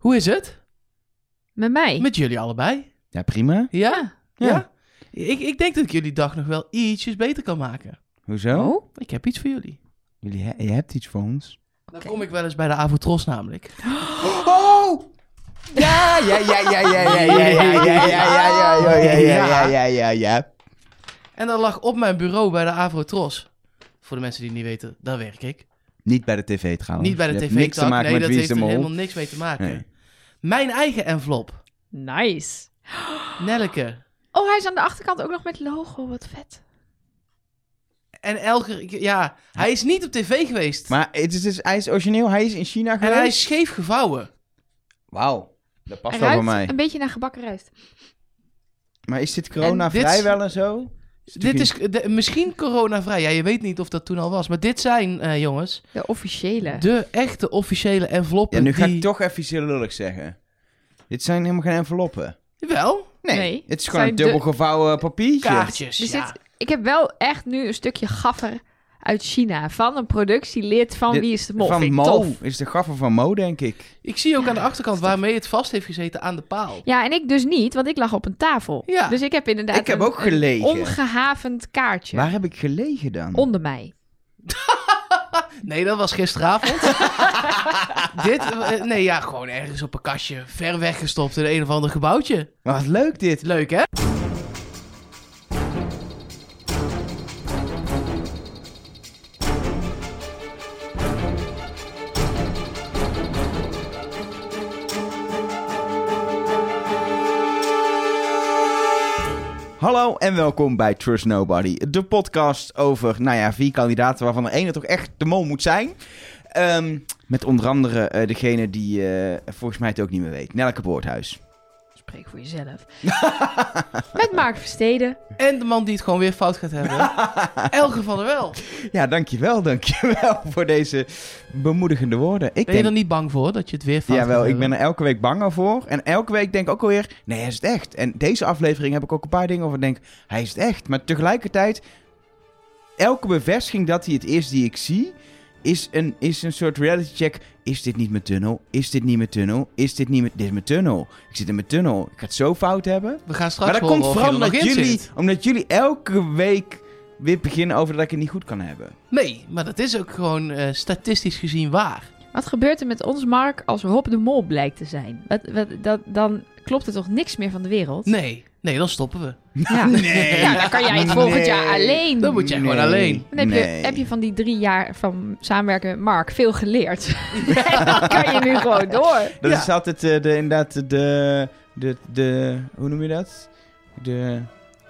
Hoe is het? Met mij? Met jullie allebei? Ja, prima. Ja? Ja. Ja? Ik, ik denk dat ik jullie dag nog wel ietsjes beter kan maken. Hoezo? Oh? Ik heb iets voor jullie. Jullie he- je hebt iets voor ons. Dan kom ik wel eens bij de Avotros namelijk. Oh! Ja, ja, ja, ja, ja, ja, ja, ja, ja, ja, ja, ja, ja, ja, ja, ja, ja, ja. En dan lag op mijn bureau bij de Avotros. Voor de mensen die het niet weten, daar werk ik. Niet bij de tv trouwens. niet bij de Je hebt tv niks te maken nee, met dat Wie is heeft de er Mol. helemaal niks mee te maken. Nee. Mijn eigen envelop. Nice. Nelleke. Oh, hij is aan de achterkant ook nog met logo. Wat vet. En elke... Ja, hij is niet op tv geweest. Maar het is dus, hij is origineel, hij is in China en geweest. hij is scheef gevouwen. Wauw, dat past Hij wel bij mij. een beetje naar gebakken rijst. Maar is dit corona-vrij En dit- wel en zo? Dit is de- misschien coronavrij. Ja, je weet niet of dat toen al was. Maar dit zijn, eh, jongens, De officiële. de echte officiële enveloppen. Ja, nu ga die... ik toch even iets heel lullig zeggen. Dit zijn helemaal geen enveloppen. Wel, Nee, Nee, het is gewoon zijn een dubbel gevouwen papiertje. kaartjes. Er ja. zit, ik heb wel echt nu een stukje gaffer uit China. Van een productielid van Wie is de Mol. Van Mo, tof. is de gaffer van Mo, denk ik. Ik zie ook Ja, aan de achterkant waarmee het vast heeft gezeten aan de paal. Ja, en ik dus niet, want ik lag op een tafel. Ja. Dus ik heb inderdaad Ik heb een- ook gelegen. een ongehavend kaartje Waar heb ik gelegen dan? onder mij. Nee, dat was gisteravond. Dit, eh, nee, ja, gewoon ergens op een kastje ver weggestopt in een of ander gebouwtje. Maar wat leuk dit. Leuk, hè? Hallo en welkom bij Trust Nobody. De podcast over, nou ja, vier kandidaten waarvan er ene toch echt de mol moet zijn. Ehm, met onder andere eh, degene die eh, volgens mij het ook niet meer weet. Nelke Boordhuis. Spreek voor jezelf. Met Mark Versteden. En de man die het gewoon weer fout gaat hebben. Elge van der Wel. Ja, dankjewel, dankjewel voor deze bemoedigende woorden. Ik Ben je denk, er niet bang voor dat je het weer fout Jawel, gaat ik ben er elke week bang voor. En elke week denk ik ook alweer, nee, hij is het echt. En deze aflevering heb ik ook een paar dingen over. Ik denk, hij is het echt. Maar tegelijkertijd, elke bevestiging dat hij het is die ik zie, is een, is een soort reality check. Is dit niet mijn tunnel? Is dit niet mijn tunnel? Is dit niet mijn... Dit is mijn tunnel. Ik zit in mijn tunnel. Ik ga het zo fout hebben. We gaan straks maar dat komt vooral nog omdat in jullie, zit. omdat jullie elke week weer beginnen over dat ik het niet goed kan hebben. Nee, maar dat is ook gewoon eh, statistisch gezien waar. Wat gebeurt er met ons Mark als Rob de Mol blijkt te zijn? Wat, wat, dat, dan klopt er toch niks meer van de wereld? Nee, nee, dan stoppen we. Ja. ja, dan kan jij het volgend Nee. jaar alleen. Dan moet jij gewoon alleen. Dan heb, Nee. je, heb je van die drie jaar van samenwerken met Mark veel geleerd. en dan kan je nu gewoon door. Dat Ja. is altijd eh, de, inderdaad de, de, de... Hoe noem je dat? De,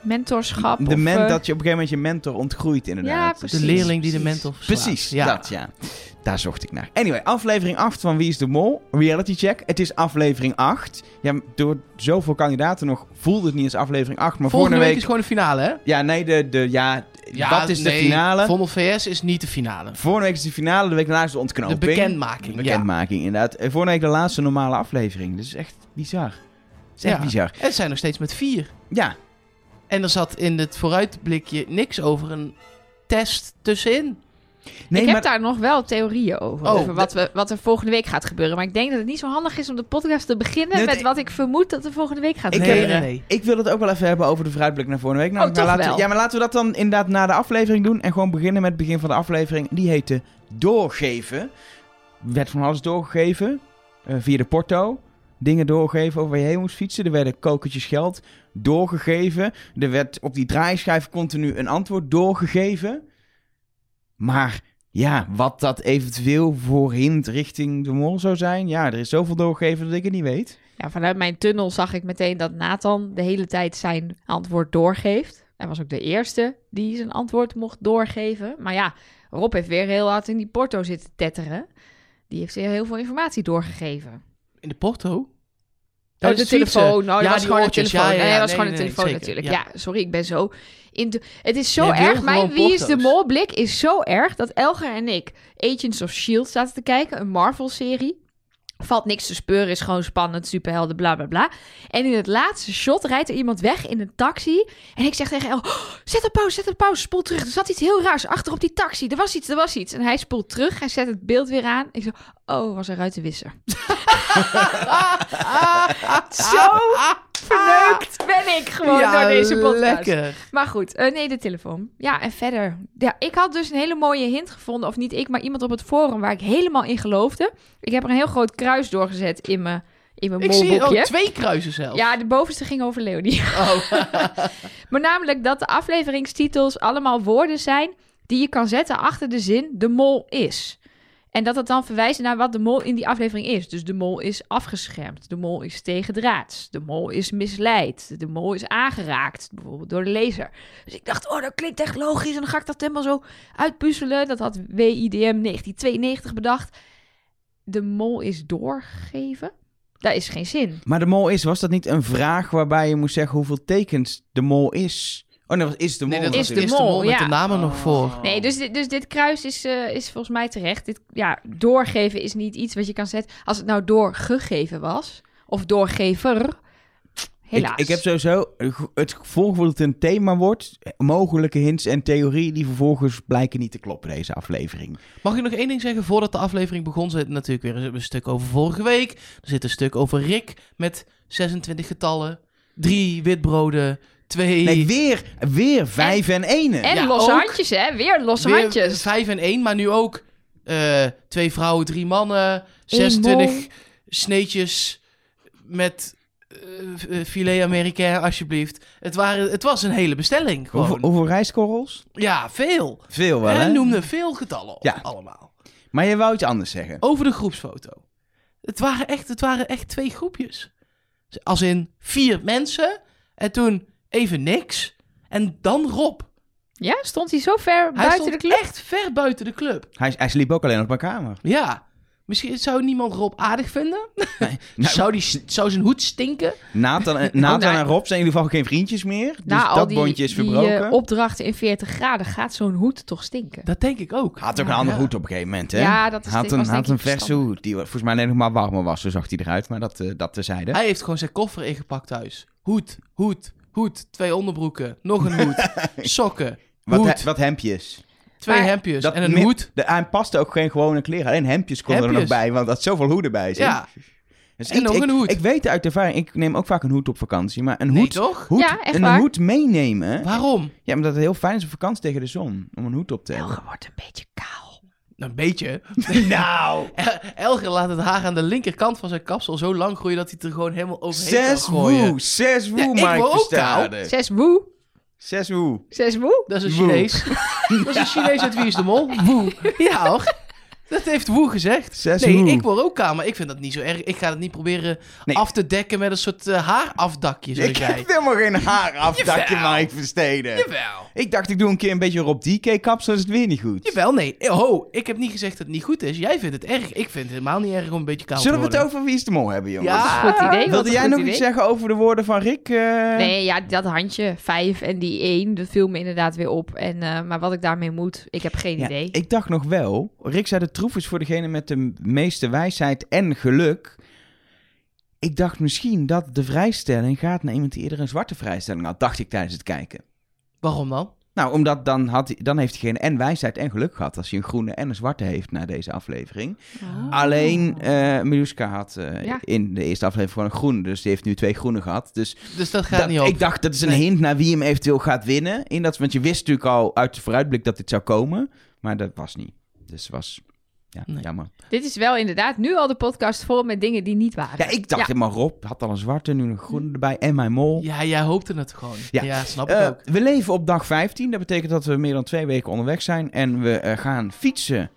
Mentorschap. de of, men, eh, dat je op een gegeven moment je mentor ontgroeit inderdaad. Ja, De leerling die de mentor verslaat. Precies, Ja. dat ja. Daar zocht ik naar. Anyway, aflevering 8 van Wie is de Mol? Reality check. Het is aflevering 8. Ja, door zoveel kandidaten nog voelde het niet als aflevering 8. Maar Volgende vorige week is gewoon de finale, hè? Ja, nee, de, de, ja, wat is de nee, finale? Vondel VS is niet de finale. Vorige week is de finale, de week daarna is de De ontknoping. bekendmaking. De bekendmaking, inderdaad. En vorige week de laatste normale aflevering. Dat is echt bizar. Dat is echt Ja. bizar. Ja. Het zijn nog steeds met vier. Ja, En er zat in het vooruitblikje niks over een test tussenin. nee, ik maar... heb daar nog wel theorieën over. Oh, over wat, we, wat er volgende week gaat gebeuren. Maar ik denk dat het niet zo handig is om de podcast te beginnen Nee, met wat ik vermoed dat er volgende week gaat Ik nee, gebeuren. nee, nee. Ik wil het ook wel even hebben over de vooruitblik naar vorige week. Namelijk, Oh, maar toch laten we- wel? ja, maar laten we dat dan inderdaad na de aflevering doen. En gewoon beginnen met het begin van de aflevering. Die heette Doorgeven. Er werd van alles doorgegeven. eh, via de porto. Dingen doorgegeven over waar je heen moest fietsen. Er werden kokertjes geld doorgegeven. Er werd op die draaischijf continu een antwoord doorgegeven. Maar ja, wat dat eventueel voor hint richting de mol zou zijn. Ja, er is zoveel doorgegeven dat ik het niet weet. Ja, vanuit mijn tunnel zag ik meteen dat Nathan de hele tijd zijn antwoord doorgeeft. Hij was ook de eerste die zijn antwoord mocht doorgeven. Maar ja, Rob heeft weer heel hard in die porto zitten tetteren. Die heeft weer heel veel informatie doorgegeven. In de porto? Oh, de telefoon. Nou, Ja, dat was gewoon een telefoon. Ja, ja, nee, was gewoon een telefoon natuurlijk. Ja. Sorry, ik ben zo... In de... Het is zo erg. Mijn Wie is de. Mol blik is zo erg dat Elger en ik Agents of S.H.I.E.L.D. zaten te kijken. Een Marvel-serie. Valt niks te speuren, is gewoon spannend, superhelden, bla bla bla. En in het laatste shot rijdt er iemand weg in een taxi. En ik zeg tegen El, "Oh, zet op pauze, zet op pauze, spoel terug. Er zat iets heel raars achter op die taxi. Er was iets, er was iets. En hij spoelt terug, hij zet het beeld weer aan. Ik zo, oh, was een ruitenwisser. Zo verneukt ben ik gewoon ja, door deze podcast. lekker. Maar goed, eh, nee, de telefoon. Ja, en verder. Ja, ik had dus een hele mooie hint gevonden. Of niet ik, maar iemand op het forum waar ik helemaal in geloofde. Ik heb er een heel groot kruis doorgezet in mijn, in mijn Ik zie oh, twee kruisen zelfs. Ja, de bovenste ging over Leonie. Oh. Maar namelijk dat de afleveringstitels allemaal woorden zijn die je kan zetten achter de zin de mol is. En dat het dan verwijst naar wat de mol in die aflevering is. Dus de mol is afgeschermd, de mol is tegendraads, de mol is misleid, de mol is aangeraakt, bijvoorbeeld door de lezer. Dus ik dacht, oh, dat klinkt echt logisch en dan ga ik dat helemaal zo uitpuzzelen. Dat had WIDM 1992 bedacht. De mol is doorgeven? Daar is geen zin. Maar de mol is, was dat niet een vraag waarbij je moest zeggen hoeveel tekens de mol is? Oh nee, dat is de mol. Nee, dat Is is de de mol, mol met ja. de namen nog voor. Nee, dus dit, dus dit kruis is, eh, is volgens mij terecht. Dit, ja, doorgeven is niet iets wat je kan zetten. Als het nou doorgegeven was, of doorgever, helaas. Ik, ik heb sowieso het voorgevoel dat het een thema wordt. Mogelijke hints en theorieën die vervolgens blijken niet te kloppen, deze aflevering. Mag ik nog één ding zeggen? Voordat de aflevering begon, zit natuurlijk weer een, een stuk over vorige week. Er zit een stuk over Rick met 26 getallen. Drie witbroden. Twee... Nee, weer, weer vijf en, ene. En Ja, losse ook. handjes, hè? Weer losse weer handjes. Vijf en één, maar nu ook eh, twee vrouwen, drie mannen. 26 mol. sneetjes met eh, filet américain, alsjeblieft. Het, waren, het was een hele bestelling. Gewoon. Hoeveel, hoeveel rijstkorrels? Ja, veel. Veel wel, Hij hè? noemde veel getallen op, Ja. allemaal. Maar je wou iets anders zeggen. Over de groepsfoto. Het waren echt, het waren echt twee groepjes. Als in vier mensen en toen even niks. En dan Rob. Ja, stond hij zo ver Hij buiten stond de club? echt ver buiten de club. Hij, hij sliep ook alleen op mijn kamer. Ja. Misschien zou niemand Rob aardig vinden. Nee, nou, zou, die, zou zijn hoed stinken? Nathan, en, Nathan nou- en Rob zijn in ieder geval geen vriendjes meer. Dus dat die, bondje is die verbroken. eh, opdrachten in 40 graden gaat zo'n hoed toch stinken? Dat denk ik ook. Hij had ook een Ja. andere hoed op een gegeven moment, hè? Ja, dat is- had een, was had een verse hoed, die volgens mij alleen nog maar warmer was. Zo zag hij eruit, maar dat, eh dat tezijde. Hij heeft gewoon zijn koffer ingepakt thuis. Hoed, hoed, hoed. Twee onderbroeken. Nog een hoed. Sokken. Wat, Hoed. he- wat hempjes. twee Maar- hempjes Dat en een hoed. De, hij paste ook geen gewone kleren. Alleen hempjes konden er nog bij, want er had zoveel hoeden bij zich. Ja. Dus En ik, nog ik- een hoed. Ik weet uit ervaring, ik neem ook vaak een hoed op vakantie. Maar een Nee, hoed, toch? hoed Ja, echt een waar. hoed meenemen. Waarom? Ja, omdat het heel fijn is op vakantie tegen de zon. Om een hoed op te hebben. Elge wordt een beetje kaal. Een beetje. nou, El- Elger laat het haar aan de linkerkant van zijn kapsel zo lang groeien dat hij het er gewoon helemaal overheen zes kan gooien. woe. Zes woe, Ja, ik Mike Verstaarde. Zes woe. Zes woe. Zes woe. Dat is een Woe. Chinees. dat is een Chinees uit Wie is de Mol? Woe. Ja hoor. Dat heeft Woe gezegd. Zes nee, woe. ik word ook kaal, maar ik vind dat niet zo erg. Ik ga het niet proberen Nee. af te dekken met een soort eh, haarafdakje, zoals Ik jij. heb helemaal geen haar afdakje, Jawel. Mike Versteden. Jawel. Ik dacht, ik doe een keer een beetje Rob DK kapsel, is het weer niet goed. Jawel, nee. Ho, ik heb niet gezegd dat het niet goed is. Jij vindt het erg. Ik vind het helemaal niet erg om een beetje kaal Zullen te we het over Wie is de Mol hebben, jongens? Ja. Goed idee. wat Wilde jij nog idee. iets zeggen over de woorden van Rick? eh? Nee, ja, dat handje, vijf en die één, dat viel me inderdaad weer op. En, eh, maar wat ik daarmee moet, ik heb geen Ja, idee. ik dacht nog wel, Rick zei de troef is voor degene met de meeste wijsheid en geluk. Ik dacht misschien dat de vrijstelling gaat naar iemand die eerder een zwarte vrijstelling had, dacht ik tijdens het kijken. Waarom dan? Nou, omdat dan, had, dan heeft diegene en wijsheid en geluk gehad als hij een groene en een zwarte heeft na deze aflevering. Alleen uh, Miluska had eh, Ja. in de eerste aflevering gewoon een groene, dus die heeft nu twee groene gehad. Dus Dus dat gaat dat- niet op. ik dacht, dat is een Nee. hint naar wie hem eventueel gaat winnen. In dat, want je wist natuurlijk al uit de vooruitblik dat dit zou komen, maar dat was niet. Dus was, ja, Nee. jammer. Dit is wel inderdaad nu al de podcast vol met dingen die niet waren. Ja, ik dacht helemaal Rob had al een zwarte, nu een groene erbij en mijn mol. Ja, jij hoopte het gewoon. Ja. Ja, snap ik Eh, ook. we leven op dag 15. Dat betekent dat we meer dan twee weken onderweg zijn. En we eh, gaan fietsen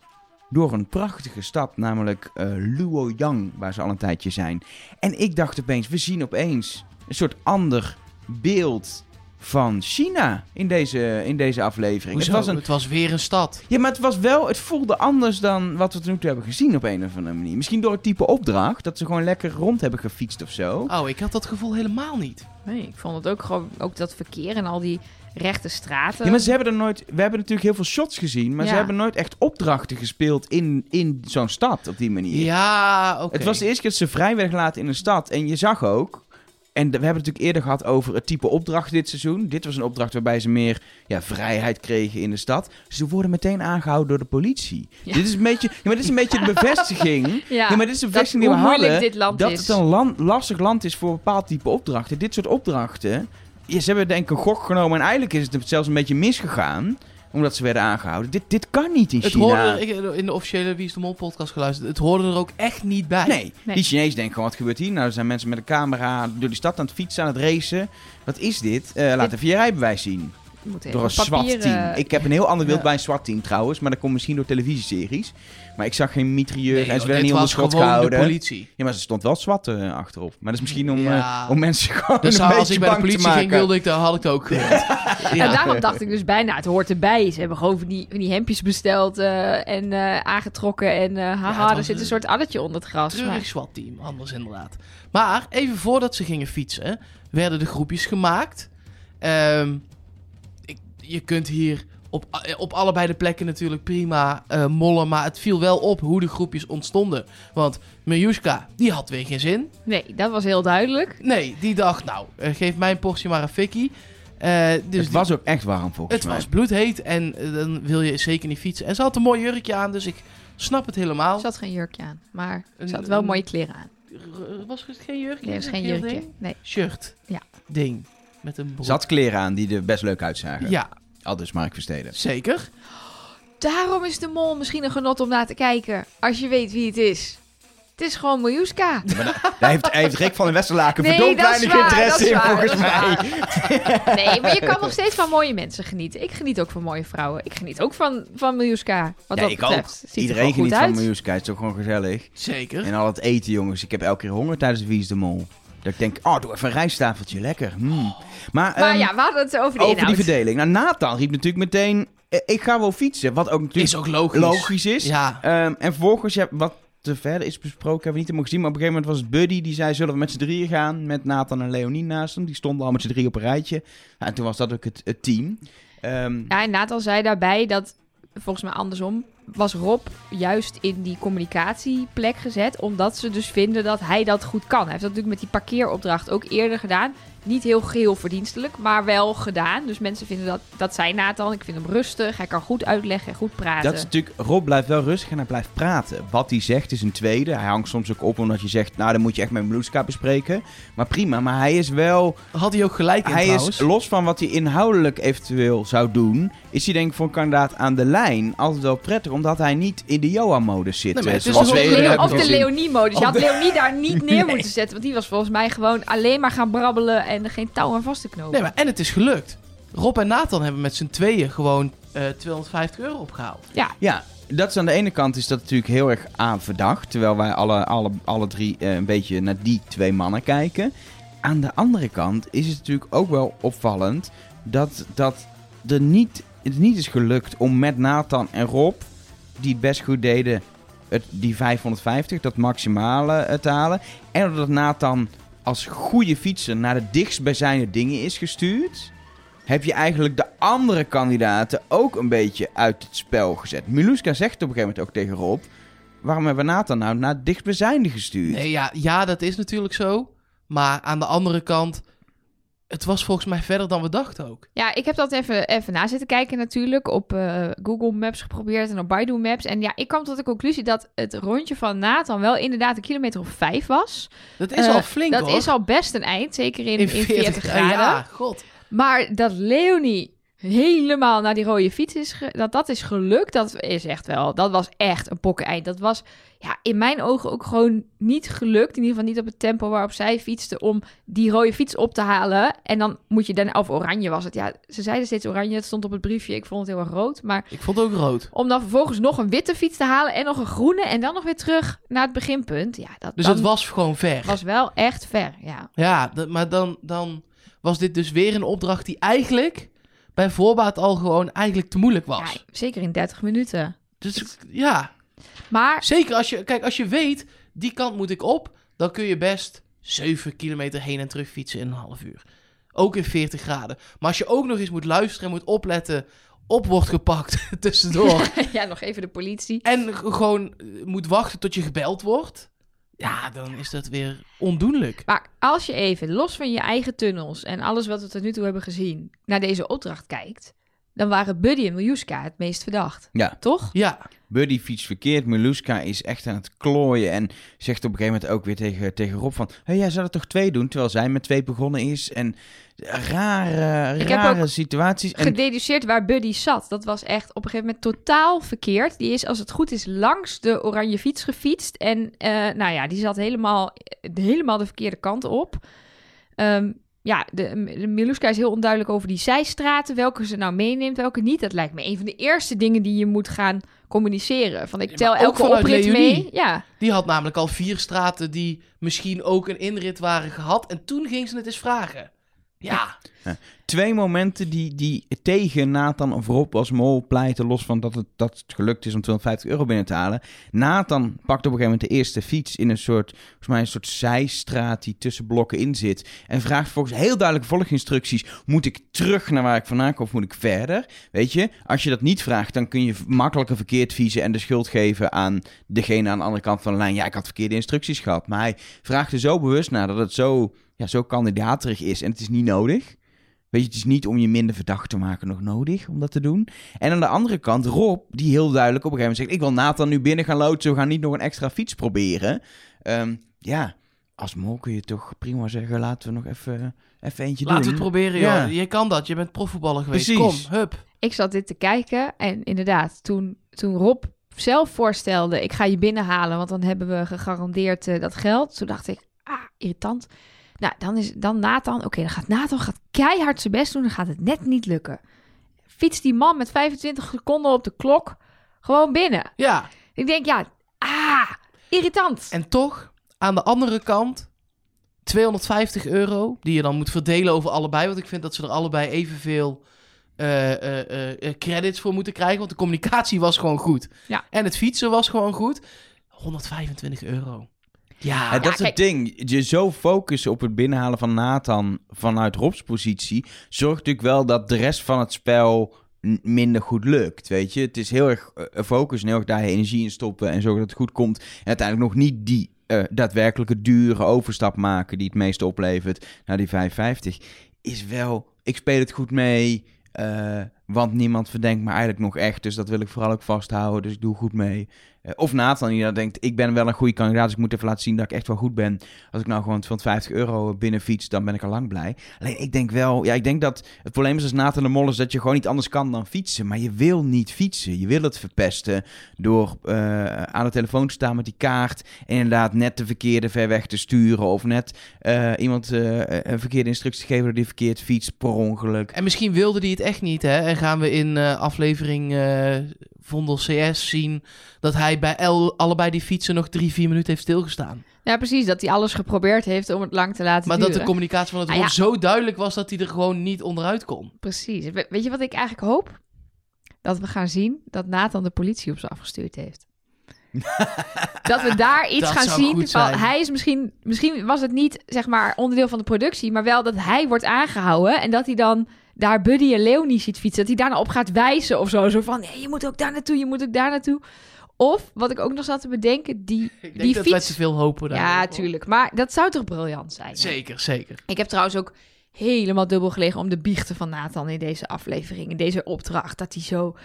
door een prachtige stad, namelijk eh Luoyang, waar ze al een tijdje zijn. En ik dacht opeens, we zien opeens een soort ander beeld van China in deze, in deze aflevering. Hoezo? Het was een, Het was weer een stad. ja, maar het was wel, het voelde anders dan wat we tot nu toe hebben gezien op een of andere manier. Misschien door het type opdracht, dat ze gewoon lekker rond hebben gefietst of zo. Oh, ik had dat gevoel helemaal niet. Nee, ik vond het ook gewoon, ook dat verkeer en al die rechte straten. Ja, maar ze hebben er nooit. We hebben natuurlijk heel veel shots gezien, maar ze hebben nooit echt opdrachten gespeeld in, in zo'n stad op die manier. Ja, oké. Het was de eerste keer dat ze vrij werden gelaten in een stad. En je zag ook En we hebben het natuurlijk eerder gehad over het type opdracht dit seizoen. Dit was een opdracht waarbij ze meer ja, vrijheid kregen in de stad. Ze worden meteen aangehouden door de politie. Ja. Dit is een beetje, ja, maar dit is een beetje de bevestiging. Ja, Ja, maar dit is de bevestiging die we hadden. dit land dat is. het een land, lastig land is voor een bepaald type opdrachten. Dit soort opdrachten. Ja, ze hebben denk ik een gok genomen. En eigenlijk is het zelfs een beetje misgegaan. Omdat ze werden aangehouden. Dit, dit kan niet in Het China. hoorde, ik in de officiële Wie is de Mol podcast geluisterd. Het hoorde er ook echt niet bij. Nee, Nee. die Chinezen denken gewoon, wat gebeurt hier? Nou, er zijn mensen met een camera door die stad aan het fietsen, aan het racen. Wat is dit? Eh, laat Dit- even je rijbewijs zien. Door een zwart team. eh, Ik heb een heel ander beeld Ja. bij een zwart team trouwens. Maar dat komt misschien door televisieseries. Maar ik zag geen mitrailleur Nee, en ze werden niet onder schot gehouden. de politie. Ja, maar ze stond wel zwart eh, achterop. Maar dat is misschien om, Ja. eh, om mensen gewoon Dus een als beetje ik bij de politie ging, wilde ik, dan had ik het ook. En ja. daarom dacht ik dus bijna, het hoort erbij. Ze hebben gewoon van die, van die hemdjes besteld eh, en eh, aangetrokken. En eh, haha, er zit een een soort addertje onder het gras. Treurig Maar- SWAT-team, anders inderdaad. Maar even voordat ze gingen fietsen, werden de groepjes gemaakt. Ehm, je kunt hier op, eh, op allebei de plekken natuurlijk prima eh, mollen. Maar het viel wel op hoe de groepjes ontstonden. Want Miljuska, die had weer geen zin. Nee, dat was heel duidelijk. Nee, die dacht, nou, eh, geef mijn portie maar een fikkie. Eh, dus het die- was ook echt warm volgens het mij. was bloedheet en dan wil je zeker niet fietsen. En ze had een mooi jurkje aan, dus ik snap het helemaal. Ze had geen jurkje aan, maar Een- ze had wel een- mooie kleren aan. Was het geen jurkje? Nee, dat is geen jurkje. ding? Nee. Shirt. Ja. Ding. Met een broek. Had kleren aan die er best leuk uitzagen. Ja, Al dus Mark Versteden. zeker. Daarom is de mol misschien een genot om naar te kijken. Als je weet wie het is. Het is gewoon Miljuska. Daar heeft, hij heeft Rick van der Westerlaken Nee, verdomd dat is weinig waar, dat interesse is in waar, volgens mij. Nee, maar je kan nog steeds van mooie mensen genieten. Ik geniet ook van mooie vrouwen. Ik geniet ook van, van Miljuska. Wat Ja, dat ik betreft. ook. Ziet er Iedereen gewoon geniet goed van uit. Miljuska. Het is toch gewoon gezellig. Zeker. En al het eten, jongens. Ik heb elke keer honger tijdens de Wie is de Mol. Dat ik denk, oh, doe even een rijstafeltje. Lekker. Hmm. Maar, Maar ehm, ja, we hadden het over de over die verdeling. Nou, Nathan riep natuurlijk meteen, eh, ik ga wel fietsen. Wat ook natuurlijk Is ook logisch. logisch is. Ja. Ehm, en vervolgens, ja, wat te verder is besproken, hebben we niet helemaal gezien. Maar op een gegeven moment was het Buddy, die zei, zullen we met z'n drieën gaan? Met Nathan en Leonie naast hem. Die stonden al met z'n drieën op een rijtje. Ja, en toen was dat ook het, het team. Ehm, Ja, en Nathan zei daarbij dat, volgens mij andersom, was Rob juist in die communicatieplek gezet. Omdat ze dus vinden dat hij dat goed kan. Hij heeft dat natuurlijk met die parkeeropdracht ook eerder gedaan. Niet heel geheel verdienstelijk, maar wel gedaan. Dus mensen vinden dat, dat zei Nathan. Ik vind hem rustig, hij kan goed uitleggen en goed praten. Dat is natuurlijk, Rob blijft wel rustig en hij blijft praten. Wat hij zegt is een tweede. Hij hangt soms ook op omdat je zegt, nou dan moet je echt met Blueska bespreken. Maar prima, maar hij is wel, Had hij ook gelijk in hij trouwens. is los van wat hij inhoudelijk eventueel zou doen, is hij denk ik voor een kandidaat aan de lijn altijd wel prettig, omdat hij niet in de Johan-modus zit. Nee, maar eh, het is zoals we Leo- Of de. Leonie-modus. Je had de- Leonie daar niet neer Nee. moeten zetten. Want die was volgens mij gewoon alleen maar gaan brabbelen en er geen touw aan vast te knopen. Nee, maar en het is gelukt. Rob en Nathan hebben met z'n tweeën gewoon eh 250 euro opgehaald. Ja, dat is aan de ene kant is dat natuurlijk heel erg aan verdacht. Terwijl wij alle, alle, alle drie eh, een beetje naar die twee mannen kijken. Aan de andere kant is het natuurlijk ook wel opvallend dat, dat er niet, het niet is gelukt om met Nathan en Rob, die het best goed deden, het, die 550, dat maximale eh, te halen. En dat Nathan als goede fietser naar de dichtstbijzijnde dingen is gestuurd heb je eigenlijk de andere kandidaten ook een beetje uit het spel gezet. Miluska zegt op een gegeven moment ook tegen Rob... waarom hebben we Nathan nou naar het dichtstbijzijnde gestuurd? Nee, ja, ja, dat is natuurlijk zo. Maar aan de andere kant, het was volgens mij verder dan we dachten ook. Ja, ik heb dat even, even na zitten kijken natuurlijk. Op eh, Google Maps geprobeerd en op Baidu Maps. En ja, ik kwam tot de conclusie dat het rondje van Nathan wel inderdaad een kilometer of vijf was. Dat is Eh, al flink dat hoor. is al best een eind, zeker in, in 40, ja, graden. Ja, god. Maar dat Leonie helemaal naar die rode fiets is, dat dat is gelukt, dat is echt wel, dat was echt een pokkeneind. Dat was ja, in mijn ogen ook gewoon niet gelukt, in ieder geval niet op het tempo waarop zij fietste, om die rode fiets op te halen. En dan moet je dan, of oranje was het, ja, ze zeiden steeds oranje, het stond op het briefje, ik vond het heel erg rood. Maar Ik vond het ook rood. om dan vervolgens nog een witte fiets te halen en nog een groene en dan nog weer terug naar het beginpunt, ja, dat Dus dan het was gewoon ver. was wel echt ver, ja. Ja, dat- maar dan, dan was dit dus weer een opdracht die eigenlijk bij voorbaat al gewoon eigenlijk te moeilijk was. ja. Zeker in 30 minuten. Dus ja, Maar zeker als je, kijk, als je weet, die kant moet ik op, dan kun je best 7 kilometer heen en terug fietsen in een half uur. Ook in 40 graden. Maar als je ook nog eens moet luisteren en moet opletten, op wordt gepakt tussendoor. ja, nog even de politie. en gewoon moet wachten tot je gebeld wordt. Ja, dan is dat weer ondoenlijk. Maar als je even, los van je eigen tunnels en alles wat we tot nu toe hebben gezien, naar deze opdracht kijkt, dan waren Buddy en Miljuska het meest verdacht. Ja. Toch? Ja, Buddy fietst verkeerd. Miluska is echt aan het klooien. En zegt op een gegeven moment ook weer tegen, tegen Rob van... Hé, jij zou er toch twee doen? Terwijl zij met twee begonnen is. En rare, Ik heb rare ook situaties. En Gededuceerd waar Buddy zat. Dat was echt op een gegeven moment totaal verkeerd. Die is, als het goed is, langs de oranje fiets gefietst. En eh, nou ja, die zat helemaal, helemaal de verkeerde kant op. Ehm, ja, de, de Miluska is heel onduidelijk over die zijstraten. Welke ze nou meeneemt, welke niet. Dat lijkt me een van de eerste dingen die je moet gaan communiceren. Van ik Ja, tel ook elke oprit mee. Ja, die had namelijk al vier straten die misschien ook een inrit waren gehad. En toen ging ze het eens vragen. Ja, twee momenten die, die tegen Nathan of Rob als mol pleiten... los van dat het, dat het gelukt is om 250 euro binnen te halen. Nathan pakt op een gegeven moment de eerste fiets... in een soort, volgens mij een soort zijstraat die tussen blokken in zit... en vraagt volgens heel duidelijke volginstructies... moet ik terug naar waar ik vandaan kom of moet ik verder? Weet je, als je dat niet vraagt... dan kun je makkelijker verkeerd viezen en de schuld geven aan degene aan de andere kant van de lijn. Ja, ik had verkeerde instructies gehad. Maar hij vraagt er zo bewust naar dat het zo, ja, zo kandidaterig is en het is niet nodig. Weet je, het is niet om je minder verdacht te maken nog nodig om dat te doen. En aan de andere kant, Rob, die heel duidelijk op een gegeven moment zegt... ik wil Nathan nu binnen gaan loodsen, we gaan niet nog een extra fiets proberen. Ehm, ja, als mol kun je toch prima zeggen, laten we nog even, even eentje laten we doen. het proberen, Ja. joh. Je kan dat, je bent profvoetballer geweest. Precies. Kom, hup. ik zat dit te kijken. En inderdaad, toen, toen Rob zelf voorstelde... ik ga je binnenhalen, want dan hebben we gegarandeerd eh, dat geld. Toen dacht ik, ah, irritant. Nou, dan is dan Nathan... Oké, dan gaat Nathan gaat keihard zijn best doen. Dan gaat het net niet lukken. Fietst die man met 25 seconden op de klok gewoon binnen. Ja, Ik denk, ja, ah, irritant. en toch, aan de andere kant, 250 euro, die je dan moet verdelen over allebei. Want ik vind dat ze er allebei evenveel eh, credits voor moeten krijgen. Want de communicatie was gewoon goed. Ja. En het fietsen was gewoon goed. 125 euro. Ja, Ja, dat is kijk- het ding. Je zo focussen op het binnenhalen van Nathan vanuit Rob's positie... zorgt natuurlijk wel dat de rest van het spel minder goed lukt, weet je. Het is heel erg eh, focus en heel erg daar energie in stoppen... en zorgen dat het goed komt. En uiteindelijk nog niet die eh, daadwerkelijke dure overstap maken... die het meeste oplevert naar die 550. Is wel, ik speel het goed mee... eh, want niemand verdenkt me eigenlijk nog echt. Dus dat wil ik vooral ook vasthouden. Dus ik doe goed mee. Eh, of Nathan die dan denkt, ik ben wel een goede kandidaat, dus ik moet even laten zien dat ik echt wel goed ben. Als ik nou gewoon 250 euro binnen fiets, dan ben ik al lang blij. Alleen ik denk wel, ja, ik denk dat het probleem is als Nathan de Mol is dat je gewoon niet anders kan dan fietsen. Maar je wil niet fietsen. Je wil het verpesten door eh, aan de telefoon te staan met die kaart en inderdaad net de verkeerde ver weg te sturen. Of net eh, iemand een verkeerde instructie te geven dat die verkeerd fietst per ongeluk. En misschien wilde hij het echt niet, hè? En gaan we in aflevering Vondel CS zien dat hij bij el- allebei die fietsen nog drie, vier minuten heeft stilgestaan. Ja, precies. Dat hij alles geprobeerd heeft om het lang te laten Maar dat de communicatie van het Ah, ja. zo duidelijk was dat hij er gewoon niet onderuit kon. Precies. We- weet je wat ik eigenlijk hoop? Dat we gaan zien dat Nathan de politie op ze afgestuurd heeft. dat we daar iets Dat gaan zou zien. goed Van, zijn. hij is misschien, misschien was het niet zeg maar onderdeel van de productie, maar wel dat hij wordt aangehouden en dat hij dan daar Buddy en Leonie ziet fietsen. Dat hij daarna op gaat wijzen of zo. Zo van, nee, je moet ook daar naartoe, je moet ook daar naartoe. Of, wat ik ook nog zat te bedenken, die, Ik denk die dat fiets... te veel hopen daar. Ja, tuurlijk. Maar dat zou toch briljant zijn? hè? Zeker, zeker. Ik heb trouwens ook helemaal dubbel gelegen om de biechten van Nathan in deze aflevering, in deze opdracht. Dat hij zo,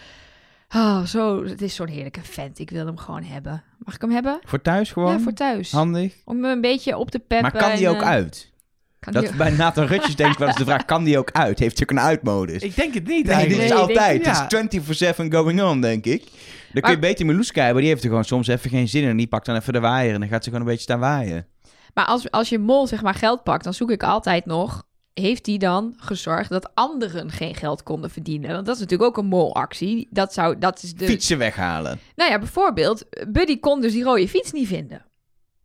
oh, zo, het is zo'n heerlijke vent. Ik wil hem gewoon hebben. Mag ik hem hebben? Voor thuis gewoon? Ja, voor thuis. Handig. Om hem een beetje op te peppen. Maar kan die en, ook eh, uit? Kan Dat die bij Nathan Rutjes denk ik wel eens de vraag, kan die ook uit? Heeft hij ook een uitmodus? Ik denk het niet Nee, dit is Nee, ik denk- altijd. ja. Het is 24-7 going on, denk ik. Dan kun je beter Meluska hebben, die heeft er gewoon soms even geen zin in. En die pakt dan even de waaier en dan gaat ze gewoon een beetje staan waaien. Maar als, als je mol zeg maar geld pakt, dan zoek ik altijd nog... Heeft hij dan gezorgd dat anderen geen geld konden verdienen? Want dat is natuurlijk ook een molactie. Dat, zou, dat is de... Fietsen weghalen. Nou ja, bijvoorbeeld, Buddy kon dus die rode fiets niet vinden.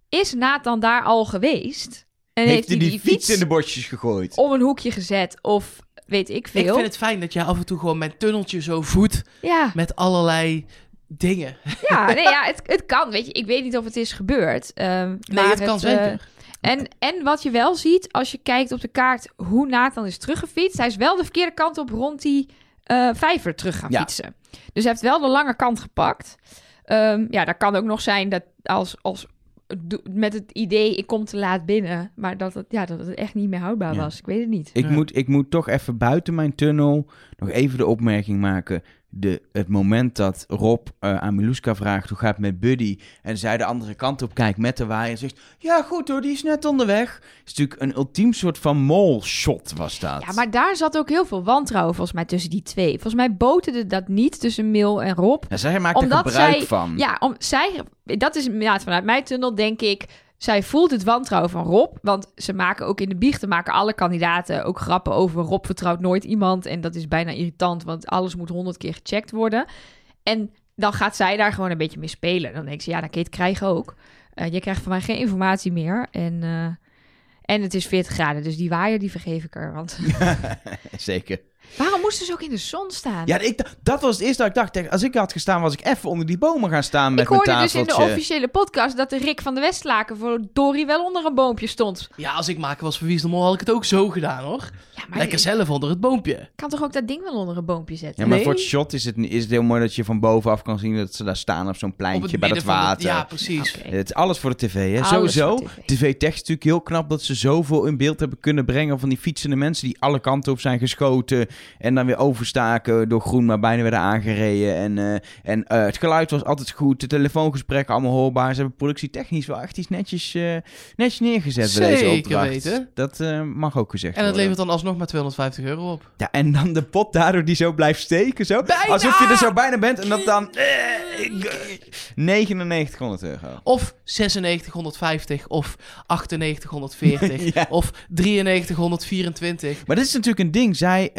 Is Nathan daar al geweest? En Heeft hij die, fiets in de bosjes gegooid? om een hoekje gezet of weet ik Ik veel? vind het fijn dat jij af en toe gewoon mijn tunneltje zo voedt Ja, met allerlei dingen. ja, nee, ja het, het kan. Weet je, ik weet niet of het is gebeurd. ehm, Nee, maar het kan eh, zeker. en, en wat je wel ziet, als je kijkt op de kaart hoe Nathan is teruggefietst, hij is wel de verkeerde kant op rond die eh, vijver terug gaan Ja. fietsen. Dus hij heeft wel de lange kant gepakt. Ehm, ja, daar kan ook nog zijn dat als, als met het idee, ik kom te laat binnen. Maar dat het, ja, dat het echt niet meer houdbaar Ja. was. Ik weet het niet. Ik, Ja. moet, ik moet toch even buiten mijn tunnel nog even de opmerking maken. De, het moment dat Rob eh, aan Miluska vraagt hoe gaat het met Buddy. En zij de andere kant op kijkt met de waaier en zegt... Ja goed hoor, die is net onderweg. is natuurlijk een ultiem soort van mol-shot was dat. Ja, maar daar zat ook heel veel wantrouwen volgens mij tussen die twee. Volgens mij boterde dat niet tussen Mil en Rob. Ja, zij maakt er Omdat gebruik zij- van. Ja, om, zij, dat is ja, vanuit mijn tunnel denk ik. Zij voelt het wantrouwen van Rob. Want ze maken ook in de biechten maken alle kandidaten ook grappen over Rob vertrouwt nooit iemand. En dat is bijna irritant, want alles moet honderd keer gecheckt worden. En dan gaat zij daar gewoon een beetje mee spelen. Dan denk ze, ja, dan kun je het krijgen ook. Eh, je krijgt van mij geen informatie meer. En, eh, en het is 40 graden, dus die waaier die vergeef ik er. Want Zeker. Waarom moesten ze ook in de zon staan? Ja, ik, dat was het eerste dat ik dacht. Als ik had gestaan, was ik even onder die bomen gaan staan met ik hoorde mijn dus in de tafeltje. officiële podcast dat de Rick van de Westlaken voor Dory wel onder een boompje stond. Ja, als ik maken was voor Wie is de Mol, had ik het ook zo gedaan, hoor. Ja, maar Lekker zelf onder het boompje. kan toch ook dat ding wel onder een boompje zetten? Ja, maar Nee. voor het shot is het, is het heel mooi dat je van bovenaf kan zien dat ze daar staan op zo'n pleintje bij het water. ja, precies. Het is alles voor de tv, hè? Alles Sowieso. tv. TV-tech is natuurlijk heel knap dat ze zoveel in beeld hebben kunnen brengen van die fietsende mensen die alle kanten op zijn geschoten en dan weer overstaken door groen, maar bijna werden aangereden. En, eh, en eh, het geluid was altijd goed, de telefoongesprekken allemaal hoorbaar. Ze hebben productietechnisch wel echt iets netjes, eh, netjes neergezet bij deze Zeker opdracht. weten. Dat mag ook gezegd En het worden. levert dan alsnog maar 250 euro op. Ja, en dan de pot daardoor die zo blijft steken, zo. Bijna! Alsof je er zo bijna bent en dat dan... eh, ik- 9900 euro. Of 9650 of 9840 Ja. of 9324. Maar dit is natuurlijk een ding. Zij,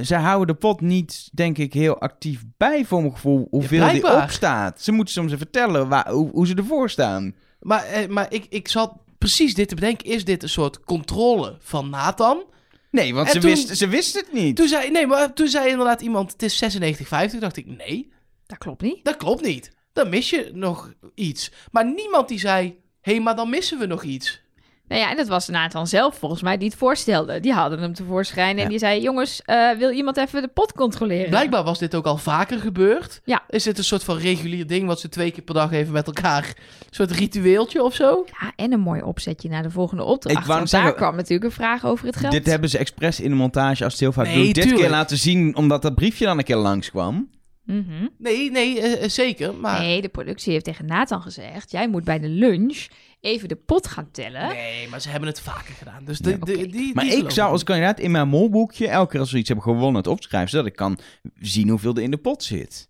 zij houden de pot niet, denk ik, heel actief bij voor mijn gevoel. Hoeveel die opstaat. Ze moeten soms even vertellen waar, hoe, hoe ze ervoor staan. Maar, eh, maar ik, ik zat precies dit te bedenken. Is dit een soort controle van Nathan? Nee, want En ze, toen- wist, ze wist het niet. Toen zei, nee, maar toen zei inderdaad iemand, het is 9650. dacht ik, nee, Dat klopt niet. dat klopt niet. Dan mis je nog iets. Maar niemand die zei, hé, hey, maar dan missen we nog iets. Nou ja, en dat was Nathan zelf volgens mij die het voorstelde. Die hadden hem tevoorschijn en Ja. die zei... jongens, eh, wil iemand even de pot controleren? Blijkbaar was dit ook al vaker gebeurd. Ja. Is dit een soort van regulier ding wat ze twee keer per dag even met elkaar... Een soort ritueeltje of zo? Ja, en een mooi opzetje naar de volgende opdracht. Ik wou daar zeggen- kwam natuurlijk een vraag over het geld. Dit hebben ze expres in de montage als het heel vaak Nee, doen. Dit keer laten zien, omdat dat briefje dan een keer langskwam. Mhm. Nee, nee, eh, eh, zeker. Maar Nee, de productie heeft tegen Nathan gezegd... jij moet bij de lunch even de pot gaan tellen. Nee, maar ze hebben het vaker gedaan. Dus de, Ja, de- oké. die, Maar die ik zou als kandidaat in mijn molboekje, elke keer als we iets hebben gewonnen, het opschrijven, zodat ik kan zien hoeveel er in de pot zit.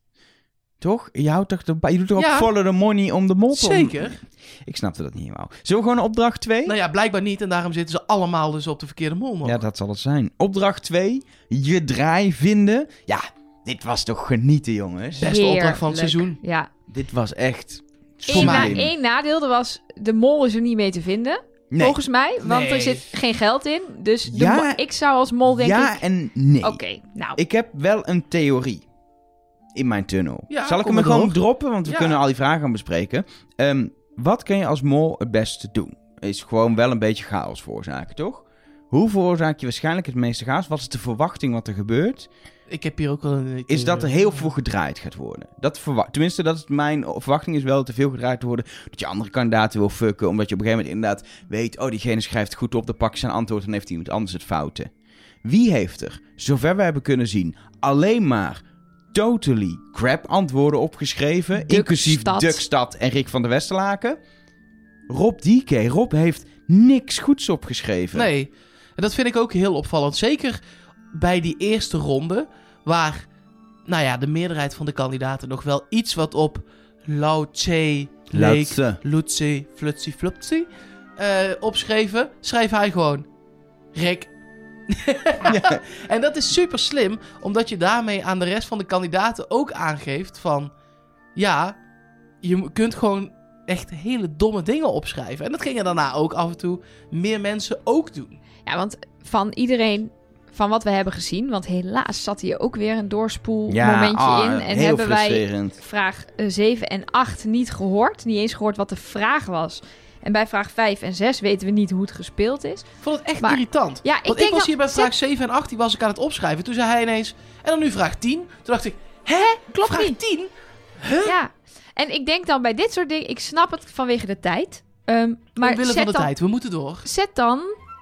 Toch? Je, houdt toch de, je doet toch ook Ja. follow the money om de mol te... Zeker. Ik snapte dat niet helemaal. Zullen we gewoon opdracht 2? Nou ja, blijkbaar niet. En daarom zitten ze allemaal dus op de verkeerde mol. Ja, dat zal het zijn. Opdracht 2. Je draai vinden. Ja, dit was toch genieten, jongens. Beste opdracht van het seizoen. Ja. Dit was echt... Eén, na, één nadeel er was... de mol is er niet mee te vinden, Nee. volgens mij. Want Nee. er zit geen geld in. Dus de Ja. ik zou als mol denk ja ik... en nee. Oké, nou... Ik heb wel een theorie in mijn tunnel. Ja, Zal ik hem gewoon door. droppen? Want we Ja. kunnen al die vragen gaan bespreken. Ehm, wat kan je als mol het beste doen? Is gewoon wel een beetje chaos veroorzaken, toch? Hoe veroorzaak je waarschijnlijk het meeste chaos? Wat is de verwachting wat er gebeurt? Ik heb hier ook wel een... Is dat er heel veel gedraaid gaat worden. Dat Tenminste, dat is mijn verwachting is wel dat er veel gedraaid wordt. Dat je andere kandidaten wil fucken. Omdat je op een gegeven moment inderdaad weet... Oh, diegene schrijft goed op, dan pak je zijn antwoord... en heeft iemand anders het fouten. Wie heeft er, zover we hebben kunnen zien... alleen maar totally crap antwoorden opgeschreven... Dukstad. inclusief Dukstad en Rick van der Westerlaken? Rob DK. Rob heeft niks goeds opgeschreven. Nee. En dat vind ik ook heel opvallend. Zeker bij die eerste ronde, waar, nou ja, de meerderheid van de kandidaten nog wel iets wat op Lao Tse leek. Lutsi, Flutsi, Flupsi, eh, opschreven, schreef hij gewoon Rick. En dat is super slim, omdat je daarmee aan de rest van de kandidaten ook aangeeft van, ja, je kunt gewoon echt hele domme dingen opschrijven. En dat gingen daarna ook af en toe meer mensen ook doen. Ja, want van iedereen, van wat we hebben gezien, want helaas zat hier ook weer een doorspoelmomentje ah, in. En heel hebben wij vraag eh, 7 en 8 niet gehoord. Niet eens gehoord wat de vraag was. En bij vraag 5 en 6 weten we niet hoe het gespeeld is. Ik vond het echt Maar- irritant. Ja, ik Want ik, denk was dat- hier bij zet- vraag 7 en 8, die was ik aan het opschrijven. Toen zei hij ineens, en dan nu vraag 10. Toen dacht ik, hè? Klopt vraag niet. 10? Ja. En ik denk dan bij dit soort dingen, ik snap het vanwege de tijd. Ehm, maar Omwille zet van de dan, tijd, we moeten door. zet dan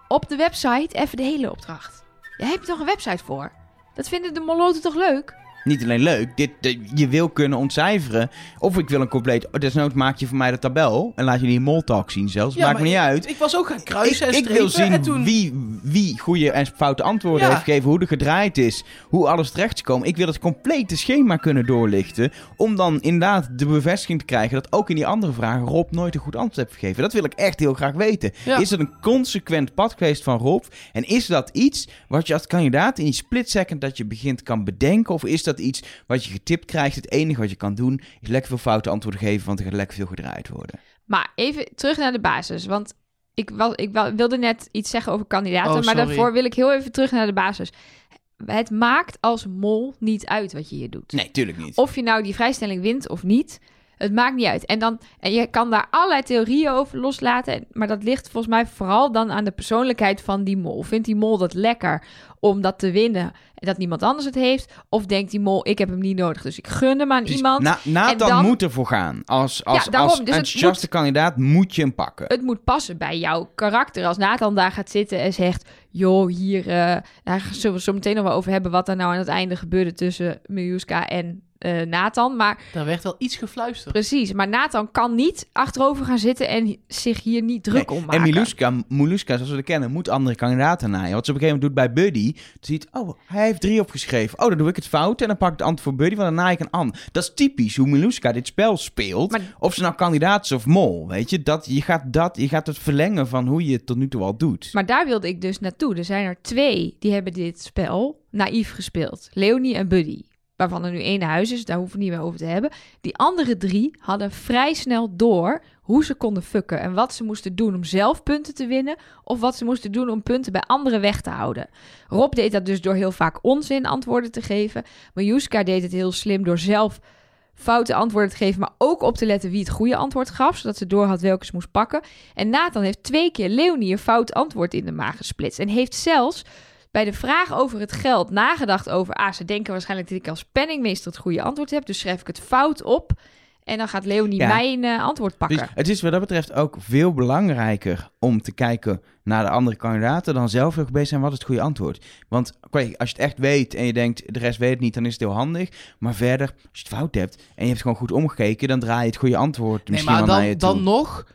op de website even de hele opdracht. Daar heb je toch een website voor? Dat vinden de moloten toch leuk? Niet alleen leuk, dit, je wil kunnen ontcijferen. Of ik wil een compleet... oh, Desnoods maak je voor mij de tabel en laat je die moltalk zien zelfs. Ja, Maakt me niet uit. Ik was ook gaan kruisen ik, en ik wil zien toen... wie, wie goede en foute antwoorden Ja. heeft gegeven, hoe er gedraaid is, hoe alles terecht is gekomen. Ik wil het complete schema kunnen doorlichten, om dan inderdaad de bevestiging te krijgen dat ook in die andere vragen Rob nooit een goed antwoord heeft gegeven. Dat wil ik echt heel graag weten. Ja. Is het een consequent pad geweest van Rob? En is dat iets wat je als kandidaat in die split second dat je begint kan bedenken? Of is dat iets wat je getipt krijgt? Het enige wat je kan doen is lekker veel foute antwoorden geven, want er gaat lekker veel gedraaid worden. Maar even terug naar de basis. Want ik, was, ik wilde net iets zeggen over kandidaten. Oh, maar daarvoor wil ik heel even terug naar de basis. Het maakt als mol niet uit wat je hier doet. Nee, tuurlijk niet. Of je nou die vrijstelling wint of niet. Het maakt niet uit. En, dan, en je kan daar allerlei theorieën over loslaten. en- Maar dat ligt volgens mij vooral dan aan de persoonlijkheid van die mol. Vindt die mol dat lekker om dat te winnen en dat niemand anders het heeft? Of denkt die mol, ik heb hem niet nodig, dus ik gun hem aan iemand. Na, Nathan En dan- moet ervoor gaan. Als, als, Ja, daarom. als Dus het enthousiaste moet- kandidaat moet je hem pakken. het moet passen bij jouw karakter. Als Nathan daar gaat zitten en zegt... joh, hier... eh daar zullen we zo meteen nog wel over hebben... wat er nou aan het einde gebeurde tussen Miljuska en eh, Nathan. Maar Daar werd wel iets gefluisterd. precies, maar Nathan kan niet achterover gaan zitten... en zich hier niet druk Nee, om maken. En Miluska, Miluska, zoals we de kennen, moet andere kandidaten naaien. Wat ze op een gegeven moment doet bij Buddy, ziet, oh, hij heeft drie opgeschreven. Oh, dan doe ik het fout en dan pak ik het antwoord voor Buddy, want dan naai ik een ander. Dat is typisch hoe Miluska dit spel speelt. Maar- Of ze nou kandidaat is of mol, weet je. Dat, je, gaat dat, je gaat het verlengen van hoe je het tot nu toe al doet. Maar daar wilde ik dus naartoe. Er zijn er twee die hebben dit spel naïef gespeeld. Leonie en Buddy. Waarvan er nu één huis is, daar hoeven we niet meer over te hebben. Die andere drie hadden vrij snel door hoe ze konden fucken. En wat ze moesten doen om zelf punten te winnen. Of wat ze moesten doen om punten bij anderen weg te houden. Rob deed dat dus door heel vaak onzin antwoorden te geven. Marjuska deed het heel slim door zelf foute antwoorden te geven, maar ook op te letten wie het goede antwoord gaf, zodat ze door had welke ze moest pakken. En Nathan heeft twee keer Leonie een fout antwoord in de maag gesplitst. En heeft zelfs bij de vraag over het geld nagedacht over... ah, ze denken waarschijnlijk dat ik als penningmeester het goede antwoord heb... dus schrijf ik het fout op en dan gaat Leonie Ja. mijn eh, antwoord pakken. Dus het is wat dat betreft ook veel belangrijker om te kijken naar de andere kandidaten dan zelf heel bezig zijn wat is het goede antwoord. Want kijk, als je het echt weet en je denkt de rest weet het niet, dan is het heel handig. Maar verder, als je het fout hebt en je hebt gewoon goed omgekeken, dan draai je het goede antwoord Nee, misschien maar wel naar je dan, toe. dan nog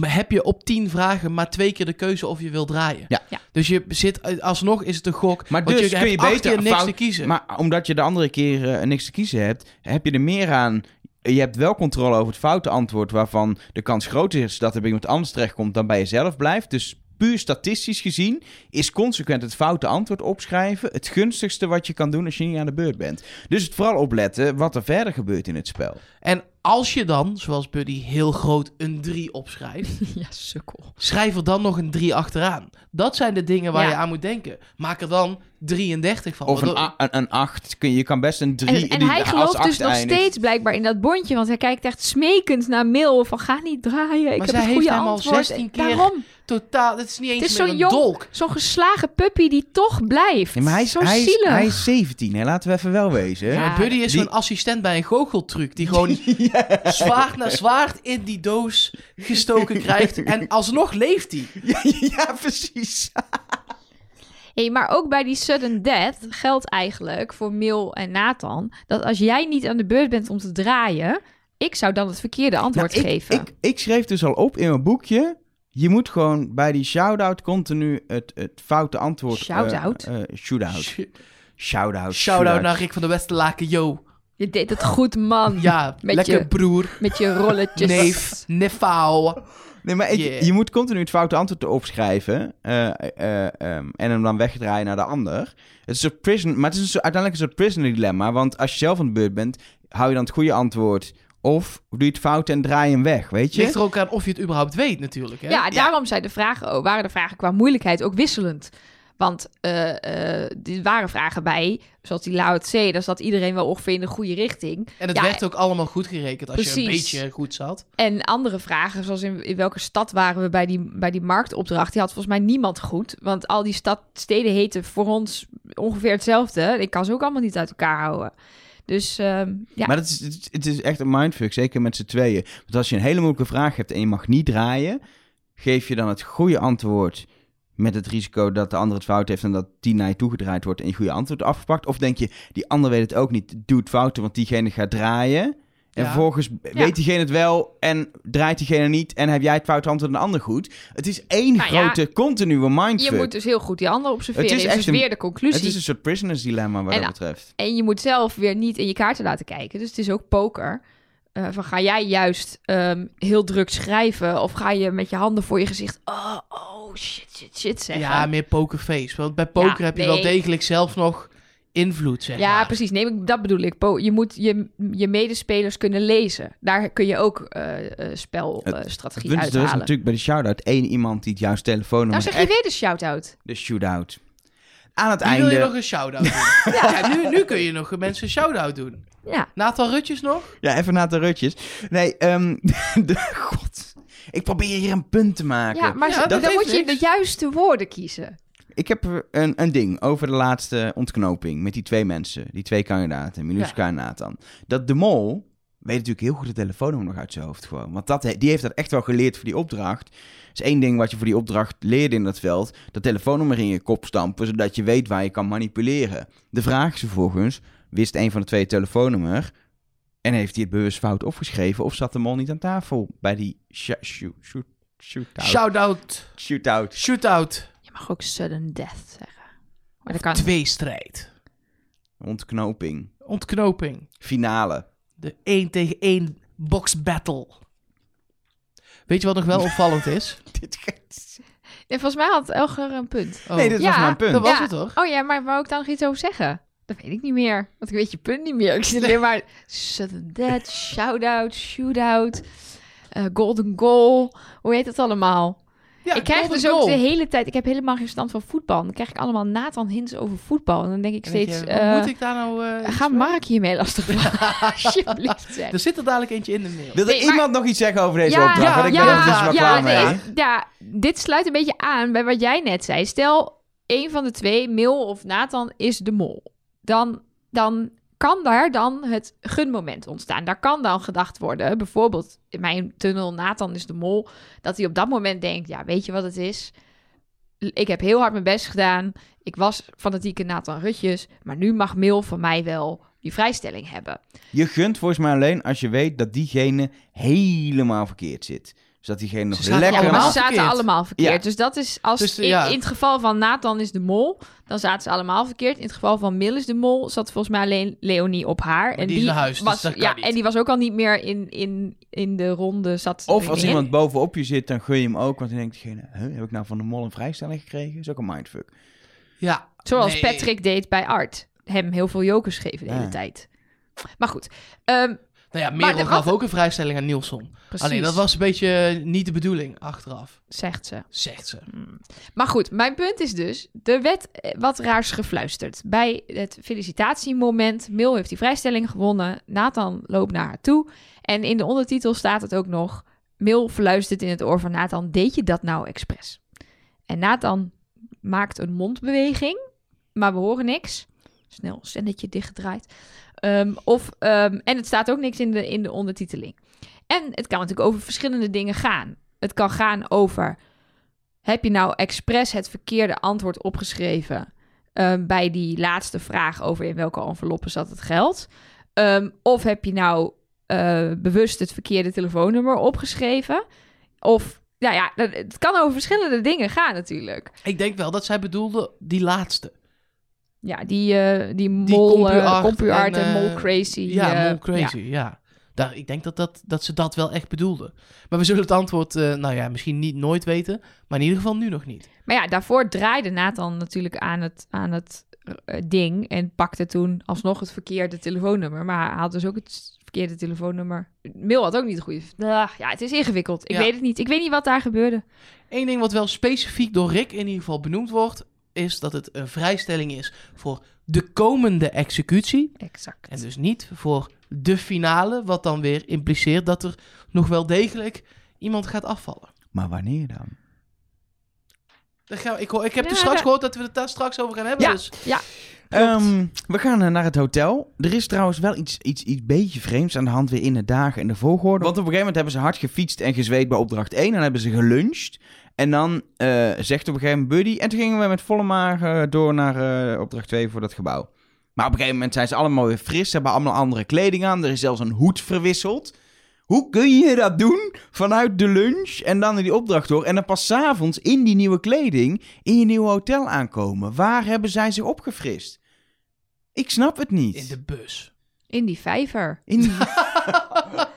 heb je op tien vragen maar twee keer de keuze of je wil draaien. Ja. Ja. Dus je zit, alsnog is het een gok. Maar want dus je kun je beter keer niks fout- te kiezen. Maar omdat je de andere keer eh, niks te kiezen hebt, heb je er meer aan. Je hebt wel controle over het foute antwoord, waarvan de kans groter is dat er bij iemand anders terechtkomt dan bij jezelf blijft. Dus puur statistisch gezien is consequent het foute antwoord opschrijven het gunstigste wat je kan doen als je niet aan de beurt bent. Dus het vooral opletten wat er verder gebeurt in het spel. En als je dan, zoals Buddy, heel groot een 3 opschrijft, ja, sukkel. schrijf er dan nog een 3 achteraan. Dat zijn de dingen waar Ja. je aan moet denken. Maak er dan 33 van. Of een, een, een 8. Kun je, je kan best een 3 En, en hij gelooft dus nog steeds blijkbaar in dat bondje. Want hij kijkt echt smekend naar Mil. Van ga niet draaien. Ik Maar heb zij het heeft goede hem al antwoord. 16 keer Daarom. Totaal, het is niet eens Het is meer zo'n een jong- dolk. Zo'n geslagen puppy die toch blijft. Maar hij is, Zo hij, is, hij is 17, hè? laten we even wel wezen. hè? Ja, Ja, Buddy is die- zo'n assistent bij een goocheltruc. Die gewoon zwaard na zwaard in die doos gestoken krijgt. En alsnog leeft hij. Ja, ja, precies. Hey, maar ook bij die sudden death geldt eigenlijk voor Mil en Nathan... dat als jij niet aan de beurt bent om te draaien... ik zou dan het verkeerde antwoord Nou, ik, geven. Ik, ik schreef dus al op in mijn boekje. Je moet gewoon bij die shout-out continu het, het foute antwoord... eh, Shout-out? eh, shootout. Shout-out. Shout-out naar Rick van der Westerlaken. Yo. Je deed het goed, man. Ja, Met lekker je- broer. Met je rolletjes. Neef. Neffauw. Nee, maar ik- Yeah. je moet continu het foute antwoord opschrijven. eh, eh, ehm, en hem dan wegdraaien naar de ander. Het is een soort prison, maar het is een soort- uiteindelijk een soort prisoner dilemma. Want als je zelf aan de beurt bent, hou je dan het goede antwoord... Of doe je het fout en draai hem weg, weet je? Ligt er ook aan of je het überhaupt weet natuurlijk. Hè? Ja, daarom zijn de vragen, ook- waren de vragen qua moeilijkheid ook wisselend. Want eh eh er waren vragen bij, zoals die Lao Tse, daar zat iedereen wel ongeveer in de goede richting. En het Ja, werd ook allemaal goed gerekend als je een beetje goed zat. En andere vragen, zoals in, in welke stad waren we bij die, bij die marktopdracht, die had volgens mij niemand goed. Want al die stad, steden heten voor ons ongeveer hetzelfde. Ik kan ze ook allemaal niet uit elkaar houden. Dus ehm, ja, Maar is- het is echt een mindfuck, zeker met z'n tweeën. Want als je een hele moeilijke vraag hebt en je mag niet draaien, geef je dan het goede antwoord met het risico dat de ander het fout heeft en dat die naar je toegedraaid wordt en je goede antwoord afgepakt? Of denk je, die ander weet het ook niet, doe het fouten, want diegene gaat draaien. En Ja. vervolgens weet diegene het wel en draait diegene niet en heb jij het foute antwoord en de ander goed. Het is één Nou ja, grote continue mindfuck. je moet dus heel goed die ander observeren. Het is echt dus een- weer de conclusie. Het is een soort prisoners dilemma wat En- dat betreft. En je moet zelf weer niet in je kaarten laten kijken. Dus het is ook poker. Eh, van ga jij juist ehm, heel druk schrijven of ga je met je handen voor je gezicht oh, oh shit shit shit zeggen. Ja, meer pokerface. Want bij poker Ja, heb je wel degelijk zelf nog invloed, zeg Ja, maar. precies. Nee, dat bedoel ik. Je moet je, je medespelers kunnen lezen. Daar kun je ook eh eh, Het spelstrategie punt is, er is uithalen. natuurlijk bij de shout-out één iemand die het juist telefoonnummer Nou zeg je echt weer de shout-out. de shootout. Aan het Nu wil je einde. nog een shout-out doen. ja, nu, nu kun je nog mensen een shout-out doen. Ja. Nathan Rutjes nog? Ja, even na de rutjes. Nee, ehm de, god. Ik probeer hier een punt te maken. ja, maar Ja, zo- dat dan moet je de juiste woorden kiezen. Ik heb een, een ding over de laatste ontknoping met die twee mensen. Die twee kandidaten, Miluska en Nathan. Dat de mol weet natuurlijk heel goed het telefoonnummer nog uit zijn hoofd gewoon. Want dat, die heeft dat echt wel geleerd voor die opdracht. Dat is één ding wat je voor die opdracht leerde in dat veld. Dat telefoonnummer in je kop stampen, zodat je weet waar je kan manipuleren. De vraag is vervolgens, wist een van de twee telefoonnummer... en heeft hij het bewust fout opgeschreven... of zat de mol niet aan tafel bij die sh- shoot, shoot, shootout? Shout-out. shootout. Shootout. Mag ook sudden death zeggen. Maar dat kan. Tweestrijd. Ontknoping. Ontknoping. Finale. De 1 tegen 1 box battle. Weet je wat nog wel opvallend is? Dit Nee, volgens mij had Elger een punt. Oh, Nee, dit was Ja, mijn punt. dat was Ja. het toch? Oh ja, maar wou ik daar nog iets over zeggen? Dat weet ik niet meer. Want ik weet je punt niet meer. Ik zit alleen maar... Sudden death, shout-out, shootout, eh, golden goal. Hoe heet het allemaal? Ja, ik krijg dus ook de hele tijd... Ik heb helemaal geen stand van voetbal. Dan krijg ik allemaal Nathan hints over voetbal. En dan denk ik En denk steeds... je, hoe eh, moet ik daar nou... eh, iets Ga? Mark hiermee lastigvallen. Alsjeblieft zeg. Er zit er dadelijk eentje in de mail. Wil er Nee, maar- iemand nog iets zeggen over deze Ja, opdracht? ja, Want ik ben er dus ja, klaar mee. nee, ja, dit sluit een beetje aan bij wat jij net zei. Stel, een van de twee, Mil of Nathan, is de mol. Dan, dan kan daar dan het gunmoment ontstaan. Daar kan dan gedacht worden, bijvoorbeeld in mijn tunnel, Nathan is de mol, dat hij op dat moment denkt, ja, weet je wat het is? Ik heb heel hard mijn best gedaan. Ik was fanatieke Nathan Rutjes, maar nu mag Mil van mij wel die vrijstelling hebben. Je gunt volgens mij alleen als je weet dat diegene helemaal verkeerd zit. Dus dat diegene nog zaten lekker... Ja, maar allemaal ze zaten verkeerd. allemaal verkeerd. Ja. Dus dat is als Dus, in, ja. in het geval van Nathan is de mol, dan zaten ze allemaal verkeerd. In het geval van Mil is de mol, zat volgens mij alleen Leonie op haar. Maar die huis, dus was, ja, niet. en die was ook al niet meer in, in, in de ronde. Zat Of als in. iemand bovenop je zit, dan gun je hem ook. Want dan denkt diegene, huh, heb ik nou van de mol een vrijstelling gekregen? Dat is ook een mindfuck. Ja. Zoals Nee. Patrick deed bij Art. Hem heel veel jokers geven de hele tijd. Maar goed, ehm, Nou ja, Merel de- gaf ook een vrijstelling aan Nielsen. precies, Alleen dat was een beetje eh, niet de bedoeling achteraf, zegt ze. zegt ze. Maar goed, mijn punt is dus, er werd eh, wat raars gefluisterd. Bij het felicitatiemoment, Mil heeft die vrijstelling gewonnen, Nathan loopt naar haar toe. En in de ondertitel staat het ook nog, Mil fluistert in het oor van Nathan, deed je dat nou expres? En Nathan maakt een mondbeweging, maar we horen niks. Snel zendetje dichtgedraaid. Ehm, of, ehm, en het staat ook niks in de, in de ondertiteling. En het kan natuurlijk over verschillende dingen gaan. Het kan gaan over heb je nou expres het verkeerde antwoord opgeschreven ehm, bij die laatste vraag over in welke enveloppen zat het geld? Of heb je nou eh, bewust het verkeerde telefoonnummer opgeschreven? Of, nou ja, het kan over verschillende dingen gaan natuurlijk. Ik denk wel dat zij bedoelde die laatste. Ja, die, eh die mol, CompuArt eh, CompuArt en, en, eh, mol crazy. Ja, Mol Crazy, ja. Daar, ik denk dat, dat, dat ze dat wel echt bedoelde. Maar we zullen het antwoord, nou ja, misschien niet nooit weten. Maar in ieder geval nu nog niet. Maar ja, daarvoor draaide Nathan natuurlijk aan het, aan het ding en pakte toen alsnog het verkeerde telefoonnummer. Maar hij had dus ook het verkeerde telefoonnummer. Mail had ook niet het goede. Ah, ja, het is ingewikkeld. Ik Ja. weet het niet. Ik weet niet wat daar gebeurde. Eén ding wat wel specifiek door Rick in ieder geval benoemd wordt, is dat het een vrijstelling is voor de komende executie. Exact. En dus niet voor de finale, wat dan weer impliceert dat er nog wel degelijk iemand gaat afvallen. Maar wanneer dan? Dat gaan we- ik, hoor, ik heb Ja, dus straks gehoord dat we het daar straks over gaan hebben. Ja. Dus Ja, Ehm, we gaan eh, naar het hotel. Er is trouwens wel iets, iets, iets beetje vreemds aan de hand weer in de dagen en de volgorde. Want op een gegeven moment hebben ze hard gefietst en gezweet bij opdracht 1. En dan hebben ze geluncht. En dan eh, zegt op een gegeven moment Buddy... En toen gingen we met volle maag door naar eh, opdracht 2 voor dat gebouw. Maar op een gegeven moment zijn ze allemaal weer fris. Ze hebben allemaal andere kleding aan. Er is zelfs een hoed verwisseld. Hoe kun je dat doen vanuit de lunch en dan in die opdracht door... en dan pas 's avonds in die nieuwe kleding in je nieuwe hotel aankomen? Waar hebben zij zich opgefrist? Ik snap het niet. In de bus. In die vijver. In die-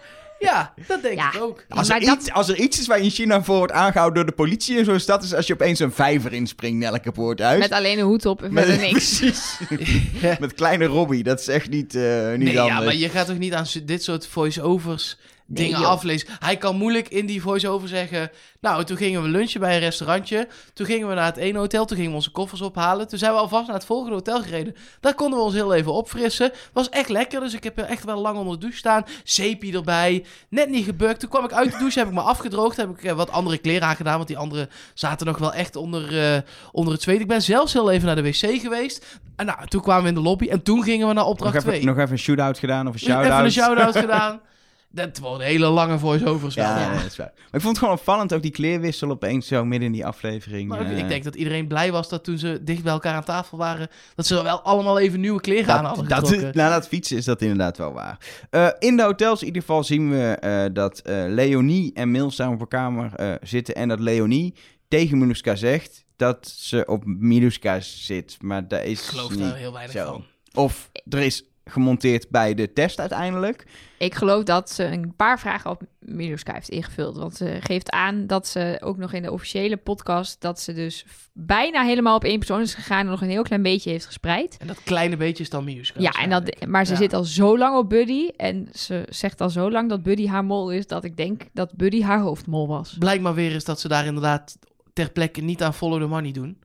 Ja, dat denk Ja. ik ook. Als, Maar er dat- iets, als er iets is waar je in China voor wordt aangehouden door de politie in zo'n stad... is als je opeens een vijver inspringt in elke poorthuis. Met alleen een hoed op en Met- verder niks. Precies. Met kleine Robbie, dat is echt niet, eh niet Nee, ja, anders. maar je gaat toch niet aan dit soort voice-overs dingen aflezen. Hij kan moeilijk in die voice-over zeggen... Nou, toen gingen we lunchen bij een restaurantje. Toen gingen we naar het ene hotel. Toen gingen we onze koffers ophalen. Toen zijn we alvast naar het volgende hotel gereden. Daar konden we ons heel even opfrissen. Was echt lekker, dus ik heb er echt wel lang onder de douche staan. Zeepie erbij. Net niet gebukt. Toen kwam ik uit de douche, heb ik me afgedroogd. Heb ik eh, wat andere kleren aangedaan, want die andere zaten nog wel echt onder, eh, onder het zweet. Ik ben zelfs heel even naar de wc geweest. En nou, toen kwamen we in de lobby. En toen gingen we naar nog, opdracht even, 2. nog even een shootout gedaan of een Even shout-out. een shout-out gedaan. Dat worden hele lange voice-overs. Ja, Ja. nee, dat is waar. Maar ik vond het gewoon opvallend, ook die kleerwissel opeens zo midden in die aflevering. Maar ik- eh, ik denk dat iedereen blij was dat toen ze dicht bij elkaar aan tafel waren, dat ze wel allemaal even nieuwe kleren aan hadden dat, dat, getrokken. na dat fietsen is dat inderdaad wel waar. Eh, in de hotels in ieder geval zien we eh, dat Leonie en Mil samen op een kamer zitten. En dat Leonie tegen Minuska zegt dat ze op Minuska zit. Maar dat is ik geloof daar heel weinig zo. van. Of er is gemonteerd bij de test uiteindelijk. Ik geloof dat ze een paar vragen op Miluska heeft ingevuld. Want ze geeft aan dat ze ook nog in de officiële podcast... dat ze dus bijna helemaal op één persoon is gegaan... en nog een heel klein beetje heeft gespreid. En dat kleine beetje is dan Miuska. Ja, en dat, maar ze Ja. zit al zo lang op Buddy... en ze zegt al zo lang dat Buddy haar mol is... dat ik denk dat Buddy haar hoofdmol was. Blijkt maar weer eens dat ze daar inderdaad ter plekke niet aan follow the money doen.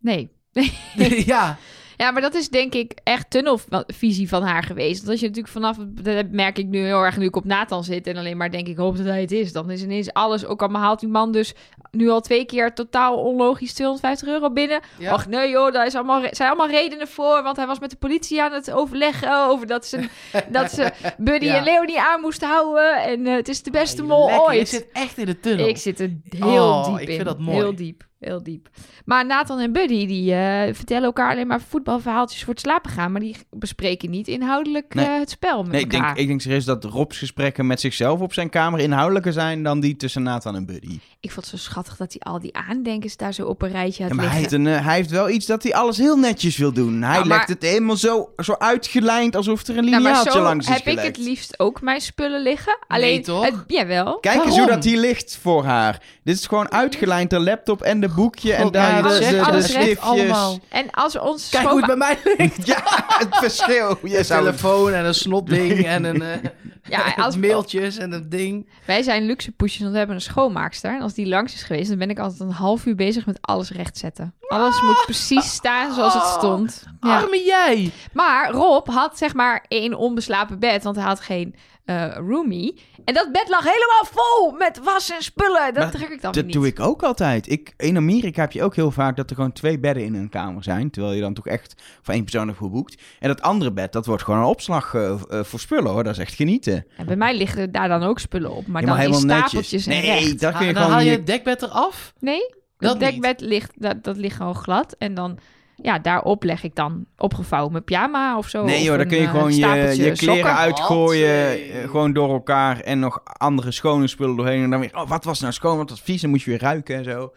Nee. ja, Ja, maar dat is denk ik echt tunnelvisie van haar geweest. Want als je natuurlijk vanaf, dat merk ik nu heel erg nu ik op Nathan zit en alleen maar denk ik hoop dat hij het is. Dan is ineens alles, ook al haalt die man dus nu al twee keer totaal onlogisch 250 euro binnen. ja. Ach nee joh, daar is allemaal, zijn allemaal redenen voor. Want hij was met de politie aan het overleggen over dat ze, dat ze Buddy Ja. en Leonie aan moesten houden. En eh, het is de beste mol Lekker, Je ooit. zit echt in de tunnel. Ik zit er heel Oh, diep ik in. vind dat mooi. Heel diep, heel diep. Maar Nathan en Buddy, die eh, vertellen elkaar alleen maar voetbalverhaaltjes voor het slapen gaan. Maar die bespreken niet inhoudelijk Nee. eh, het spel met Nee, ik denk, elkaar. ik denk serieus dat Rob's gesprekken met zichzelf op zijn kamer inhoudelijker zijn dan die tussen Nathan en Buddy. Ik vond het zo schattig dat hij al die aandenkens daar zo op een rijtje had Ja, maar hij liggen. heeft, een, eh, hij heeft wel iets dat hij alles heel netjes wil doen. Hij maar- legt het helemaal zo, zo uitgelijnd alsof er een lineaaltje langs is heb ik het liefst ook mijn spullen liggen. Alleen, toch? Het, jawel. Kijk eens hoe dat hier ligt voor haar. Dit is gewoon uitgelijnd, de laptop en de boekje. en daar ja, de, alles- de, de, stiftjes. allemaal. En als ons Kijk hoe het bij mij ligt. Ja, het verschil. Je Een zou het- telefoon en een snotding en een eh, Ja, als- mailtjes en een ding. Wij zijn luxe poesjes, want we hebben een schoonmaakster. En als die langs is geweest, dan ben ik altijd een half uur bezig met alles rechtzetten. Alles moet precies staan zoals het stond. Ja. Arme jij. Maar Rob had zeg maar één onbeslapen bed, want hij had geen eh roomie. En dat bed lag helemaal vol met was en spullen. Dat Maar trek ik dan Dat niet. doe ik ook altijd. Ik, in Amerika heb je ook heel vaak dat er gewoon twee bedden in een kamer zijn. Terwijl je dan toch echt voor één persoon hebt geboekt. En dat andere bed, dat wordt gewoon een opslag eh, eh, voor spullen hoor. Dat is echt genieten. En bij mij liggen daar dan ook spullen op, maar Helemaal, dan in helemaal stapeltjes netjes. en Nee, recht. dat kun je Ah, dan gewoon haal je het dekbed eraf. Nee, Dat dekbed ligt, dat, dat ligt gewoon glad. En dan, ja, daarop leg ik dan opgevouwen mijn pyjama of zo. Nee joh, dan een, kun je eh, gewoon je, je kleren sokken. uitgooien. Wat? eh, gewoon door elkaar. En nog andere schone spullen doorheen. En dan weer, oh wat was nou schoon, wat was vies. Dan moet je weer ruiken en zo.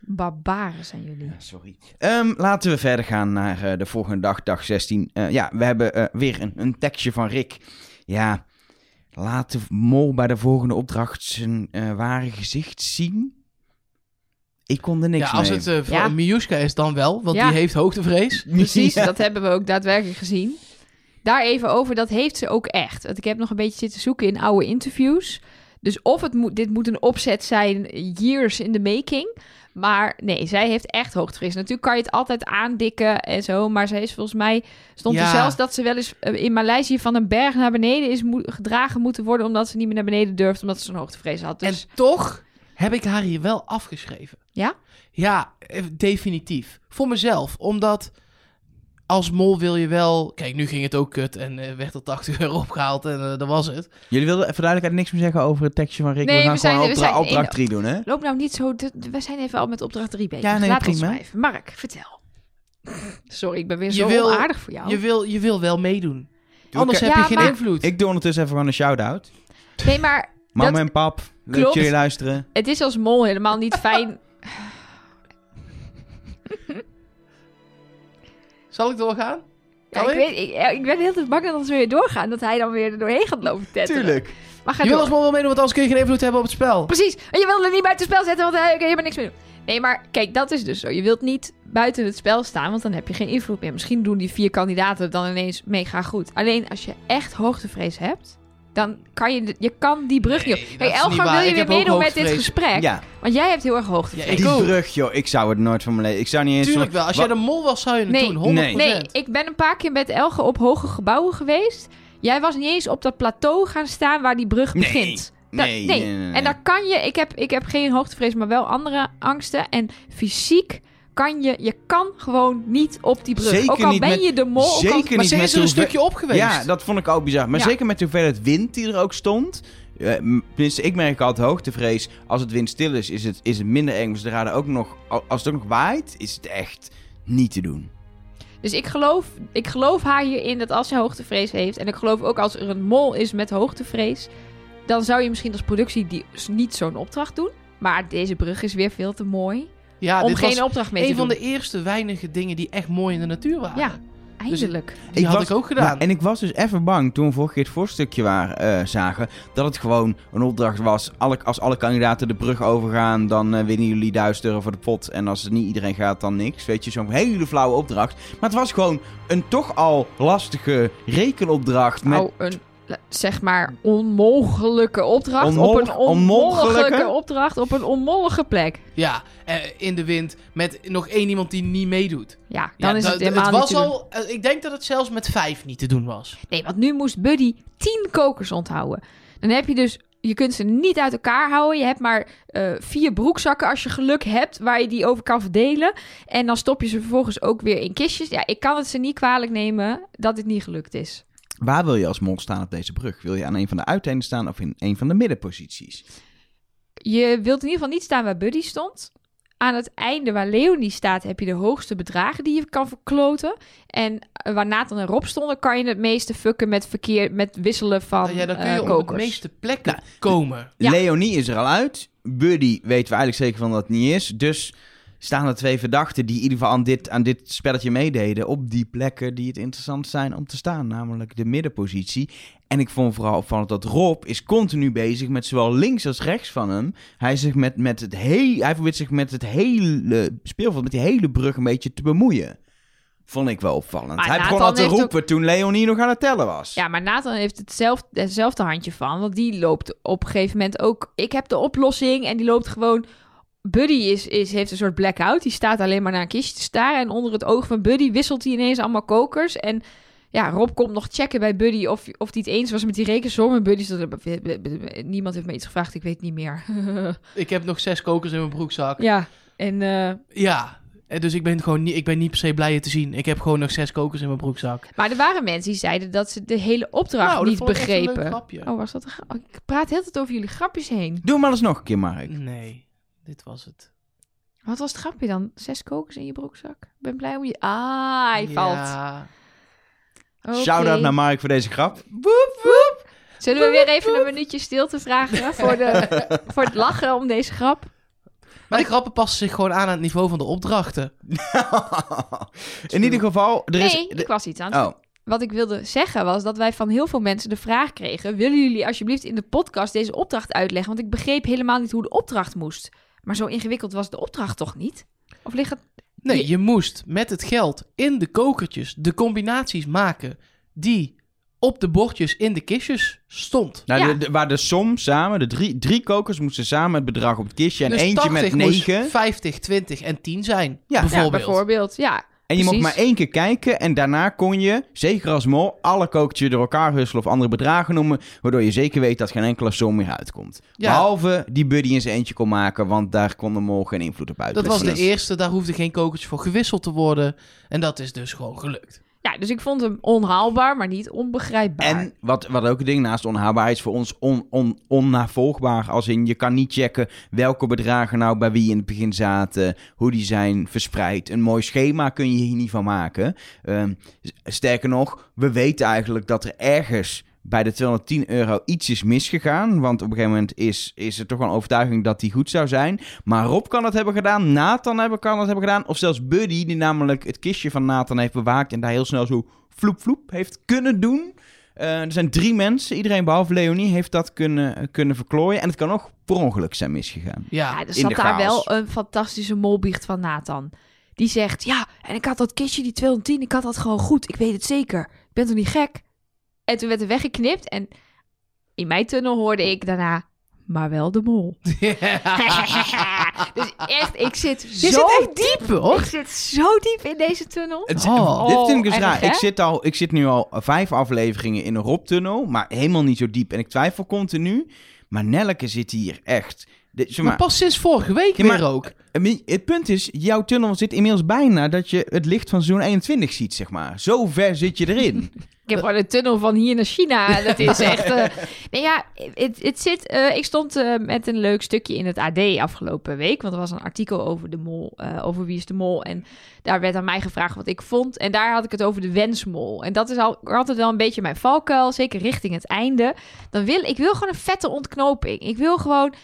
Barbaren zijn jullie. Ja, sorry. Ehm, laten we verder gaan naar eh, de volgende dag, dag 16. Eh, ja, we hebben eh, weer een, een tekstje van Rick. Ja, laat de mol bij de volgende opdracht zijn eh, ware gezicht zien. Ik kon er niks Ja, als mee. het eh voor Ja. Miuska is dan wel, want Ja. die heeft hoogtevrees. Precies, Ja. dat hebben we ook daadwerkelijk gezien. Daar even over, dat heeft ze ook echt. Want ik heb nog een beetje zitten zoeken in oude interviews. Dus of het moet, dit moet een opzet zijn, years in the making. Maar nee, zij heeft echt hoogtevrees. Natuurlijk kan je het altijd aandikken en zo. Maar zij is volgens mij, stond er zelfs dat ze wel eens eh, in Maleisië van een berg naar beneden is mo- gedragen moeten worden. Omdat ze niet meer naar beneden durfde, omdat ze zo'n hoogtevrees had. Dus En toch heb ik haar hier wel afgeschreven. Ja? Ja, eh, definitief. Voor mezelf. Omdat als mol wil je wel... Kijk, nu ging het ook kut en eh, werd er 80 euro opgehaald en eh, dat was het. Jullie wilden even duidelijkheid niks meer zeggen over het tekstje van Rick. Nee, we gaan we zijn- gewoon we opdra- zijn opdracht in- 3 doen, hè? Loop nou niet zo... we zijn even al met opdracht 3 bezig. Ja, nee, Laat ons prima. even. Mark, vertel. Sorry, ik ben weer Je zo wil- onaardig voor jou. Je wil, je wil wel meedoen. Doe Anders ik- heb Ja, je geen maar- invloed. Ik doe ondertussen even gewoon een shout-out. Nee, maar Mama Dat- en pap, leuk dat jullie luisteren. het is als mol helemaal niet fijn... Zal ik doorgaan? Ja, ik, ik? weet, ik, ben heel tijd bang dat als we weer doorgaan, dat hij dan weer er doorheen gaat lopen tetteren. Tuurlijk. Maar ga Je wil als mol wel meedoen, want anders kun je geen invloed hebben op het spel. Precies. En je wil er niet buiten het spel zetten, want dan kun je maar niks meer doen. Nee, maar kijk, dat is dus zo. Je wilt niet buiten het spel staan, want dan heb je geen invloed meer. Misschien doen die vier kandidaten het dan ineens mega goed. Alleen als je echt hoogtevrees hebt, dan kan je, je kan die brug Nee, niet op. Elgar, waar. wil je weer meedoen met dit gesprek? Ja, Want jij hebt heel erg hoogtevrees. Ja, ik die ook. brug, joh. Ik zou het nooit van mijn leven... Ik zou niet eens... Tuurlijk wel. Als jij de mol was, zou je het Nee, doen. 100%. nee. Nee, ik ben een paar keer met Elge op hoge gebouwen geweest. Jij was niet eens op dat plateau gaan staan waar die brug Nee. begint. Da- Nee, nee, nee, nee. En daar kan je, ik heb, ik heb geen hoogtevrees, maar wel andere angsten. En fysiek kan je, je kan gewoon niet op die brug. Zeker ook al niet ben met- je de mol. ook al- zeker Maar ze is er een stukje op geweest. Ja, dat vond ik ook bizar. Maar Ja. zeker met de hoeveelheid wind die er ook stond. eh, tenminste, ik merk altijd hoogtevrees. Als het windstil is, is het, is het minder eng. Maar zodra er ook nog, al- als het ook nog waait, is het echt niet te doen. Dus ik geloof, ik geloof haar hierin dat als ze hoogtevrees heeft... en ik geloof ook als er een mol is met hoogtevrees... dan zou je misschien als productie die, niet zo'n opdracht doen. Maar deze brug is weer veel te mooi Ja, om dit geen was opdracht mee te een van de eerste weinige dingen die echt mooi in de natuur waren. Ja, eindelijk. Die Ik had was- ik ook gedaan. Ja, en ik was dus even bang toen we vorige keer het voorstukje waren, eh, zagen. Dat het gewoon een opdracht was. Alle, als alle kandidaten de brug overgaan, dan eh, winnen jullie 1000 euro voor de pot. En als het niet iedereen gaat, dan niks. Weet je, zo'n hele flauwe opdracht. Maar het was gewoon een toch al lastige rekenopdracht. Met Nou, een zeg maar onmogelijke opdracht op een onmogelijke onmogelijke? opdracht op een onmogelijke plek. Ja, eh, in de wind met nog één iemand die niet meedoet. Ja, dan Ja, is het helemaal het niet was te doen. al, eh, Ik denk dat het zelfs met vijf niet te doen was. Nee, want nu moest Buddy 10 kokers onthouden. Dan heb je dus, je kunt ze niet uit elkaar houden. Je hebt maar eh, vier broekzakken als je geluk hebt, waar je die over kan verdelen. En dan stop je ze vervolgens ook weer in kistjes. Ja, ik kan het ze niet kwalijk nemen dat het niet gelukt is. Waar wil je als mol staan op deze brug? Wil je aan een van de uiteinden staan of in een van de middenposities? Je wilt in ieder geval niet staan waar Buddy stond. Aan het einde waar Leonie staat, heb je de hoogste bedragen die je kan verkloten. En eh, waar Nathan en Rob stonden, kan je het meeste fucken met verkeer, met wisselen van ja, dan kun eh, je op kokers. de meeste plekken Nou, komen. Ja. Leonie is er al uit. Buddy weten we eigenlijk zeker van dat het niet is. Dus staan er twee verdachten die in ieder geval aan dit, aan dit spelletje meededen... op die plekken die het interessant zijn om te staan. Namelijk de middenpositie. En ik vond vooral opvallend dat Rob is continu bezig met zowel links als rechts van hem. Hij, zich met, met het he- hij probeert zich met het hele speelveld, met die hele brug een beetje te bemoeien. Vond ik wel opvallend. Maar hij begon Nathan al te roepen toen Leonie nog aan het tellen was. Ja, maar Nathan heeft hetzelfde, hetzelfde handje van. Want die loopt op een gegeven moment ook... Ik heb de oplossing en die loopt gewoon... Buddy is, is, heeft een soort blackout. Die staat alleen maar naar een kistje te staren. En onder het oog van Buddy wisselt hij ineens allemaal kokers. En ja, Rob komt nog checken bij Buddy of, of hij het eens was met die rekensom. En Buddy zegt, niemand heeft me iets gevraagd, ik weet niet meer. Ik heb nog zes kokers in mijn broekzak. ja, en eh, Ja. En dus ik ben gewoon niet, ik ben niet per se blij je te zien. Ik heb gewoon nog zes kokers in mijn broekzak. maar er waren mensen die zeiden dat ze de hele opdracht Nou, niet begrepen. grapje. Oh, was dat een gra- oh, Ik praat heel tijd over jullie grapjes heen. Doe maar eens nog een keer, Mark. Nee, dit was het. Wat was het grapje dan? Zes kokers in je broekzak? Ik ben blij om je... Ah, hij valt. Ja. Oké. Shout-out naar Mark voor deze grap. Zullen we weer even een minuutje stilte vragen voor, de, voor het lachen om deze grap? Maar de grappen passen zich gewoon aan aan het niveau van de opdrachten. In ieder geval, er is... nee, ik was iets aan het Oh, Wat ik wilde zeggen was dat wij van heel veel mensen de vraag kregen... willen jullie alsjeblieft in de podcast deze opdracht uitleggen? Want ik begreep helemaal niet hoe de opdracht moest. Maar zo ingewikkeld was de opdracht toch niet? Of ligt het... Nee, je moest met het geld in de kokertjes de combinaties maken die op de bordjes in de kistjes stond. nou, Ja. de, de- waar de som samen, de drie, drie kokers moesten samen het bedrag op het kistje en dus eentje 80 met moest 9. 50, 20 en 10 zijn, Ja, ja, bijvoorbeeld. Bijvoorbeeld, ja. En je mocht maar één keer kijken en daarna kon je, zeker als mol, alle kokertjes door elkaar husselen of andere bedragen noemen, waardoor je zeker weet dat geen enkele som meer uitkomt. Ja. Behalve die Buddy in zijn eentje kon maken, want daar kon de mol geen invloed op Dat uitoefenen. was de eerste, daar hoefde geen kokertje voor gewisseld te worden. En dat is dus gewoon gelukt. Ja, dus ik vond hem onhaalbaar, maar niet onbegrijpbaar. En wat, wat ook een ding naast onhaalbaar is voor ons on, on, onnavolgbaar. Als in je kan niet checken welke bedragen nou bij wie in het begin zaten. Hoe die zijn verspreid. Een mooi schema kun je hier niet van maken. Ehm, sterker nog, we weten eigenlijk dat er ergens bij de 210 euro iets is misgegaan. Want op een gegeven moment is, is er toch wel een overtuiging dat die goed zou zijn. Maar Rob kan het hebben gedaan, Nathan hebben, kan het hebben gedaan. Of zelfs Buddy, die namelijk het kistje van Nathan heeft bewaakt. En daar heel snel zo vloep vloep heeft kunnen doen. Eh, er zijn drie mensen, iedereen behalve Leonie heeft dat kunnen, kunnen verklooien. En het kan ook per ongeluk zijn misgegaan. Ja, Ja, er in zat daar chaos. wel een fantastische molbiecht van Nathan. Die zegt, ja, en ik had dat kistje, die 210, ik had dat gewoon goed. Ik weet het zeker. Ik ben toch niet gek? En toen werd er weggeknipt en in mijn tunnel hoorde ik daarna, maar wel de mol. dus echt, ik zit Je zo zit echt diep, hoor. Ik zit zo diep in deze tunnel. Het, Oh. dit vind ik dus erg, raar. hè? Ik zit, al, ik zit nu al vijf afleveringen in een Rob-tunnel, maar helemaal niet zo diep. En ik twijfel continu. Maar Nelleke zit hier echt. Maar maar, pas sinds vorige week Ja, maar- weer ook. het punt is, jouw tunnel zit inmiddels bijna dat je het licht van zo'n 21 ziet, zeg maar. Zo ver zit je erin. Ik heb gewoon een tunnel van hier naar China. Dat is echt. eh, nee, ja, het, het zit. eh, ik stond eh, met een leuk stukje in het AD afgelopen week. Want er was een artikel over de mol. over wie is de mol. En daar werd aan mij gevraagd wat ik vond. En daar had ik het over de wensmol. En dat is al, altijd wel een beetje mijn valkuil. Zeker richting het einde. Dan wil ik wil gewoon een vette ontknoping. Ik wil gewoon.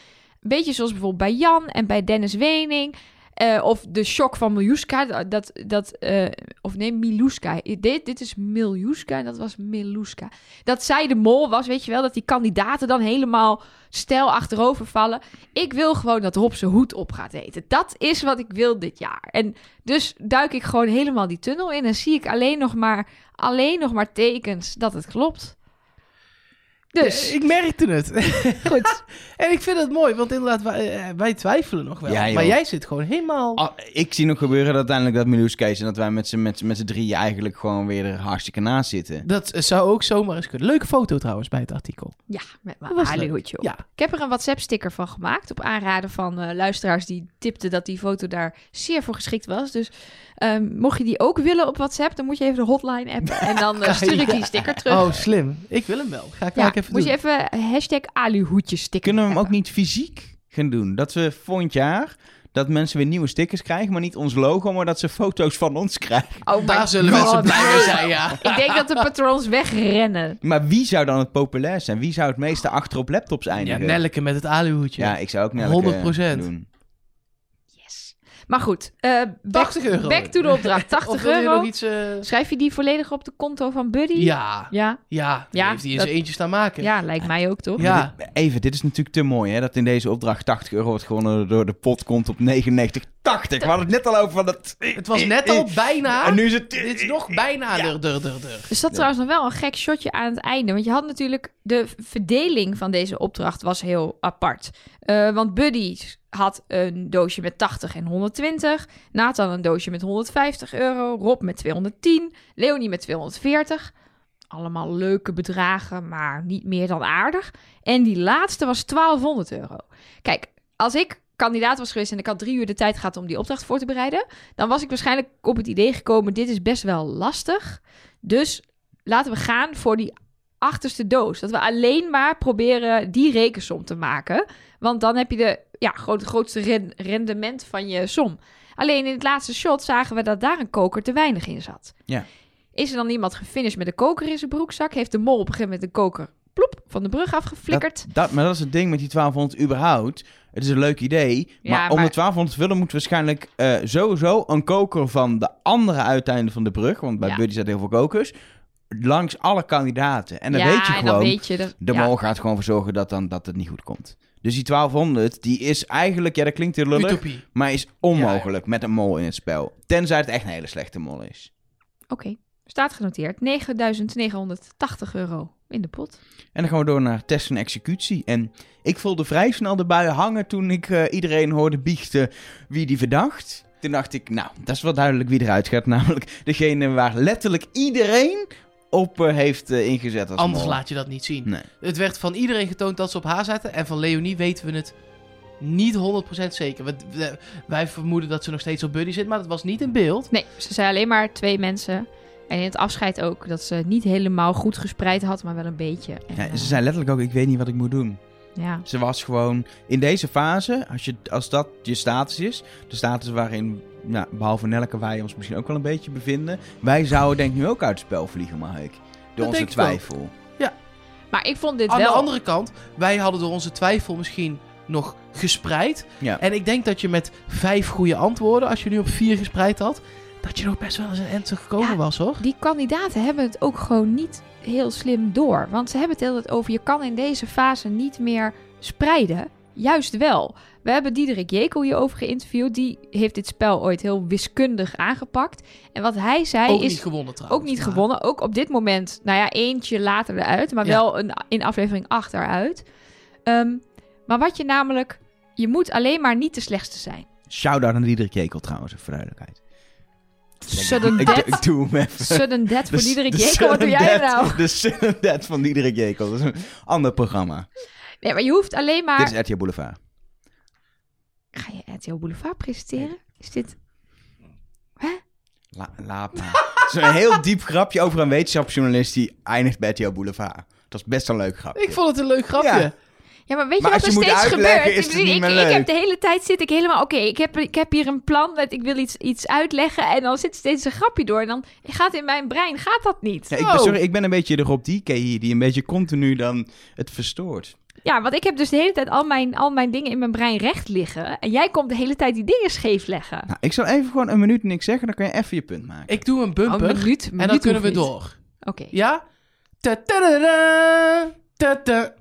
Een beetje zoals bijvoorbeeld bij Jan en bij Dennis Wening. Eh, of de shock van Miljuska. Dat, dat, eh, of nee, Miluska. Dit, dit is Miljuska en dat was Miluska. Dat zij de mol was, weet je wel. Dat die kandidaten dan helemaal stijl achterover vallen. Ik wil gewoon dat Rob zijn hoed op gaat eten. Dat is wat ik wil dit jaar. En dus duik ik gewoon helemaal die tunnel in. En zie ik alleen nog maar, alleen nog maar tekens dat het klopt. Dus, Ja, ik merkte het. goed. en ik vind het mooi, want inderdaad, wij, eh, wij twijfelen nog wel. Ja, maar jij zit gewoon helemaal... Ah, ik zie nog gebeuren dat uiteindelijk dat Miluska is en dat wij met z'n met, z'n- met z'n drieën eigenlijk gewoon weer er hartstikke naast zitten. Dat zou ook zomaar eens kunnen. Leuke foto trouwens bij het artikel. Ja, met mijn was Ali-hoedje op. Ja. Ik heb er een WhatsApp-sticker van gemaakt. Op aanraden van eh, luisteraars die tipten dat die foto daar zeer voor geschikt was. Dus ehm, mocht je die ook willen op WhatsApp, dan moet je even de hotline appen. En dan eh, stuur ik die sticker terug. Oh, slim. Ik wil hem wel. Ga ik ja, ook even moet doen. je even hashtag Ali-hoedje sticker Kunnen we hem ook niet fysiek gaan doen? Dat we volgend jaar, dat mensen weer nieuwe stickers krijgen, maar niet ons logo, maar dat ze foto's van ons krijgen. Oh, Daar zullen God, mensen blij mee zijn, ja. Ik denk dat de patrons wegrennen. Maar wie zou dan het populair zijn? Wie zou het meeste achter op laptops Ja, eindigen? Nelleke met het aluhoedje. Ja, ik zou ook Nelleke 100%. doen. Maar goed, eh, back, 80 euro. back to de opdracht. 80 Of wil je euro. nog iets... eh, Schrijf je die volledig op de konto van Buddy? Ja, Ja, ja. Die Ja, heeft hij in dat- zijn eentje staan maken. ja lijkt mij ook toch? Ja. Even, dit is natuurlijk te mooi, hè? Dat in deze opdracht 80 euro wordt gewonnen door de pot komt op 99. 80! We hadden het net al over van dat... Het was net al bijna. En nu is het... Dit is nog bijna. Ja. Dur, dur, dur, dur. Er zat trouwens nog wel een gek shotje aan het einde. Want je had natuurlijk... De verdeling van deze opdracht was heel apart. Eh, want Buddy had een doosje met 80 en 120. Nathan een doosje met 150 euro. Rob met 210. Leonie met 240. Allemaal leuke bedragen, maar niet meer dan aardig. En die laatste was 1200 euro. Kijk, als ik kandidaat was geweest en ik had drie uur de tijd gehad om die opdracht voor te bereiden, dan was ik waarschijnlijk op het idee gekomen: dit is best wel lastig. Dus laten we gaan voor die achterste doos. Dat we alleen maar proberen die rekensom te maken. Want dan heb je de ja, groot, grootste ren- rendement van je som. Alleen in het laatste shot zagen we dat daar een koker te weinig in zat. Ja. Is er dan iemand gefinished met een koker in zijn broekzak? Heeft de mol op een gegeven moment de koker ploep van de brug afgeflikkerd? Dat, maar dat is het ding met die 1200 überhaupt. Het is een leuk idee. Maar, om de 1200 te vullen moet waarschijnlijk eh, sowieso een koker van de andere uiteinde van de brug. Want bij Ja. Buddy staat heel veel kokers. Langs alle kandidaten. En dan ja, weet je gewoon. dan weet je dat, De ja. mol gaat gewoon voor zorgen dat, dan, dat het niet goed komt. Dus die 1200, die is eigenlijk, ja dat klinkt heel lullig, Utopie. maar is onmogelijk met een mol in het spel. Tenzij het echt een hele slechte mol is. Oké, staat genoteerd. 9.980 euro in de pot. En dan gaan we door naar test en executie. En ik voelde vrij snel de buien hangen toen ik eh, iedereen hoorde biechten wie die verdacht. Toen dacht ik, nou, dat is wel duidelijk wie eruit gaat. Namelijk degene waar letterlijk iedereen op heeft eh, ingezet als Anders mol. laat je dat niet zien. Nee. Het werd van iedereen getoond dat ze op haar zaten. En van Leonie weten we het niet 100% zeker. We- we- wij vermoeden dat ze nog steeds op Buddy zit, maar dat was niet in beeld. Nee, ze zei alleen maar twee mensen. En in het afscheid ook dat ze niet helemaal goed gespreid had, maar wel een beetje. En, Ja, eh, ze zei letterlijk ook, ik weet niet wat ik moet doen. ja. Ze was gewoon in deze fase, als, je, als dat je status is, de status waarin, nou, behalve Nelke, wij ons misschien ook wel een beetje bevinden, wij zouden denk ik nu ook uit het spel vliegen, Mark. Door Dat onze wel. twijfel. Maar ik vond dit Aan wel... de andere kant, wij hadden door onze twijfel misschien nog gespreid. Ja. En ik denk dat je met vijf goede antwoorden, als je nu op vier gespreid had, dat je nog best wel eens een end gekomen Ja. was, hoor. Die kandidaten hebben het ook gewoon niet heel slim door. Want ze hebben het heel tijd over, je kan in deze fase niet meer spreiden. Juist wel. We hebben Diederik Jekel hierover geïnterviewd. Die heeft dit spel ooit heel wiskundig aangepakt. En wat hij zei ook is... niet gewonnen trouwens. Ook niet maar- gewonnen. Ook op dit moment, nou ja, eentje later eruit. Maar Ja. wel een, in aflevering 8 eruit. Ehm, maar wat je namelijk... Je moet alleen maar niet de slechtste zijn. Shout-out aan Diederik Jekel trouwens, voor duidelijkheid. Sudden ik, death. ik doe hem even. Sudden death voor De- Diederik de Jekel. Wat doe jij death- nou? De sudden death van Diederik Jekel. Dat is een ander programma. Nee, maar je hoeft alleen maar... Dit is RTL Boulevard. Ga je RTL Boulevard presenteren? Is dit... La, laat maar. Het is een heel diep grapje over een wetenschapsjournalist die eindigt bij RTL Boulevard. Dat is best een leuk grapje. Ik vond het een leuk grapje. Ja. Ja, maar weet je wat er steeds gebeurt? is Ik het bedoel, niet ik, meer ik leuk. heb de hele tijd zit ik helemaal... Oké, ik, heb, ik heb hier een plan. Dat ik wil iets, iets uitleggen. En dan zit steeds een grapje door. En dan gaat in mijn brein... Gaat dat niet? Ja, ik ben, Oh. sorry, ik ben een beetje de Rob DK hier, die een beetje continu dan het verstoort. Ja, want ik heb dus de hele tijd al mijn, al mijn dingen in mijn brein recht liggen. En jij komt de hele tijd die dingen scheef leggen. Nou, ik zal even gewoon een minuut niks zeggen, dan kan je even je punt maken. Ik doe een Oh, bumper een minuut, en dan kunnen we door. Oké. Ja? Ta-ta-da-da, ta-ta.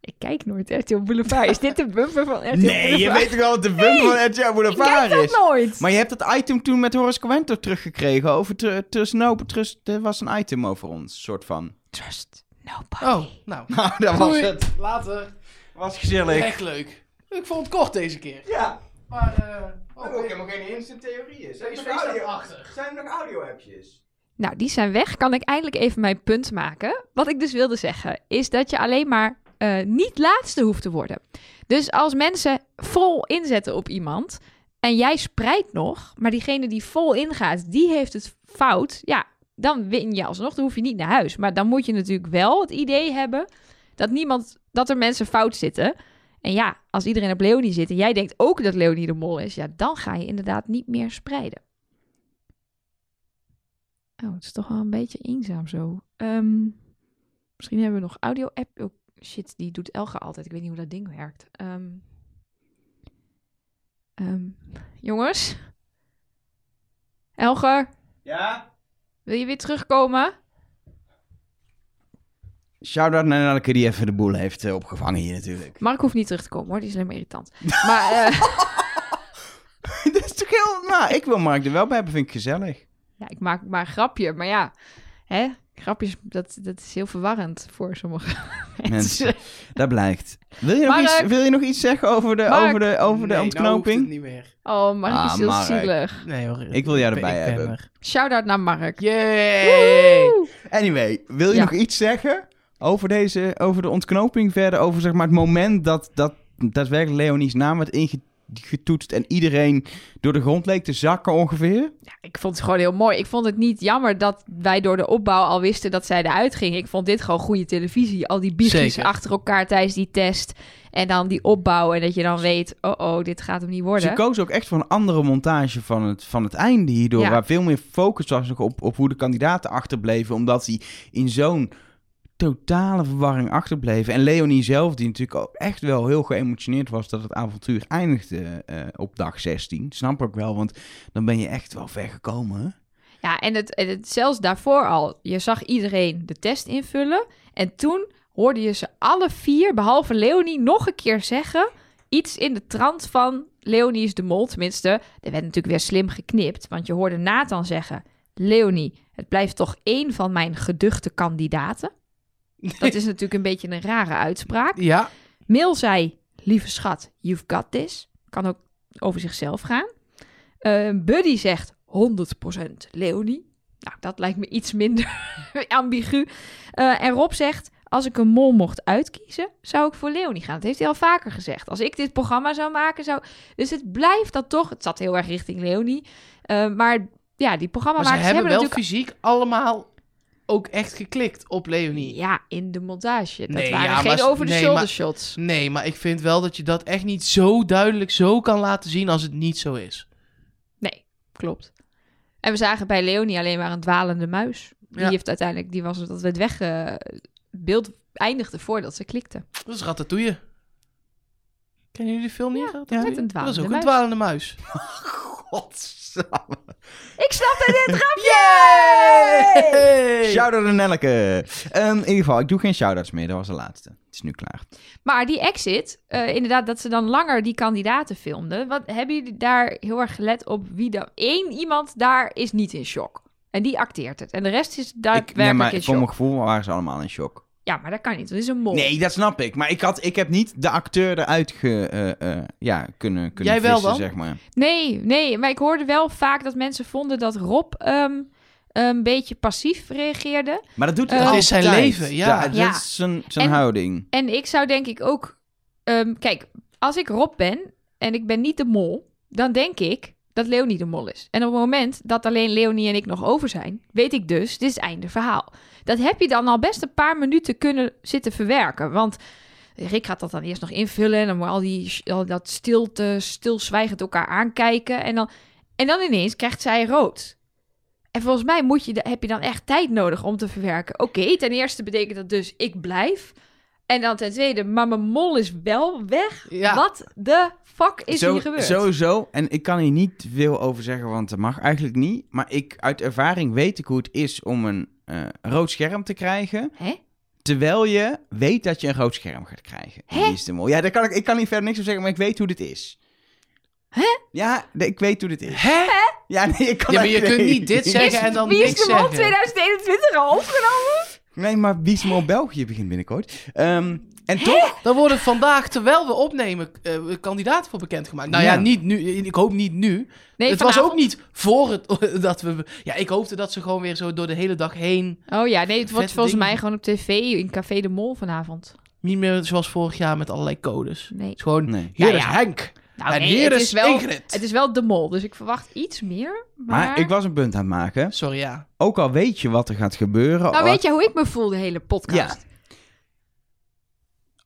Ik kijk nooit RTL Boulevard. Is dit de bumper van RTL Nee, je Boulevard? weet toch wel wat de bumper van RTL Ik Boulevard kijk dat is? nooit. Maar je hebt dat item toen met Horace Quento teruggekregen over te snopen. Trust, er was een item over ons, soort van. Trust nobody. Oh, nou. Nou, dat was Doei. het. Later. Was gezellig. Echt leuk. Ik vond het kort deze keer. Ja. Maar, eh... Oh, ook helemaal geen instant theorieën. Zijn Is er nog audio- achter. Zijn er nog audio-appjes? Nou, die zijn weg. Kan ik eindelijk even mijn punt maken? Wat ik dus wilde zeggen, is dat je alleen maar eh, niet laatste hoeft te worden. Dus als mensen vol inzetten op iemand en jij spreidt nog, maar diegene die vol ingaat, die heeft het fout, ja, dan win je alsnog. Dan hoef je niet naar huis. Maar dan moet je natuurlijk wel het idee hebben dat niemand, dat er mensen fout zitten. En ja, als iedereen op Leonie zit en jij denkt ook dat Leonie de mol is, ja, dan ga je inderdaad niet meer spreiden. Oh, het is toch wel een beetje eenzaam zo. Ehm, misschien hebben we nog audio-app. Oh, shit, die doet Elga altijd. Ik weet niet hoe dat ding werkt. Ehm, ehm, jongens? Elger, Ja? Wil je weer terugkomen? Shout-out naar Nelke die even de boel heeft eh, opgevangen hier natuurlijk. Mark hoeft niet terug te komen hoor, die is alleen maar irritant. Maar eh, dat is toch heel... Nou, ik wil Mark er wel bij hebben, vind ik gezellig. ja, ik maak maar een grapje. Maar ja, hè? Grapjes, dat, dat is heel verwarrend voor sommige mensen. Mensen. Dat blijkt. Wil je nog, Mark! iets, wil je nog iets zeggen over de, Mark! over de, over de Nee, nou ontknoping? niet meer. Oh, Mark Ah, is heel Mark. zielig. Nee hoor. Ik wil jou erbij hebben. er. Shout-out naar Mark. Yay! Anyway, wil je Ja. nog iets zeggen over, deze, over de ontknoping verder? Over zeg maar, het moment dat, dat daadwerkelijk Leonie's naam werd ingetoetst en iedereen door de grond leek te zakken ongeveer? Ja, ik vond het gewoon heel mooi. Ik vond het niet jammer dat wij door de opbouw al wisten dat zij eruit ging. Ik vond dit gewoon goede televisie. Al die Zeker. achter elkaar tijdens die test. En dan die opbouw. En dat je dan weet, oh oh, dit gaat hem niet worden. Ze koos ook echt voor een andere montage van het, van het einde hierdoor. Ja. Waar veel meer focus was nog op, op hoe de kandidaten achterbleven. Omdat die in zo'n totale verwarring achterbleven. En Leonie zelf, die natuurlijk ook echt wel heel geëmotioneerd was dat het avontuur eindigde eh, op dag 16. Snap ik wel, want dan ben je echt wel ver gekomen. Ja, en het, het, zelfs daarvoor al. Je zag iedereen de test invullen. En toen hoorde je ze alle vier, behalve Leonie, nog een keer zeggen... iets in de trant van Leonie is de mol. Tenminste, er werd natuurlijk weer slim geknipt. Want je hoorde Nathan zeggen... Leonie, het blijft toch één van mijn geduchte kandidaten. Dat is natuurlijk een beetje een rare uitspraak. Ja, Mail zei, lieve schat, you've got this. Kan ook over zichzelf gaan. Eh, Buddy zegt 100% Leonie. Nou, dat lijkt me iets minder ambigu. Eh, en Rob zegt, als ik een mol mocht uitkiezen, zou ik voor Leonie gaan. Dat heeft hij al vaker gezegd. Als ik dit programma zou maken, zou... Dus het blijft dat toch... Het zat heel erg richting Leonie. Eh, maar ja, die Maar ze hebben wel natuurlijk... fysiek allemaal ook echt geklikt op Leonie. Ja, in de montage. Dat Nee, waren ja, geen over-the-shoulder nee, shots. Nee, maar ik vind wel dat je dat echt niet zo duidelijk zo kan laten zien als het niet zo is. Nee, klopt. En we zagen bij Leonie alleen maar een dwalende muis. Die Ja. heeft uiteindelijk, die was het dat werd weg. beeld eindigde voordat ze klikte. Dat is Ratatouille. Kennen jullie die film niet? Ja, Ratatouille? met een Dat is dwalende ook een dwalende muis. Godsamme. Ik snapte dit grapje! Shout-out aan Nelke. Ehm, in ieder geval, ik doe geen shout-outs meer. Dat was de laatste. Het is nu klaar. Maar die exit, eh, inderdaad, dat ze dan langer die kandidaten filmden. Wat hebben jullie daar heel erg gelet op wie dan? Eén iemand daar is niet in shock. En die acteert het. En de rest is Ik, daadwerkelijk nee, maar in voor shock. mijn gevoel waren ze allemaal in shock. Ja, maar dat kan niet. Dat is een mol. Nee, dat snap ik. Maar ik, had, ik heb niet de acteur eruit ge, eh, eh, ja, kunnen, kunnen Jij wel dan? zeg maar. Nee, nee, maar ik hoorde wel vaak dat mensen vonden dat Rob ehm, een beetje passief reageerde. Maar dat doet hij Eh. Het is zijn leven, ja. Dat, Ja. dat is zijn, zijn En- houding. En ik zou denk ik ook... ehm, kijk, als ik Rob ben en ik ben niet de mol... dan denk ik dat Leonie de mol is. En op het moment dat alleen Leonie en ik nog over zijn... weet ik dus, dit is het einde verhaal. Dat heb je dan al best een paar minuten kunnen zitten verwerken. Want Rick gaat dat dan eerst nog invullen... en dan moet al, die, al dat stilte, stilzwijgend elkaar aankijken... En dan, en dan ineens krijgt zij rood... En volgens mij moet je, heb je dan echt tijd nodig om te verwerken. Oké, ten eerste betekent dat dus ik blijf. En dan ten tweede, maar mijn mol is wel weg. Ja. Wat de fuck is Zo- hier gebeurd? Sowieso. En ik kan hier niet veel over zeggen, want dat mag eigenlijk niet. Maar ik, uit ervaring weet ik hoe het is om een eh, rood scherm te krijgen. Hè? Terwijl je weet dat je een rood scherm gaat krijgen. En Hè? die is de mol. Ja, daar kan ik, ik kan hier verder niks over zeggen, maar ik weet hoe dit is. Hè? Ja, ik weet hoe dit is. Hè? Ja, nee, ik kan Ja, maar je kunt niet dit zeggen en dan Wie is niks de mol zeggen. 2021 al opgenomen? Nee, maar Wie is de Mol België begint binnenkort. Ehm, en toch... Dan worden vandaag, terwijl we opnemen, eh, kandidaten voor bekendgemaakt. Nou ja, Ja. niet nu. Ik hoop niet nu. Nee, het was vanavond. ook niet voor het dat we. Ja, ik hoopte dat ze gewoon weer zo door de hele dag heen. Oh ja, nee, het wordt Vette volgens dingen. mij gewoon op tv in Café de Mol vanavond. Niet meer zoals vorig jaar met allerlei codes. Nee. Het is gewoon. Nee. Hier Ja, is ja. Henk. Nou, en nee, hier het is is wel, Ingrid. Het is wel de mol, dus ik verwacht iets meer. Maar, Maar ik was een punt aan het maken. Sorry, ja. Ook al weet je wat er gaat gebeuren... Nou, weet je hoe ik me voel de hele podcast?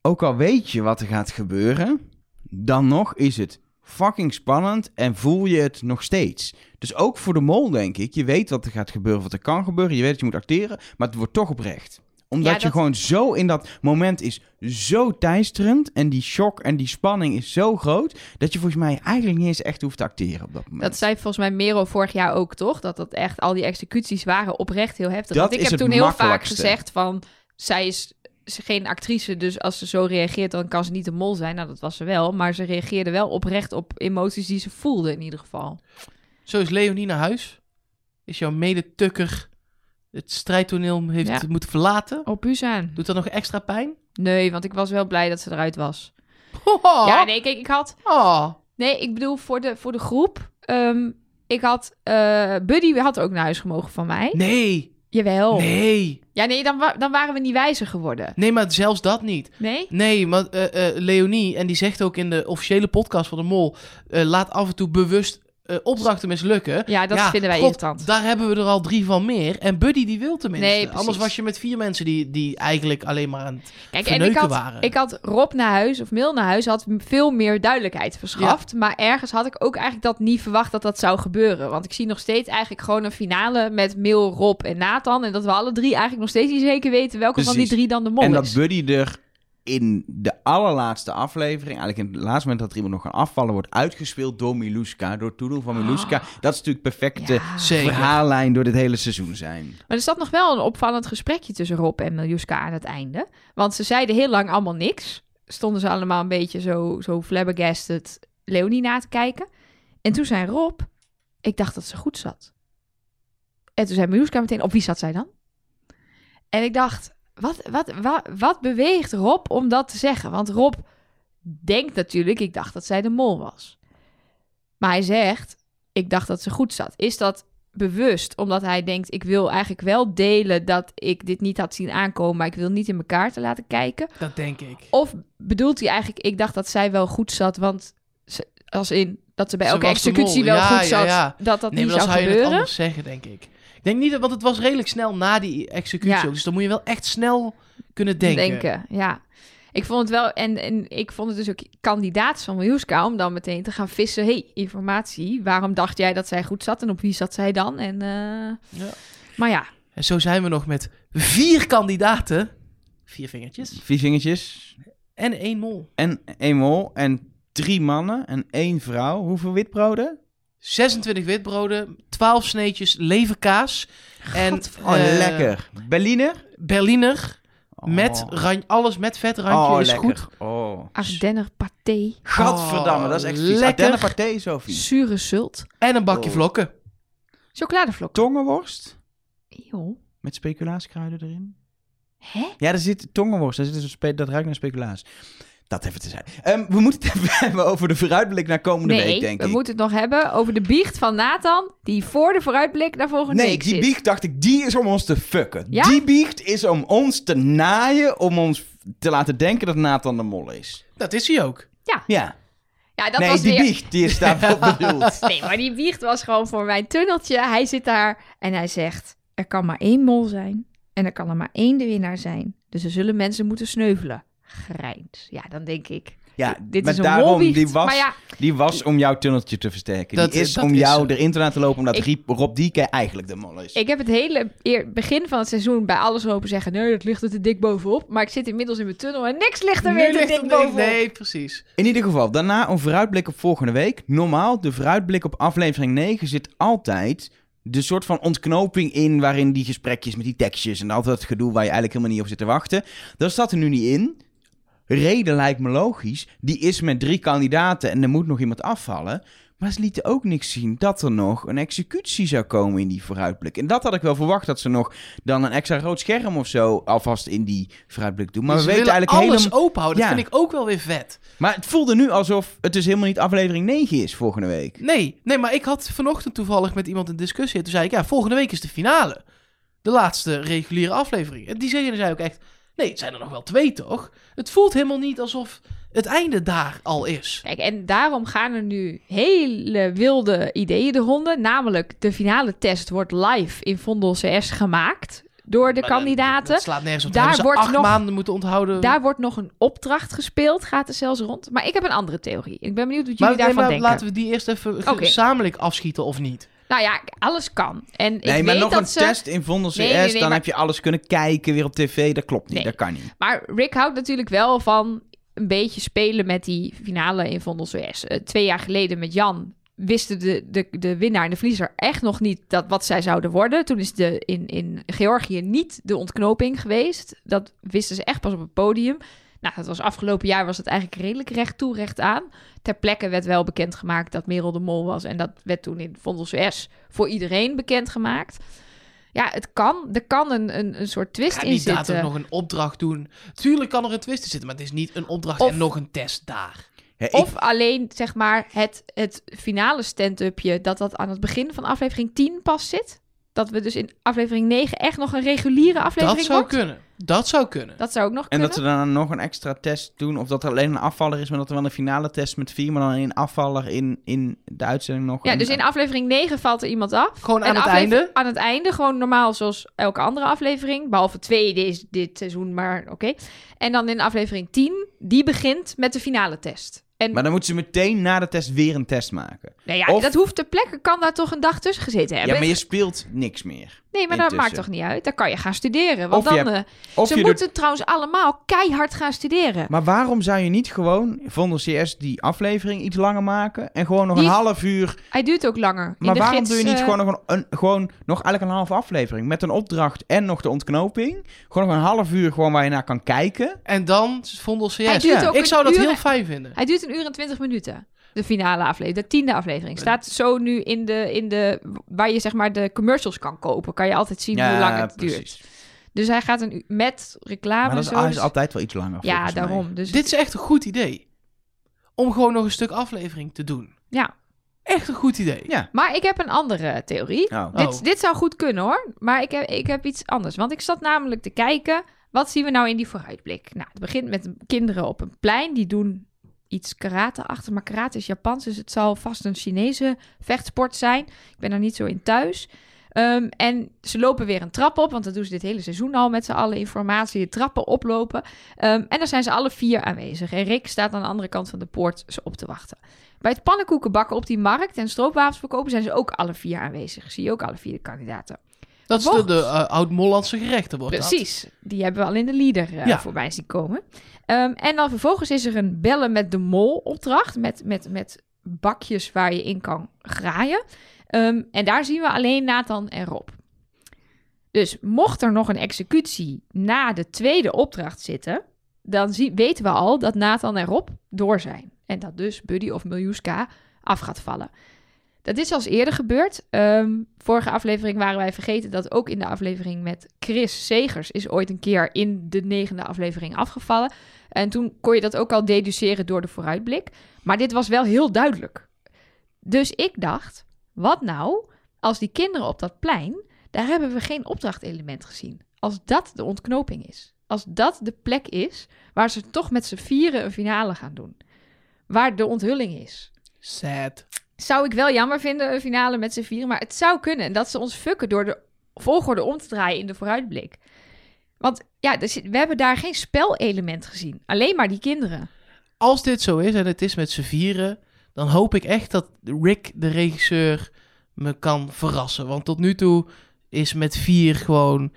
Ook al weet je wat er gaat gebeuren, dan nog is het fucking spannend en voel je het nog steeds. Dus ook voor de mol, denk ik. Je weet wat er gaat gebeuren, wat er kan gebeuren. Je weet dat je moet acteren, maar het wordt toch oprecht. Omdat Ja, je gewoon zo in dat moment is zo teisterend. En die shock en die spanning is zo groot. Dat je volgens mij eigenlijk niet eens echt hoeft te acteren op dat moment. Dat zei volgens mij Mero vorig jaar ook, toch? Dat dat echt, al die executies waren oprecht heel heftig. Dat Want ik is heb het toen heel vaak gezegd van... Zij is is geen actrice, dus als ze zo reageert... dan kan ze niet de mol zijn. Nou, dat was ze wel. Maar ze reageerde wel oprecht op emoties die ze voelde in ieder geval. Zo is Leonie naar huis. Is jouw medetukker het strijdtoneel heeft Ja. moeten verlaten. Op u aan. Doet dat nog extra pijn? Nee, want ik was wel blij dat ze eruit was. Oh, Ja, nee, kijk, ik had... oh. Nee, ik bedoel voor de, voor de groep. Ehm, ik had... eh, Buddy had ook naar huis gemogen van mij. Nee, Jawel. nee. Ja, nee, dan, wa- dan waren we niet wijzer geworden. Nee, maar zelfs dat niet. Nee? Nee, maar eh, eh, Leonie, en die zegt ook in de officiële podcast van de Mol... eh, laat af en toe bewust eh, opdrachten mislukken. Ja, dat vinden wij God, irritant. Daar hebben we er al drie van meer. En Buddy die wil tenminste. Nee, precies. Anders was je met vier mensen die, die eigenlijk alleen maar aan het Kijk, en ik had, waren. ik had Rob naar huis, of Mil naar huis, had veel meer duidelijkheid verschaft. Maar ergens had ik ook eigenlijk dat niet verwacht dat dat zou gebeuren. Want ik zie nog steeds eigenlijk gewoon een finale met Mil, Rob en Nathan. En dat we alle drie eigenlijk nog steeds niet zeker weten welke van die drie dan de mol en dat is. Buddy er in de allerlaatste aflevering, eigenlijk in het laatste moment dat er iemand nog gaan afvallen, wordt uitgespeeld door Miluska, door het toedoen van Miluska. Dat is natuurlijk perfecte Ja. Verhaallijn door dit hele seizoen zijn. Maar er zat nog wel een opvallend gesprekje tussen Rob en Miljuska aan het einde. Want ze zeiden heel lang allemaal niks. Stonden ze allemaal een beetje zo, zo flabbergasted Leonie na te kijken. En toen zei Rob, ik dacht dat ze goed zat. En toen zei Miljuska meteen, op wie zat zij dan? En ik dacht, wat, wat, wat, wat beweegt Rob om dat te zeggen? Want Rob denkt natuurlijk, ik dacht dat zij de mol was. Maar hij zegt, ik dacht dat ze goed zat. Is dat bewust omdat hij denkt, ik wil eigenlijk wel delen dat ik dit niet had zien aankomen, maar ik wil niet in elkaar te laten kijken? Dat denk ik. Of bedoelt hij eigenlijk, ik dacht dat zij wel goed zat, want ze- als in dat ze bij Ze elke executie wel Ja, goed zat, ja. dat dat nee, niet maar dan zou zou je het gebeuren? anders zeggen, denk ik. Ik denk niet, dat- want het was redelijk snel na die executie. Ja. ook, Dus dan moet je wel echt snel kunnen denken. denken. Ja. Ik vond het wel, en, en ik vond het dus ook kandidaat van Miljuska om dan meteen te gaan vissen. hey, informatie. Waarom dacht jij dat zij goed zat en op wie zat zij dan? En, eh, Ja. Maar ja, En zo zijn we nog met vier kandidaten. Vier vingertjes. Vier vingertjes En één mol. en één mol en drie mannen en één vrouw. Hoeveel witbroden? 26 witbroden, 12 sneetjes leverkaas. En Oh, eh, lekker. Berliner? Berliner Oh. met ran- alles met vetrandje oh, is lekker. goed. Oh. Ardenner paté, Gadverdamme, dat is echt vies. lekker. Ardennen paté vies. zure zult, En een bakje Oh. vlokken. chocoladevlok. Tongenworst Eeuw. met speculaaskruiden erin. Hè? Ja, er zit tongenworst. Daar zit dus een spe- dat ruikt naar speculaas. Dat even te zijn. Ehm, we moeten het even hebben over de vooruitblik naar komende Nee, week, denk we ik. moeten het nog hebben over de biecht van Nathan, die voor de vooruitblik naar volgende Nee, week die zit. biecht dacht ik, die is om ons te fucken. Ja? Die biecht is om ons te naaien, om ons te laten denken dat Nathan de mol is. Dat is hij ook. Ja. Ja, dat nee, was die weer... biecht, die is daarvoor bedoeld. Nee, maar die biecht was gewoon voor mijn tunneltje. Hij zit daar en hij zegt: Er kan maar één mol zijn. En er kan er maar één de winnaar zijn. Dus er zullen mensen moeten sneuvelen. Grijns. Ja, dan denk ik. Ja, dit maar is een daarom, molbiecht. die was, Maar ja, die was om jouw tunneltje te versterken. Dat- die is dat om is jou zo. erin te laten lopen, omdat Ik- Riep- Rob Dieke eigenlijk de mol is. ik heb het hele eer- begin van het seizoen bij alles lopen zeggen: Nee, dat ligt er te dik bovenop. Maar ik zit inmiddels in mijn tunnel en niks ligt er weer te ligt dik bovenop. Nee, precies. In ieder geval, daarna een vooruitblik op volgende week. Normaal, de vooruitblik op aflevering 9 zit altijd de soort van ontknoping in... waarin die gesprekjes met die tekstjes en altijd het gedoe waar je eigenlijk helemaal niet op zit te wachten. Dat staat er nu niet in. Reden lijkt me logisch. Die is met drie kandidaten en er moet nog iemand afvallen. Maar ze lieten ook niks zien dat er nog een executie zou komen in die vooruitblik. En dat had ik wel verwacht, dat ze nog dan een extra rood scherm of zo alvast in die vooruitblik doen. Maar Dus we ze weten eigenlijk alles helemaal... openhouden. Dat Ja. vind ik ook wel weer vet. Maar het voelde nu alsof het dus helemaal niet aflevering 9 is volgende week. Nee, nee, maar ik had vanochtend toevallig met iemand een discussie. En toen zei ik, ja, volgende week is de finale. De laatste reguliere aflevering. En die zeggen zei ook echt, nee, het zijn er nog wel twee, toch? Het voelt helemaal niet alsof het einde daar al is. Kijk, en daarom gaan er nu hele wilde ideeën de ronde. Namelijk, de finale test wordt live in Vondel CS gemaakt door de Maar kandidaten. Dat slaat nergens op. Daar wordt acht nog- maanden moeten onthouden. Daar wordt nog een opdracht gespeeld, gaat er zelfs rond. Maar ik heb een andere theorie. Ik ben benieuwd wat jullie maar, nee, daarvan maar denken. laten we die eerst even gezamenlijk afschieten of niet. Nou ja, alles kan. En ik Nee, maar weet nog dat een ze... test in Vondel CS, Nee, nee, nee, dan maar- heb je alles kunnen kijken weer op tv. Dat klopt niet, dat kan niet. Maar Rick houdt natuurlijk wel van een beetje spelen met die finale in Vondel CS. Eh, twee jaar geleden met Jan wisten de, de, de winnaar en de verliezer echt nog niet dat wat zij zouden worden. Toen is de, in, in Georgië niet de ontknoping geweest. Dat wisten ze echt pas op het podium. Nou, dat was afgelopen jaar was het eigenlijk redelijk recht toe, recht aan. Ter plekke werd wel bekendgemaakt dat Merel de Mol was. En dat werd toen in Vondel CS voor iedereen bekendgemaakt. Ja, het kan. Er kan een, een, een soort twist in zitten. toch nog een opdracht doen. Tuurlijk kan er een twist in zitten, maar het is niet een opdracht Of- en nog een test daar. Ik- Of alleen, zeg maar, het, het finale stand-upje... dat dat aan het begin van aflevering 10 pas zit. Dat we dus in aflevering 9 echt nog een reguliere aflevering Dat zou wordt. kunnen. Dat zou kunnen. Dat zou ook nog en kunnen. dat ze dan nog een extra test doen. Of dat er alleen een afvaller is, maar dat er wel een finale test met vier. Maar dan een afvaller in, in de uitzending nog. Ja, een- dus in aflevering 9 valt er iemand af. Gewoon En aan het einde. Aan het einde, gewoon normaal zoals elke andere aflevering. Behalve twee deze, dit seizoen, maar oké. En dan in aflevering 10, die begint met de finale test. En Maar dan moeten ze meteen na de test weer een test maken. nou ja, of- dat hoeft ter plekke, kan daar toch een dag tussen gezeten hebben. Ja, maar je speelt niks meer. Nee, maar dat maakt toch niet uit? Dan kan je gaan studeren. Want Of je dan, hebt- eh, Of ze je moeten trouwens allemaal keihard gaan studeren. Maar waarom zou je niet gewoon Vondel CS die aflevering iets langer maken? En gewoon nog Die- een half uur Hij duurt ook langer. In Maar de waarom gids, doe je niet eh, gewoon nog, een, een- gewoon nog eigenlijk een halve aflevering met een opdracht en nog de ontknoping? Gewoon nog een half uur gewoon waar je naar kan kijken. En dan Vondel CS. Hij duurt Ja, ook Ik zou dat uur- heel fijn vinden. Hij duurt een uur en twintig minuten. De finale aflevering, de tiende aflevering. Staat zo nu in de, in de... Waar je zeg maar de commercials kan kopen. Kan je altijd zien hoe lang het duurt. Dus hij gaat een uur met reclame Maar dat is, zo. dus- altijd wel iets langer. ja, daarom. Dus Dit is echt een goed idee. Om gewoon nog een stuk aflevering te doen. ja. echt een goed idee. Ja. Maar ik heb een andere theorie. Oh. Oh. Dit, dit zou goed kunnen hoor. Maar ik heb, ik heb iets anders. Want ik zat namelijk te kijken. Wat zien we nou in die vooruitblik? Nou, het begint met kinderen op een plein. Die doen iets karate-achtig. Maar karate is Japans. Dus het zal vast een Chinese vechtsport zijn. Ik ben daar niet zo in thuis. Ehm, en ze lopen weer een trap op. Want dat doen ze dit hele seizoen al met z'n allen. Informatie, trappen oplopen. Ehm, en dan zijn ze alle vier aanwezig. En Rick staat aan de andere kant van de poort ze op te wachten. Bij het pannenkoekenbakken op die markt en stroopwafels verkopen zijn ze ook alle vier aanwezig. Zie je ook alle vier de kandidaten. Dat is de, eh, oud-Mollandse gerechten wordt dat. Precies, die hebben we al in de leader eh, Ja. voorbij zien komen. Ehm, en dan vervolgens is er een bellen met de mol opdracht. Met, met, met bakjes waar je in kan graaien. Ehm, en daar zien we alleen Nathan en Rob. Dus mocht er nog een executie na de tweede opdracht zitten... dan zie, weten we al dat Nathan en Rob door zijn. En dat dus Buddy of Miljuska af gaat vallen. Dat is als eerder gebeurd. Ehm, vorige aflevering waren wij vergeten dat ook in de aflevering met Chris Segers is ooit een keer in de negende aflevering afgevallen. En toen kon je dat ook al deduceren door de vooruitblik. Maar dit was wel heel duidelijk. Dus ik dacht, wat nou als die kinderen op dat plein, daar hebben we geen opdrachtelement gezien. Als dat de ontknoping is. Als dat de plek is waar ze toch met z'n vieren een finale gaan doen. Waar de onthulling is. Sad. Zou ik wel jammer vinden, een finale met z'n vieren. Maar het zou kunnen. En dat ze ons fucken door de volgorde om te draaien in de vooruitblik. Want ja, we hebben daar geen spelelement gezien. Alleen maar die kinderen. Als dit zo is en het is met z'n vieren, dan hoop ik echt dat Rick, de regisseur, me kan verrassen. Want tot nu toe is met vier gewoon,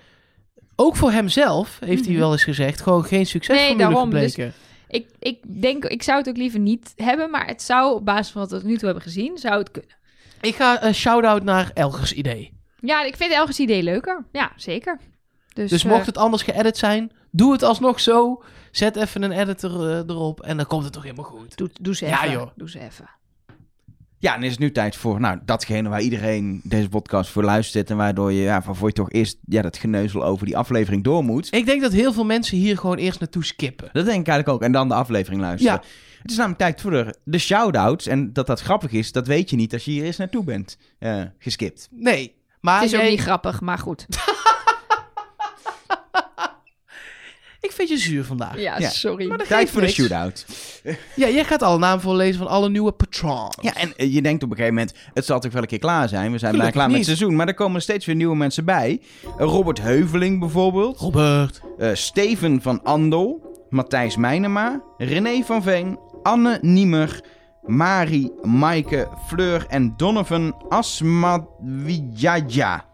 ook voor hemzelf, heeft hij Mhm. wel eens gezegd, gewoon geen succesformule Nee, daarom, dus- gebleken. Ik, ik denk, ik zou het ook liever niet hebben. Maar het zou, op basis van wat we tot nu toe hebben gezien, zou het kunnen. Ik ga een shout-out naar Elgers idee. Ja, ik vind Elges idee leuker. Ja, zeker. Dus, Dus eh, mocht het anders geëdit zijn, doe het alsnog zo. Zet even een editor eh, erop en dan komt het toch helemaal goed. doe, doe ze Ja, even. joh. Doe ze even. Ja, en is het nu tijd voor nou, datgene waar iedereen deze podcast voor luistert. En waardoor je, ja, waarvoor je toch eerst ja, dat geneuzel over die aflevering door moet. Ik denk dat heel veel mensen hier gewoon eerst naartoe skippen. Dat denk ik eigenlijk ook. En dan de aflevering luisteren. Ja. Het is namelijk tijd voor de, de shout-outs. En dat dat grappig is, dat weet je niet als je hier eerst naartoe bent eh, geskipt. Nee, maar het is ook jij- niet grappig, maar goed. ik vind je zuur vandaag. Ja, Ja. sorry. Maar Tijd voor de niks. shootout. Ja, jij gaat alle namen voorlezen van alle nieuwe patrons. Ja, en eh, je denkt op een gegeven moment, het zal toch wel een keer klaar zijn. We zijn bijna klaar met het seizoen. Maar er komen steeds weer nieuwe mensen bij. Eh, Robert Heuveling bijvoorbeeld. Robert. Eh, Steven van Andel. Matthijs Meijnema. René van Veen. Anne Niemer. Mari, Maaike, Fleur en Donovan Asmadwijaja.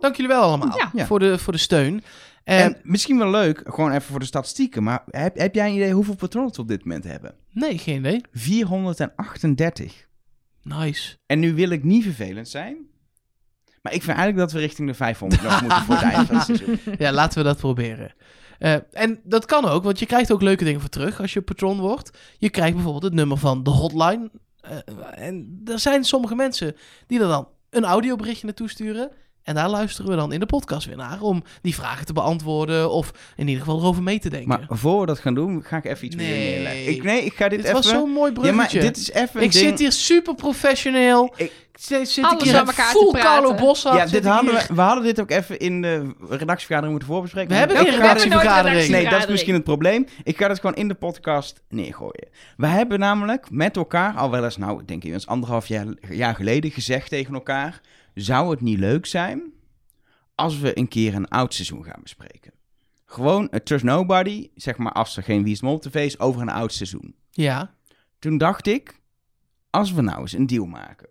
Dank jullie wel allemaal. Ja. Voor, de, voor de steun. En, En misschien wel leuk, gewoon even voor de statistieken. Maar heb, heb jij een idee hoeveel patronen we op dit moment hebben? nee, geen idee. 438. Nice. En nu wil ik niet vervelend zijn. Maar ik vind eigenlijk dat we richting de 500 nog moeten voor het eind van het seizoen. Ja, laten we dat proberen. Eh, en dat kan ook, want je krijgt ook leuke dingen voor terug als je patron wordt. Je krijgt bijvoorbeeld het nummer van de hotline. Eh, en er zijn sommige mensen die er dan een audioberichtje naartoe sturen. En daar luisteren we dan in de podcast weer naar om die vragen te beantwoorden of in ieder geval erover mee te denken. Maar voor we dat gaan doen, ga ik even iets Nee. meer neerleggen. Ik, nee, ik ga dit, dit even... was zo'n mooi ja, maar bruggetje. dit is even ik ding... zit hier super professioneel. Ik- Ik zit, zit Alles ik hier aan elkaar te full praten. Carlo Bossa. Ja, dit ik hadden we, we hadden dit ook even in de redactievergadering moeten voorbespreken. We hebben geen ik ga dit- redactievergadering. Nee, dat is misschien het probleem. Ik ga het gewoon in de podcast neergooien. We hebben namelijk met elkaar al wel eens, nou, ik denk eens anderhalf jaar, jaar geleden gezegd tegen elkaar: zou het niet leuk zijn als we een keer een oud seizoen gaan bespreken? Gewoon een Trust Nobody, zeg maar als er geen Wie is Mol tv is, over een oud seizoen. Ja. Toen dacht ik, als we nou eens een deal maken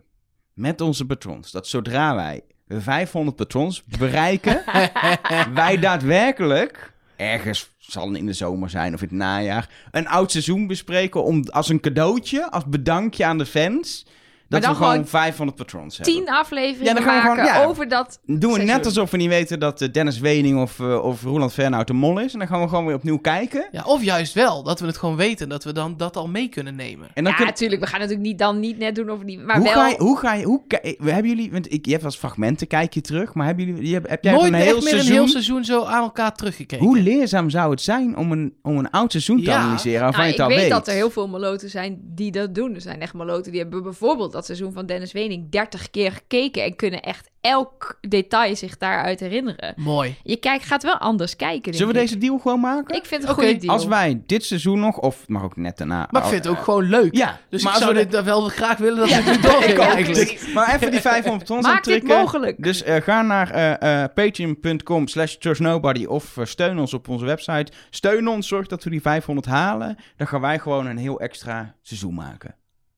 met onze patrons, dat zodra wij 500 patrons bereiken, wij daadwerkelijk ergens zal het in de zomer zijn of in het najaar een oud seizoen bespreken om als een cadeautje, als bedankje aan de fans, Dat dan we gewoon gewoon 500 patrons hebben. Tien afleveringen Ja, dan gaan we maken gewoon- ja. over dat Doen we net alsof we niet weten dat eh, Dennis Wening of, eh, of Roland Fernhout de mol is. En dan gaan we gewoon weer opnieuw kijken. Ja, of juist wel, dat we het gewoon weten, dat we dan dat al mee kunnen nemen. En dan ja, kun- natuurlijk. We gaan natuurlijk niet dan niet net doen of niet. Maar hoe, wel. ga je, hoe ga je, hoe ki- we hebben jullie, want ik, je hebt wel eens fragmenten, kijk je terug, maar hebben jullie, je, hebt- heb jij Nooit een heel echt meer seizoen, een heel seizoen zo aan elkaar teruggekeken. hoe leerzaam zou het zijn om een, om een oud seizoen te Ja. analyseren waarvan Nou, je ik het al weet weet? dat er heel veel maloten zijn die dat doen. Er zijn echt maloten die hebben bijvoorbeeld dat seizoen van Dennis Wening 30 keer gekeken en kunnen echt elk detail zich daaruit herinneren. Mooi. Je kijkt, gaat wel anders kijken. Zullen we ik. deze deal gewoon maken? Ik vind het een goede deal. Als wij dit seizoen nog, of het mag ook net daarna... Maar ik vind het ook gewoon leuk. Ja, Dus maar ik als zou we dit wel graag willen dat Ja. we eigenlijk. Dus- maar even die 500 patrons Maak dit mogelijk. Dus eh, ga naar eh, eh, patreon.com slash trustnobody of eh, steun ons op onze website. Steun ons, zorg dat we die 500 halen. Dan gaan wij gewoon een heel extra seizoen maken.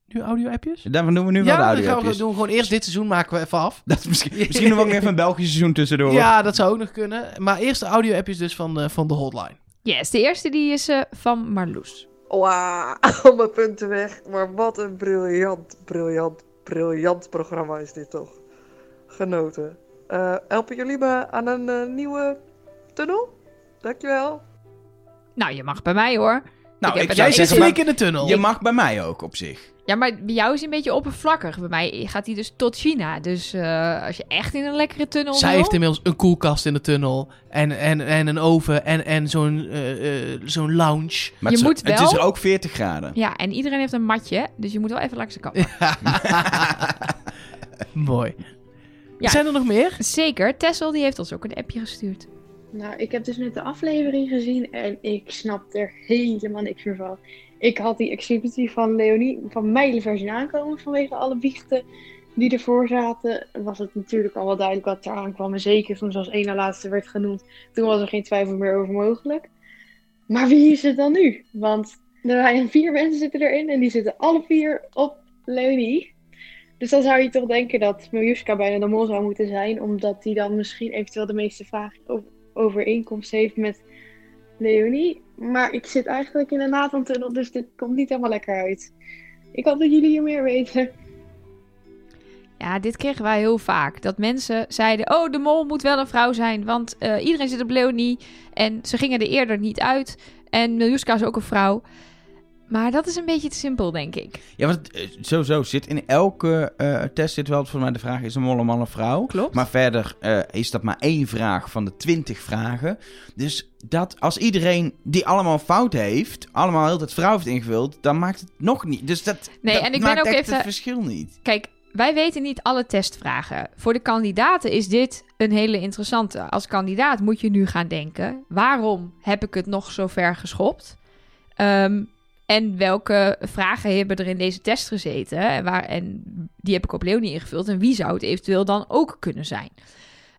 Nu audio-appjes? Daarvan doen we nu wel de Ja, dan gaan we audio doen gewoon eerst dit seizoen maken we even af. Dat is misschien, misschien nog wel even een Belgisch seizoen tussendoor. Ja, dat zou ook nog kunnen. Maar eerst de audio-appjes dus van, eh, van de hotline. Yes, de eerste die is eh, van Marloes. Wauw, al mijn punten weg. Maar wat een briljant, briljant, briljant programma is dit toch. Genoten. Eh, helpen jullie me aan een eh, nieuwe tunnel? Dankjewel. Nou, je mag bij mij hoor. Nou, Ik jij maar, flink in de tunnel. je mag bij mij ook op zich. Ja, maar bij jou is hij een beetje oppervlakkig. Bij mij gaat hij dus tot China. Dus eh, als je echt in een lekkere tunnel Zij wil... heeft inmiddels een koelkast in de tunnel. En, en, en een oven. En, en zo'n eh, eh, zo'n lounge. Maar Je het, is- moet het is wel- er ook 40 graden. Ja, en iedereen heeft een matje. Dus je moet wel even langs de kant. Mooi. Ja. Zijn er nog meer? Zeker. Tessel die heeft ons ook een appje gestuurd. Nou, ik heb dus net de aflevering gezien en ik snap er helemaal niks meer van. Ik had die exhibitie van Leonie van mij liever zien aankomen vanwege alle biechten die ervoor zaten. Was het natuurlijk al wel duidelijk wat er aankwam. En zeker toen zoals één na laatste werd genoemd, toen was er geen twijfel meer over mogelijk. Maar wie is het dan nu? Want er zijn vier mensen zitten erin en die zitten alle vier op Leonie. Dus dan zou je toch denken dat Miljuska bijna de mol zou moeten zijn, omdat die dan misschien eventueel de meeste vragen overeenkomst heeft met Leonie. Maar ik zit eigenlijk in een Nathan-tunnel, dus dit komt niet helemaal lekker uit. Ik hoop dat jullie hier meer weten. Ja, dit kregen wij heel vaak. Dat mensen zeiden, oh, de mol moet wel een vrouw zijn. Want eh, iedereen zit op Leonie. En ze gingen er eerder niet uit. En Miljuska is ook een vrouw. Maar dat is een beetje te simpel, denk ik. Ja, want eh, sowieso zit in elke eh, test zit wel volgens mij de vraag: is een mol een man of vrouw? Klopt. Maar verder eh, is dat maar één vraag van de twintig vragen. Dus dat als iedereen die allemaal fout heeft, allemaal heel het vrouw heeft ingevuld, dan maakt het nog niet. Dus dat, Nee, dat en ik ben maakt ook echt even- het verschil niet. Kijk, wij weten niet alle testvragen. Voor de kandidaten is dit een hele interessante. Als kandidaat moet je nu gaan denken: waarom heb ik het nog zo ver geschopt? Ehm, en welke vragen hebben er in deze test gezeten? En, waar, en die heb ik op Leonie ingevuld. En wie zou het eventueel dan ook kunnen zijn?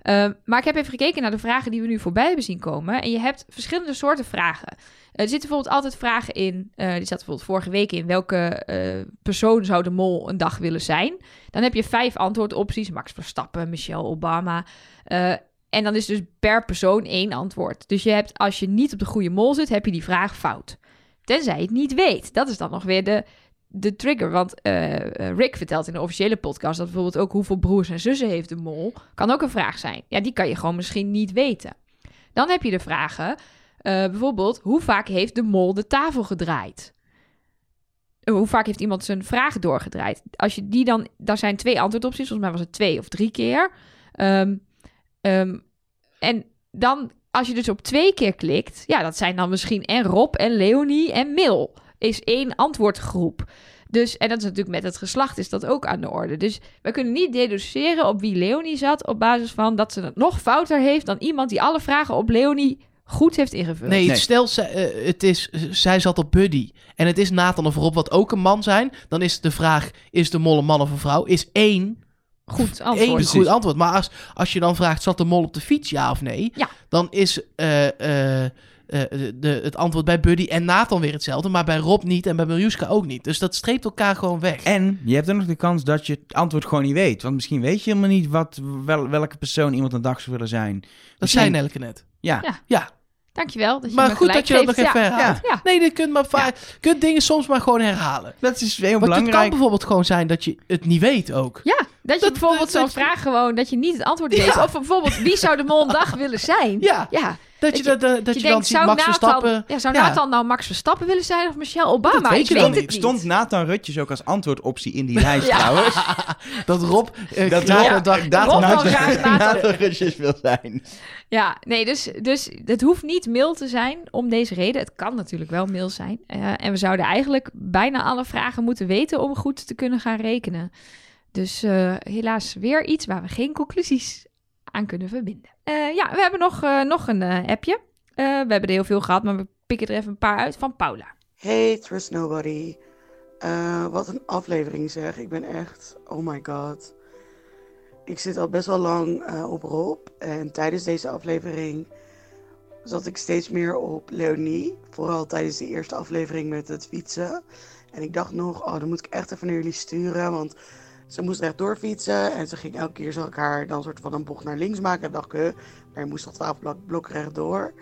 Ehm, maar ik heb even gekeken naar de vragen die we nu voorbij hebben zien komen. En je hebt verschillende soorten vragen. Er zitten bijvoorbeeld altijd vragen in. eh, die zat bijvoorbeeld vorige week in. Welke eh, persoon zou de mol een dag willen zijn? Dan heb je vijf antwoordopties. Max Verstappen, Michelle Obama. Eh, en dan is dus per persoon één antwoord. Dus je hebt, als je niet op de goede mol zit, heb je die vraag fout. Tenzij het niet weet. Dat is dan nog weer de, de trigger. Want eh, eh, Rick vertelt in de officiële podcast dat bijvoorbeeld ook hoeveel broers en zussen heeft de mol. Kan ook een vraag zijn. Ja, die kan je gewoon misschien niet weten. Dan heb je de vragen. eh, bijvoorbeeld, hoe vaak heeft de mol de tafel gedraaid? Hoe vaak heeft iemand zijn vragen doorgedraaid? Als je die dan, daar zijn twee antwoordopties. Volgens mij was het twee of drie keer. Ehm, ehm, en dan, als je dus op twee keer klikt, ja, dat zijn dan misschien en Rob en Leonie en Mil. Is één antwoordgroep. Dus, en dat is natuurlijk met het geslacht is dat ook aan de orde. Dus we kunnen niet deduceren op wie Leonie zat op basis van dat ze het nog fouter heeft dan iemand die alle vragen op Leonie goed heeft ingevuld. Nee, Nee. stel zij, eh, het is, zij zat op Buddy. En het is Nathan of Rob wat ook een man zijn. Dan is de vraag, is de mol een man of een vrouw? Is één, Goed antwoord. Precies. goed antwoord. Maar als, als je dan vraagt, zat de mol op de fiets, ja of nee? Ja. Dan is eh, eh, eh, de, het antwoord bij Buddy en Nathan weer hetzelfde. Maar bij Rob niet en bij Miljuska ook niet. Dus dat streept elkaar gewoon weg. En je hebt ook nog de kans dat je het antwoord gewoon niet weet. Want misschien weet je helemaal niet wat, wel, welke persoon iemand een dag zou willen zijn. dat Misschien- zei Nelke net. Ja. Ja. Ja, Dankjewel. Dat je Maar goed dat je dat nog even Ja. herhaalt. Ja. Nee, je kunt, maar va- kunt dingen soms maar gewoon herhalen. Dat is heel Want het kan belangrijk. bijvoorbeeld gewoon zijn dat je het niet weet ook. Ja, dat je Dat- bijvoorbeeld zo'n vraag gewoon, dat je niet het antwoord Ja. weet. Of bijvoorbeeld, wie zou de mol een dag willen zijn? Ja, Ja, dat je, je- dat, dat, dat dat je, je dan denkt, Max Nathan, Verstappen... ja, zou Ja. Nathan nou Max Verstappen willen zijn of Michelle Obama? Dat weet ik je weet dan het niet. Stond Nathan Rutjes ook als antwoordoptie in die lijst Ja. trouwens? Dat Rob eh, Dat een dag Rob Nathan Nathan- Nathan Rutjes wil zijn. Ja, nee, dus, dus het hoeft niet mail te zijn om deze reden. Het kan natuurlijk wel mail zijn. Eh, en we zouden eigenlijk bijna alle vragen moeten weten om goed te kunnen gaan rekenen. Dus eh, helaas weer iets waar we geen conclusies aan kunnen verbinden. Eh, ja, we hebben nog, eh, nog een appje. We hebben er heel veel gehad, maar we pikken er even een paar uit van Paula. Hey, Trust Nobody. Wat een aflevering zeg. Ik ben echt, oh my god. Ik zit al best wel lang op Rob. En tijdens deze aflevering zat ik steeds meer op Leonie. Vooral tijdens de eerste aflevering met het fietsen. En ik dacht nog, oh, dan moet ik echt even naar jullie sturen. Want ze moest rechtdoor fietsen. En ze ging elke keer, zag ik haar dan soort van een bocht naar links maken. En dacht ik, maar je moest al 12 blok, blok rechtdoor.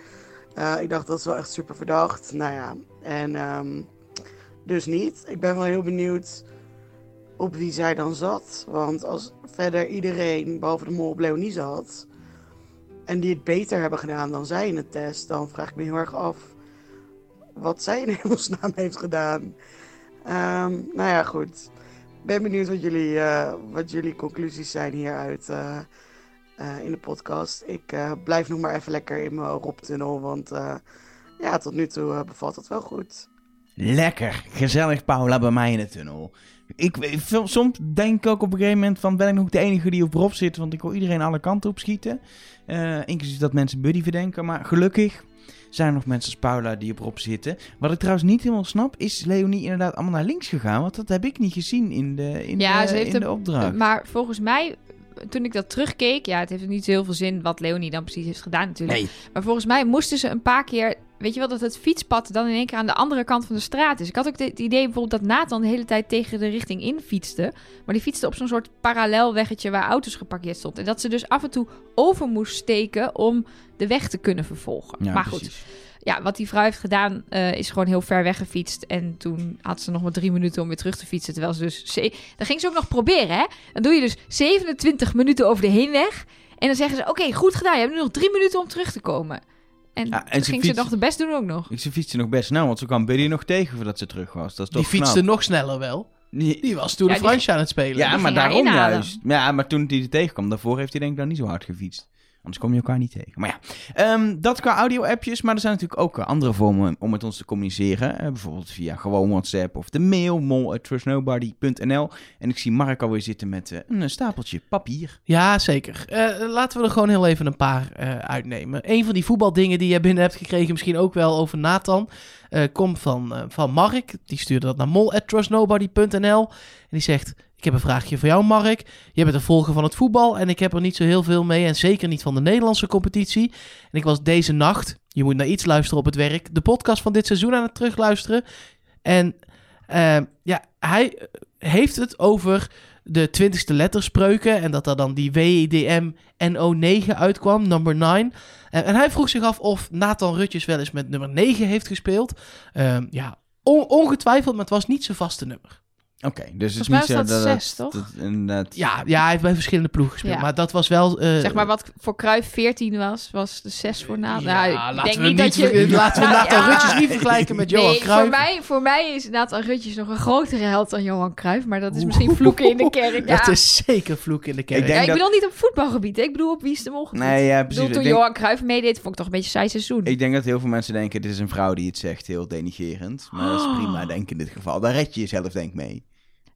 Eh, ik dacht, dat is wel echt super verdacht. Nou ja, en ehm, dus niet. Ik ben wel heel benieuwd op wie zij dan zat. Want als verder iedereen, behalve de mol, op Leonie zat... en die het beter hebben gedaan dan zij in de test... dan vraag ik me heel erg af wat zij in hemelsnaam heeft gedaan. Ehm, nou ja, goed. Ben benieuwd wat jullie, eh, wat jullie conclusies zijn hieruit eh, in de podcast. Ik blijf nog maar even lekker in mijn Rob-tunnel, want ja, tot nu toe bevalt het wel goed. Lekker, gezellig Paula bij mij in de tunnel. Ik, soms denk ik ook op een gegeven moment van ben ik nog de enige die op Rob zit, want ik wil iedereen alle kanten op schieten. Inclusief dat mensen Buddy verdenken, maar gelukkig zijn er nog mensen als Paula die op Rob zitten. Wat ik trouwens niet helemaal snap, is Leonie inderdaad allemaal naar links gegaan? Want dat heb ik niet gezien in de, in Ja, de, ze heeft in de opdracht. Maar volgens mij, toen ik dat terugkeek... Ja, het heeft niet zo heel veel zin wat Leonie dan precies heeft gedaan natuurlijk. Nee. Maar volgens mij moesten ze een paar keer... Weet je wel, dat het fietspad dan in één keer aan de andere kant van de straat is. Ik had ook het idee bijvoorbeeld dat Nathan de hele tijd tegen de richting in fietste. Maar die fietste op zo'n soort parallel weggetje waar auto's geparkeerd stonden. En dat ze dus af en toe over moest steken om de weg te kunnen vervolgen. Ja, maar goed, precies. ja, wat die vrouw heeft gedaan, eh, is gewoon heel ver weggefietst. En toen had ze nog maar drie minuten om weer terug te fietsen. Terwijl ze dus... ze- Dan ging ze ook nog proberen, hè? Dan doe je dus 27 minuten over de heenweg. En dan zeggen ze, oké, goed gedaan. Je hebt nu nog drie minuten om terug te komen. En, Ja, en toen ze ging ze nog de best doen ook nog. Ik ze fietste nog best snel, want ze kwam Buddy nog tegen voordat ze terug was. Dat is Die toch fietste knap. nog sneller wel. Die- Die was toen Ja, de die- Fransje aan het spelen. Ja, die maar daarom juist. Ja, maar toen hij er tegenkwam, daarvoor heeft hij denk ik dan niet zo hard gefietst. Anders kom je elkaar niet tegen. Maar ja, ehm, dat qua audio-appjes. Maar er zijn natuurlijk ook eh, andere vormen om met ons te communiceren. Eh, bijvoorbeeld via gewoon WhatsApp of de mail, mol.trustnobody.nl. En ik zie Mark alweer zitten met eh, een stapeltje papier. Ja, zeker. Laten we er gewoon heel even een paar uitnemen. Een van die voetbaldingen die je binnen hebt gekregen, misschien ook wel over Nathan, komt van, van Mark. Die stuurde dat naar mol.trustnobody.nl. En die zegt, ik heb een vraagje voor jou Mark. Je bent een volger van het voetbal en ik heb er niet zo heel veel mee. En zeker niet van de Nederlandse competitie. En ik was deze nacht, je moet naar iets luisteren op het werk, de podcast van dit seizoen aan het terugluisteren. En eh, ja, hij eh, heeft het over de twintigste letterspreuken. En dat er dan die WDM NO9 uitkwam, number 9. En, en hij vroeg zich af of Nathan Rutjes wel eens met nummer 9 heeft gespeeld. Ehm, ja, on- ongetwijfeld, maar het was niet zijn vaste nummer. Oké, dus het is niet zo was dat dat... zes, dat- toch? dat- inderdaad- Ja, ja, hij heeft bij verschillende ploegen gespeeld. Ja. Maar dat was wel... eh, Zeg maar wat voor Cruijff 14 was, was de 6 voor Nathan. Ja, nou, ik laten denk we niet dat je... laten we Nathan ja. Rutjes niet vergelijken met Johan nee, Cruijff. voor mij, voor mij is Nathan Rutjes nog een grotere held dan Johan Cruijff. Maar dat is misschien vloeken in de kerk. Ja. Dat is zeker vloek in de kerk. Ik denk Ja, ik dat- bedoel niet op voetbalgebied. hè. Ik bedoel op wie is de mol gebied. Nee, ja, Ik precies. bedoel, toen Ik denk- Johan Cruijff meedeed, vond ik toch een beetje saai seizoen. Ik denk dat heel veel mensen denken, dit is een vrouw die het zegt, heel denigerend. Maar dat is prima, denk ik in dit geval. Daar red je jezelf denk ik mee.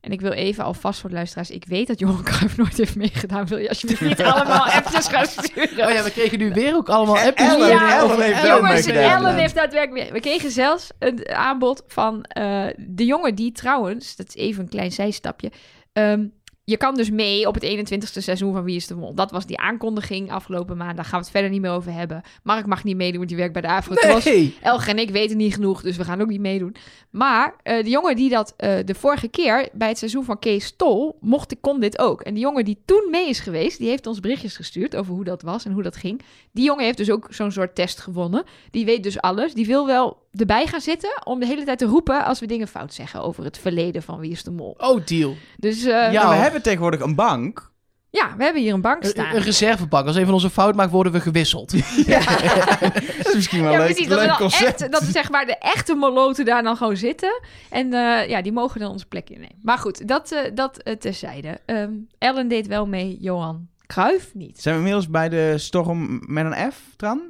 En ik wil even alvast voor de luisteraars. Ik weet dat Johan Cruijff nooit heeft meegedaan. Wil je alsjeblieft niet allemaal appjes gaan sturen? Oh ja, we kregen nu weer ook allemaal appjes. Ellen. Ja, Ellen heeft Jongens. Ellen heeft daadwerkelijk mee. We kregen zelfs een aanbod van eh, de jongen die trouwens, dat is even een klein zijstapje, ehm, je kan dus mee op het 21ste seizoen van Wie is de Mol. Dat was die aankondiging afgelopen maand. Daar gaan we het verder niet meer over hebben. Mark mag niet meedoen, want die werkt bij de Afro Nee. Elge en ik weten niet genoeg, dus we gaan ook niet meedoen. Maar eh, de jongen die dat eh, de vorige keer bij het seizoen van Kees Tol mocht, kon dit ook. En die jongen die toen mee is geweest, die heeft ons berichtjes gestuurd over hoe dat was en hoe dat ging. Die jongen heeft dus ook zo'n soort test gewonnen. Die weet dus alles. Die wil wel erbij gaan zitten om de hele tijd te roepen als we dingen fout zeggen over het verleden van Wie is de Mol. Oh, deal. Dus eh, Ja, Ja, we hebben tegenwoordig een bank. ja, we hebben hier een bank Een, staan. een reservebank. Als een van onze fout maakt, worden we gewisseld. Dat is misschien wel Ja, een leuk, precies. Dat, we leuk concept. echt, dat we zeg maar de echte moloten daar dan gewoon zitten. En eh, ja, die mogen dan onze plek innemen. Maar goed, dat, eh dat terzijde. Ehm, Ellen deed wel mee, Johan Cruijff niet. Zijn we inmiddels bij de storm met een F, Tran?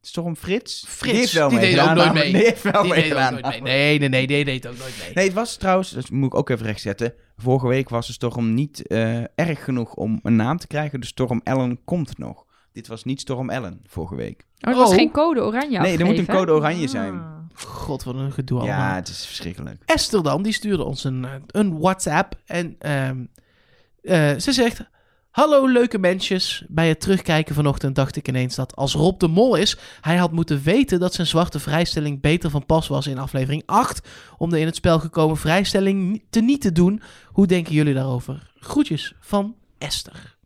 Storm Frits? Frits, Die heeft wel die deed ook nooit mee. Die heeft wel Die deed ook meegedaan. nooit mee. Nee, nee, nee, die deed ook nooit mee. Nee, het was trouwens, dat moet ik ook even rechtzetten. Vorige week was de storm niet eh, erg genoeg om een naam te krijgen. De storm Ellen komt nog. Dit was niet storm Ellen vorige week. Oh, er was Oh. geen code oranje Nee, er moet een code oranje zijn. Ah. God, wat een gedoe allemaal. Ja, het is verschrikkelijk. Esther dan, die stuurde ons een, eh, een WhatsApp. En ehm, eh, ze zegt... Hallo leuke mensjes. Bij het terugkijken vanochtend dacht ik ineens dat als Rob de Mol is... hij had moeten weten dat zijn zwarte vrijstelling beter van pas was in aflevering 8... om de in het spel gekomen vrijstelling te niet te doen. Hoe denken jullie daarover? Groetjes van Esther.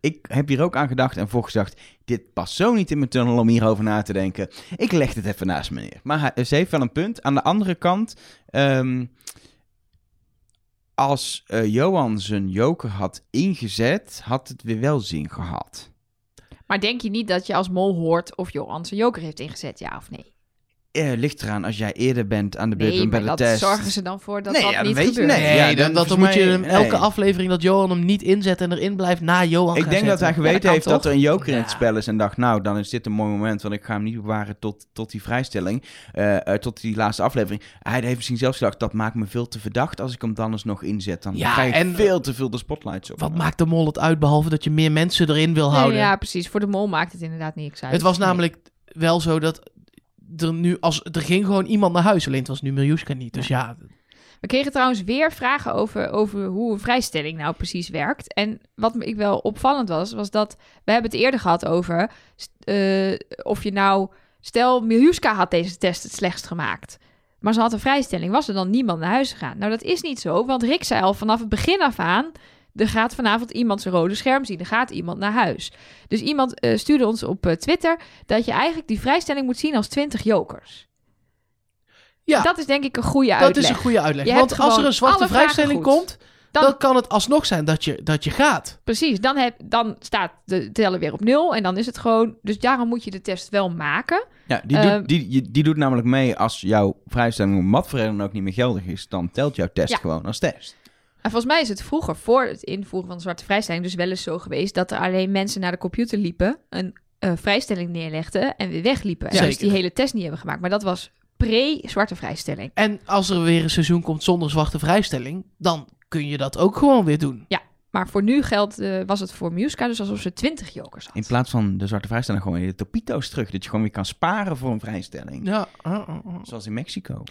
Ik heb hier ook aan gedacht en voorgedacht. Dit past zo niet in mijn tunnel om hierover na te denken. Ik leg het even naast me neer. Maar ze heeft wel een punt. Aan de andere kant... ehm, als eh, Johan zijn joker had ingezet, had het weer wel zin gehad. Maar denk je niet dat je als mol hoort of Johan zijn joker heeft ingezet, ja of nee? Eh, ligt eraan als jij eerder bent aan de beurt Nee, en bij de dat test. zorgen ze dan voor dat Nee, dat ja, niet weet je- gebeurt. nee. Nee, ja, dan, moet je hem elke nee. aflevering dat Johan hem niet inzet en erin blijft na Johan Ik denk dat hij geweten heeft dat er een joker in het spel is en dacht, nou, dan is dit een mooi moment, want ik ga hem niet bewaren tot, tot die vrijstelling, eh, eh, tot die laatste aflevering. Hij heeft misschien zelfs gedacht, dat maakt me veel te verdacht als ik hem dan eens nog inzet. Dan Ja, krijg ik en- veel te veel de spotlights op. Wat maakt de mol het uit, behalve dat je meer mensen erin wil Nee, houden? ja, precies. Voor de mol maakt het inderdaad niks uit. Het was Nee. namelijk wel zo dat er nu, als er ging gewoon iemand naar huis, alleen het was nu Miljuska niet. Dus ja, We kregen trouwens weer vragen over, over hoe een vrijstelling nou precies werkt. En wat ik wel opvallend was, was dat we hebben het eerder gehad over eh, of je nou, stel Miljuska had deze test het slechtst gemaakt. Maar ze had een vrijstelling. Was er dan niemand naar huis gegaan? Nou, dat is niet zo, want Rick zei al vanaf het begin af aan... er gaat vanavond iemand zijn rode scherm zien. Er gaat iemand naar huis. Dus iemand eh, stuurde ons op eh, Twitter... dat je eigenlijk die vrijstelling moet zien als 20 jokers. ja Dat is denk ik een goede dat uitleg. is een goede uitleg. Je Want als er een zwarte vrijstelling goed. komt, dan, Dan- kan het alsnog zijn dat je, dat je gaat. Precies, dan, heb, dan staat de teller weer op nul en dan is het gewoon... Dus daarom moet je de test wel maken. Ja, die, Ehm, doet, die, die, die doet namelijk mee als jouw vrijstelling om wat ook niet meer geldig is, dan telt jouw test Ja. gewoon als test. En volgens mij is het vroeger, voor het invoeren van de zwarte vrijstelling... dus wel eens zo geweest dat er alleen mensen naar de computer liepen... een eh, vrijstelling neerlegden en weer wegliepen. En Ja, dus die hele test niet hebben gemaakt. Maar dat was pre-zwarte vrijstelling. En als er weer een seizoen komt zonder zwarte vrijstelling, dan kun je dat ook gewoon weer doen. Maar voor nu geldt, eh, was het voor Muska dus alsof ze 20 jokers had. In plaats van de zwarte vrijstelling gewoon weer de topito's terug. Dat je gewoon weer kan sparen voor een vrijstelling. Ja. uh, uh, uh. Zoals in Mexico.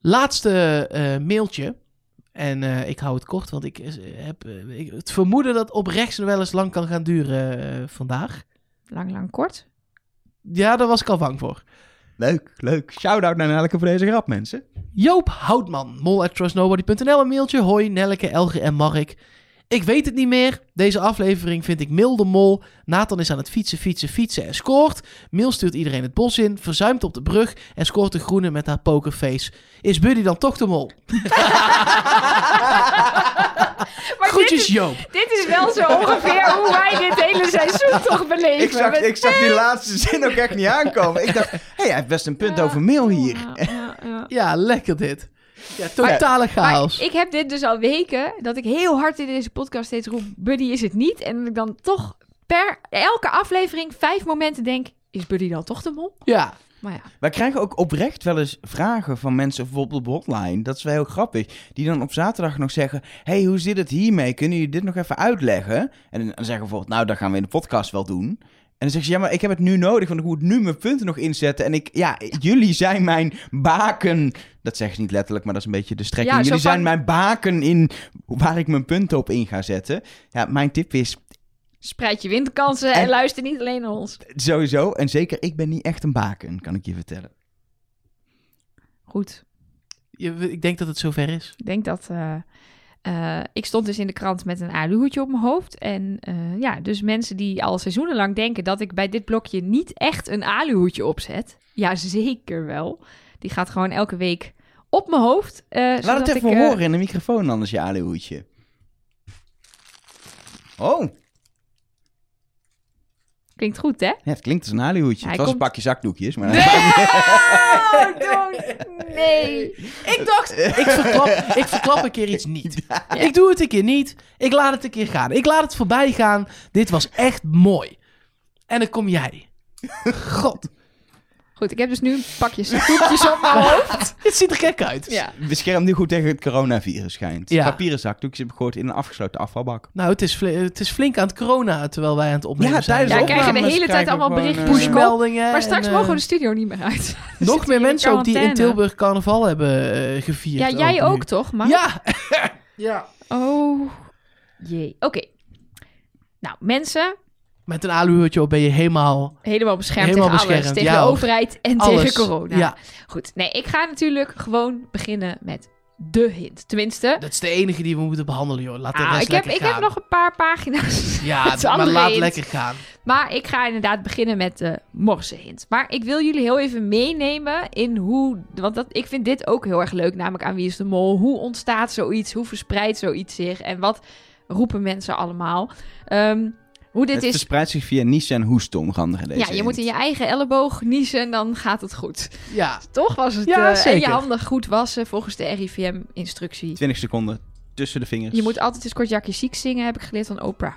Laatste eh, mailtje. En eh, ik hou het kort, want ik eh, heb eh, ik- het vermoeden dat oprechts wel eens lang kan gaan duren vandaag. Lang, lang, kort. Ja, daar was ik al bang voor. Leuk, leuk. Shout-out naar Nelke voor deze grap, mensen. Joop Houtman, mol at trustnobody.nl, een mailtje. Hoi, Nelleke, Elge en Mark. Ik weet het niet meer. Deze aflevering vind ik milde mol. Nathan is aan het fietsen, fietsen, fietsen en scoort. Mil stuurt iedereen het bos in, verzuimt op de brug en scoort de groene met haar pokerface. Is Buddy dan toch de mol? Maar Groetjes dit, Joop. is, dit is wel zo ongeveer hoe wij dit hele seizoen toch beleven. Ik zag, ik zag die laatste zin ook echt niet aankomen. Ik dacht, hé, hij heeft best een punt over mail hier. Ja, ja, ja. Ja, lekker dit. Ja, totale Maar chaos. ik heb dit dus al weken, dat ik heel hard in deze podcast steeds roep, Buddy is het niet. En dat ik dan toch per elke aflevering vijf momenten denk, is Buddy dan toch de mol? Ja, Maar ja, Wij krijgen ook oprecht wel eens vragen van mensen, bijvoorbeeld op de hotline. Dat is wel heel grappig. Die dan op zaterdag nog zeggen: hey, hoe zit het hiermee? Kunnen jullie dit nog even uitleggen? En dan zeggen we bijvoorbeeld: Nou, dat gaan we in de podcast wel doen. En dan zegt ze, ja, maar ik heb het nu nodig, want ik moet nu mijn punten nog inzetten. En ik, ja, jullie zijn mijn baken. Dat zeggen ze niet letterlijk, maar dat is een beetje de strekking. Ja, jullie van- zijn mijn baken in waar ik mijn punten op in ga zetten. Ja, mijn tip is Spreid je winterkansen en, En- luister niet alleen naar ons. sowieso, en zeker, ik ben niet echt een baken, kan ik je vertellen. Goed. Je, ik denk dat het zover is. Ik denk dat. eh, eh, ik stond dus in de krant met een aluhoedje op mijn hoofd. En eh, ja, dus mensen die al seizoenenlang denken dat ik bij dit blokje niet echt een aluhoedje opzet. Ja, zeker wel. Die gaat gewoon elke week op mijn hoofd. eh, Laat het even ik, horen in de microfoon anders, je aluhoedje. Oh, Klinkt goed, hè? ja, het klinkt als een. Hij het was komt- een pakje zakdoekjes, maar... Oh, don't- nee. Ik dacht, ik verklap, ik verklap een keer iets niet. Ik doe het een keer niet. Ik laat het een keer gaan. Ik laat het voorbij gaan. Dit was echt mooi. En dan kom jij. God, Goed, ik heb dus nu een pakje zakdoekjes op mijn hoofd. het ziet er gek uit. Ja. Beschermt nu goed tegen het coronavirus, schijnt. Ja. Papieren zakdoekjes heb ik gehoord in een afgesloten afvalbak. Nou, het is, fli- het is flink aan het corona terwijl wij aan het opnemen Ja, zijn. tijdens Ja, krijgen de hele tijd allemaal berichten. eh, pushmeldingen. Maar straks en, mogen we eh, de studio niet meer uit. Nog meer mensen ook die in. Tilburg carnaval hebben eh, gevierd. Ja, jij ook toch, maar? Ja. ja. Oh, jee. Oké. Nou, mensen, Met een aluhoedje op ben je helemaal... helemaal beschermd Helemaal tegen alles. beschermd, Tegen ja, de overheid en Alles. tegen corona. Ja, Goed. Nee, ik ga natuurlijk gewoon beginnen met de hint. Tenminste, dat is de enige die we moeten behandelen, joh. Laat de ah, rest ik, heb, lekker ik gaan. heb nog een paar pagina's. Ja, maar laat hint. lekker gaan. Maar ik ga inderdaad beginnen met de morsenhint. Maar ik wil jullie heel even meenemen in hoe... Want dat, ik vind dit ook heel erg leuk, namelijk aan Wie is de Mol. Hoe ontstaat zoiets? Hoe verspreidt zoiets zich? En wat roepen mensen allemaal? Ehm, hoe dit het is... verspreidt zich via niezen en hoesten, onder andere deze Ja, je moet in je eigen elleboog niezen en dan gaat het goed. Ja, Toch was het... Ja, eh, en je handen goed wassen volgens de RIVM-instructie. 20 seconden tussen de vingers. Je moet altijd een kort jakje ziek zingen, heb ik geleerd van Oprah.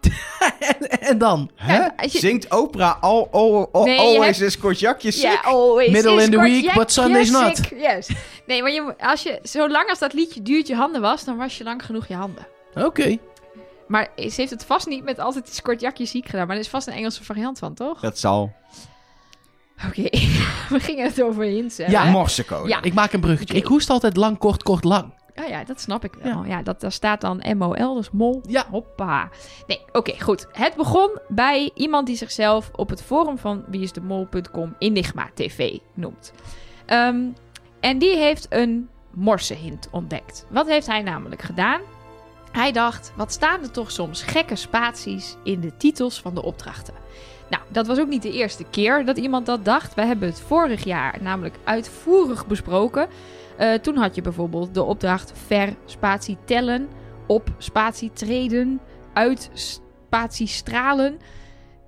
en, en dan? Ja, je- Zingt Oprah al, al, al, Nee, je always hebt- is kort jakjes Ja, sick? always Middle is in the week, but Sunday's not. sick. Yes. Nee, maar je, als je, zolang als dat liedje duurt je handen was, dan was je lang genoeg je handen. Oké. Maar ze heeft het vast niet met altijd die kort jakje ziek gedaan. Maar er is vast een Engelse variant van, toch? Dat zal. Oké, we gingen het over hints hebben. Ja, hè? Morsecode. Ja. Ik maak een bruggetje. Ik hoest altijd lang, kort, kort, lang. Oh ja, dat snap ik wel. Ja, dat, daar staat dan MOL, dus mol. Ja. Hoppa. Nee, oké, goed. Het begon bij iemand die zichzelf op het forum van wieisdemol.com Enigma TV noemt. Ehm, en die heeft een morsehint ontdekt. Wat heeft hij namelijk gedaan? Hij dacht, wat staan er toch soms gekke spaties in de titels van de opdrachten? Nou, dat was ook niet de eerste keer dat iemand dat dacht. We hebben het vorig jaar namelijk uitvoerig besproken. Eh, toen had je bijvoorbeeld de opdracht ver spatie tellen, op spatie treden, uit spatie stralen.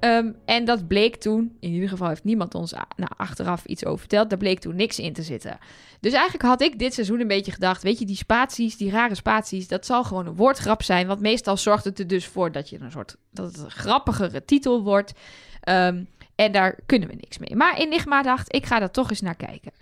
Ehm, en dat bleek toen, in ieder geval heeft niemand ons nou, achteraf iets over verteld, daar bleek toen niks in te zitten. Dus eigenlijk had ik dit seizoen een beetje gedacht, weet je, die spaties, die rare spaties, dat zal gewoon een woordgrap zijn. Want meestal zorgt het er dus voor dat je een soort, dat het een grappigere titel wordt. Ehm, en daar kunnen we niks mee. Maar Enigma dacht, ik ga daar toch eens naar kijken.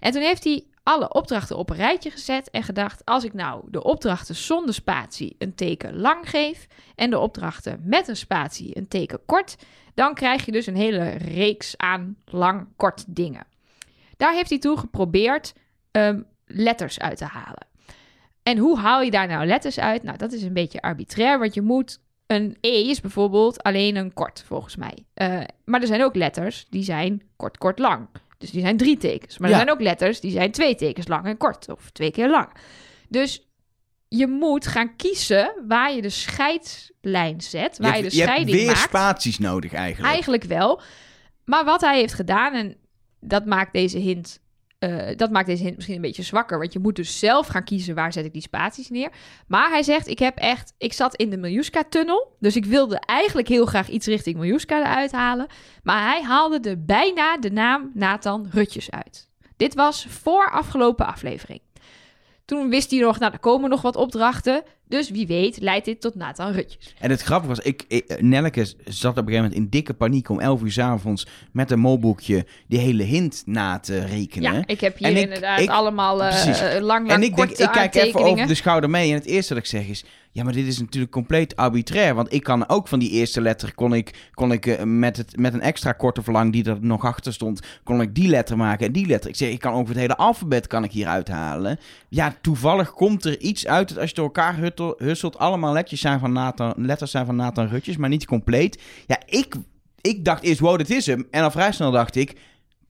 En toen heeft hij alle opdrachten op een rijtje gezet en gedacht: als ik nou de opdrachten zonder spatie een teken lang geef en de opdrachten met een spatie een teken kort, dan krijg je dus een hele reeks aan lang-kort dingen. Daar heeft hij toen geprobeerd ehm, letters uit te halen. En hoe haal je daar nou letters uit? Nou, dat is een beetje arbitrair, want je moet. Een E is bijvoorbeeld alleen een kort, volgens mij. Eh, maar er zijn ook letters die zijn kort, kort, lang. Dus die zijn drie tekens. Maar Ja. er zijn ook letters die zijn twee tekens lang en kort. Of twee keer lang. Dus je moet gaan kiezen waar je de scheidslijn zet. Waar je, hebt- de hebt scheiding weer maakt. spaties nodig eigenlijk. Eigenlijk wel. Maar wat hij heeft gedaan, en dat maakt deze hint. Eh, dat maakt deze hint misschien een beetje zwakker. Want je moet dus zelf gaan kiezen waar zet ik die spaties neer. Maar hij zegt, ik heb echt... Ik zat in de Miljuska-tunnel. Dus ik wilde eigenlijk heel graag iets richting Miljuska eruit halen. Maar hij haalde er bijna de naam Nathan Rutjes uit. Dit was voor afgelopen aflevering. Toen wist hij nog, nou, er komen nog wat opdrachten. Dus wie weet leidt dit tot Nathan Rutjes. En het grappige was, ik, ik, Nelleke zat op een gegeven moment in dikke paniek om 11 uur 's avonds met een molboekje die hele hint na te rekenen. Ja, ik heb hier En inderdaad ik- allemaal eh, lang, lang En ik denk, ik kijk even over de schouder mee. En het eerste dat ik zeg is... Ja, maar dit is natuurlijk compleet arbitrair. Want ik kan ook van die eerste letter... kon ik, kon ik eh, met, het, met een extra korte verlang die er nog achter stond... kon ik die letter maken en die letter. Ik zeg, ik kan ook het hele alfabet kan ik hier uithalen. Ja, toevallig komt er iets uit... dat als je door elkaar huttel- husselt... allemaal letters zijn van Nathan, letters zijn van Nathan Rutjes... maar niet compleet. Ja, ik, ik dacht eerst, wow, dit is hem. En al vrij snel dacht ik...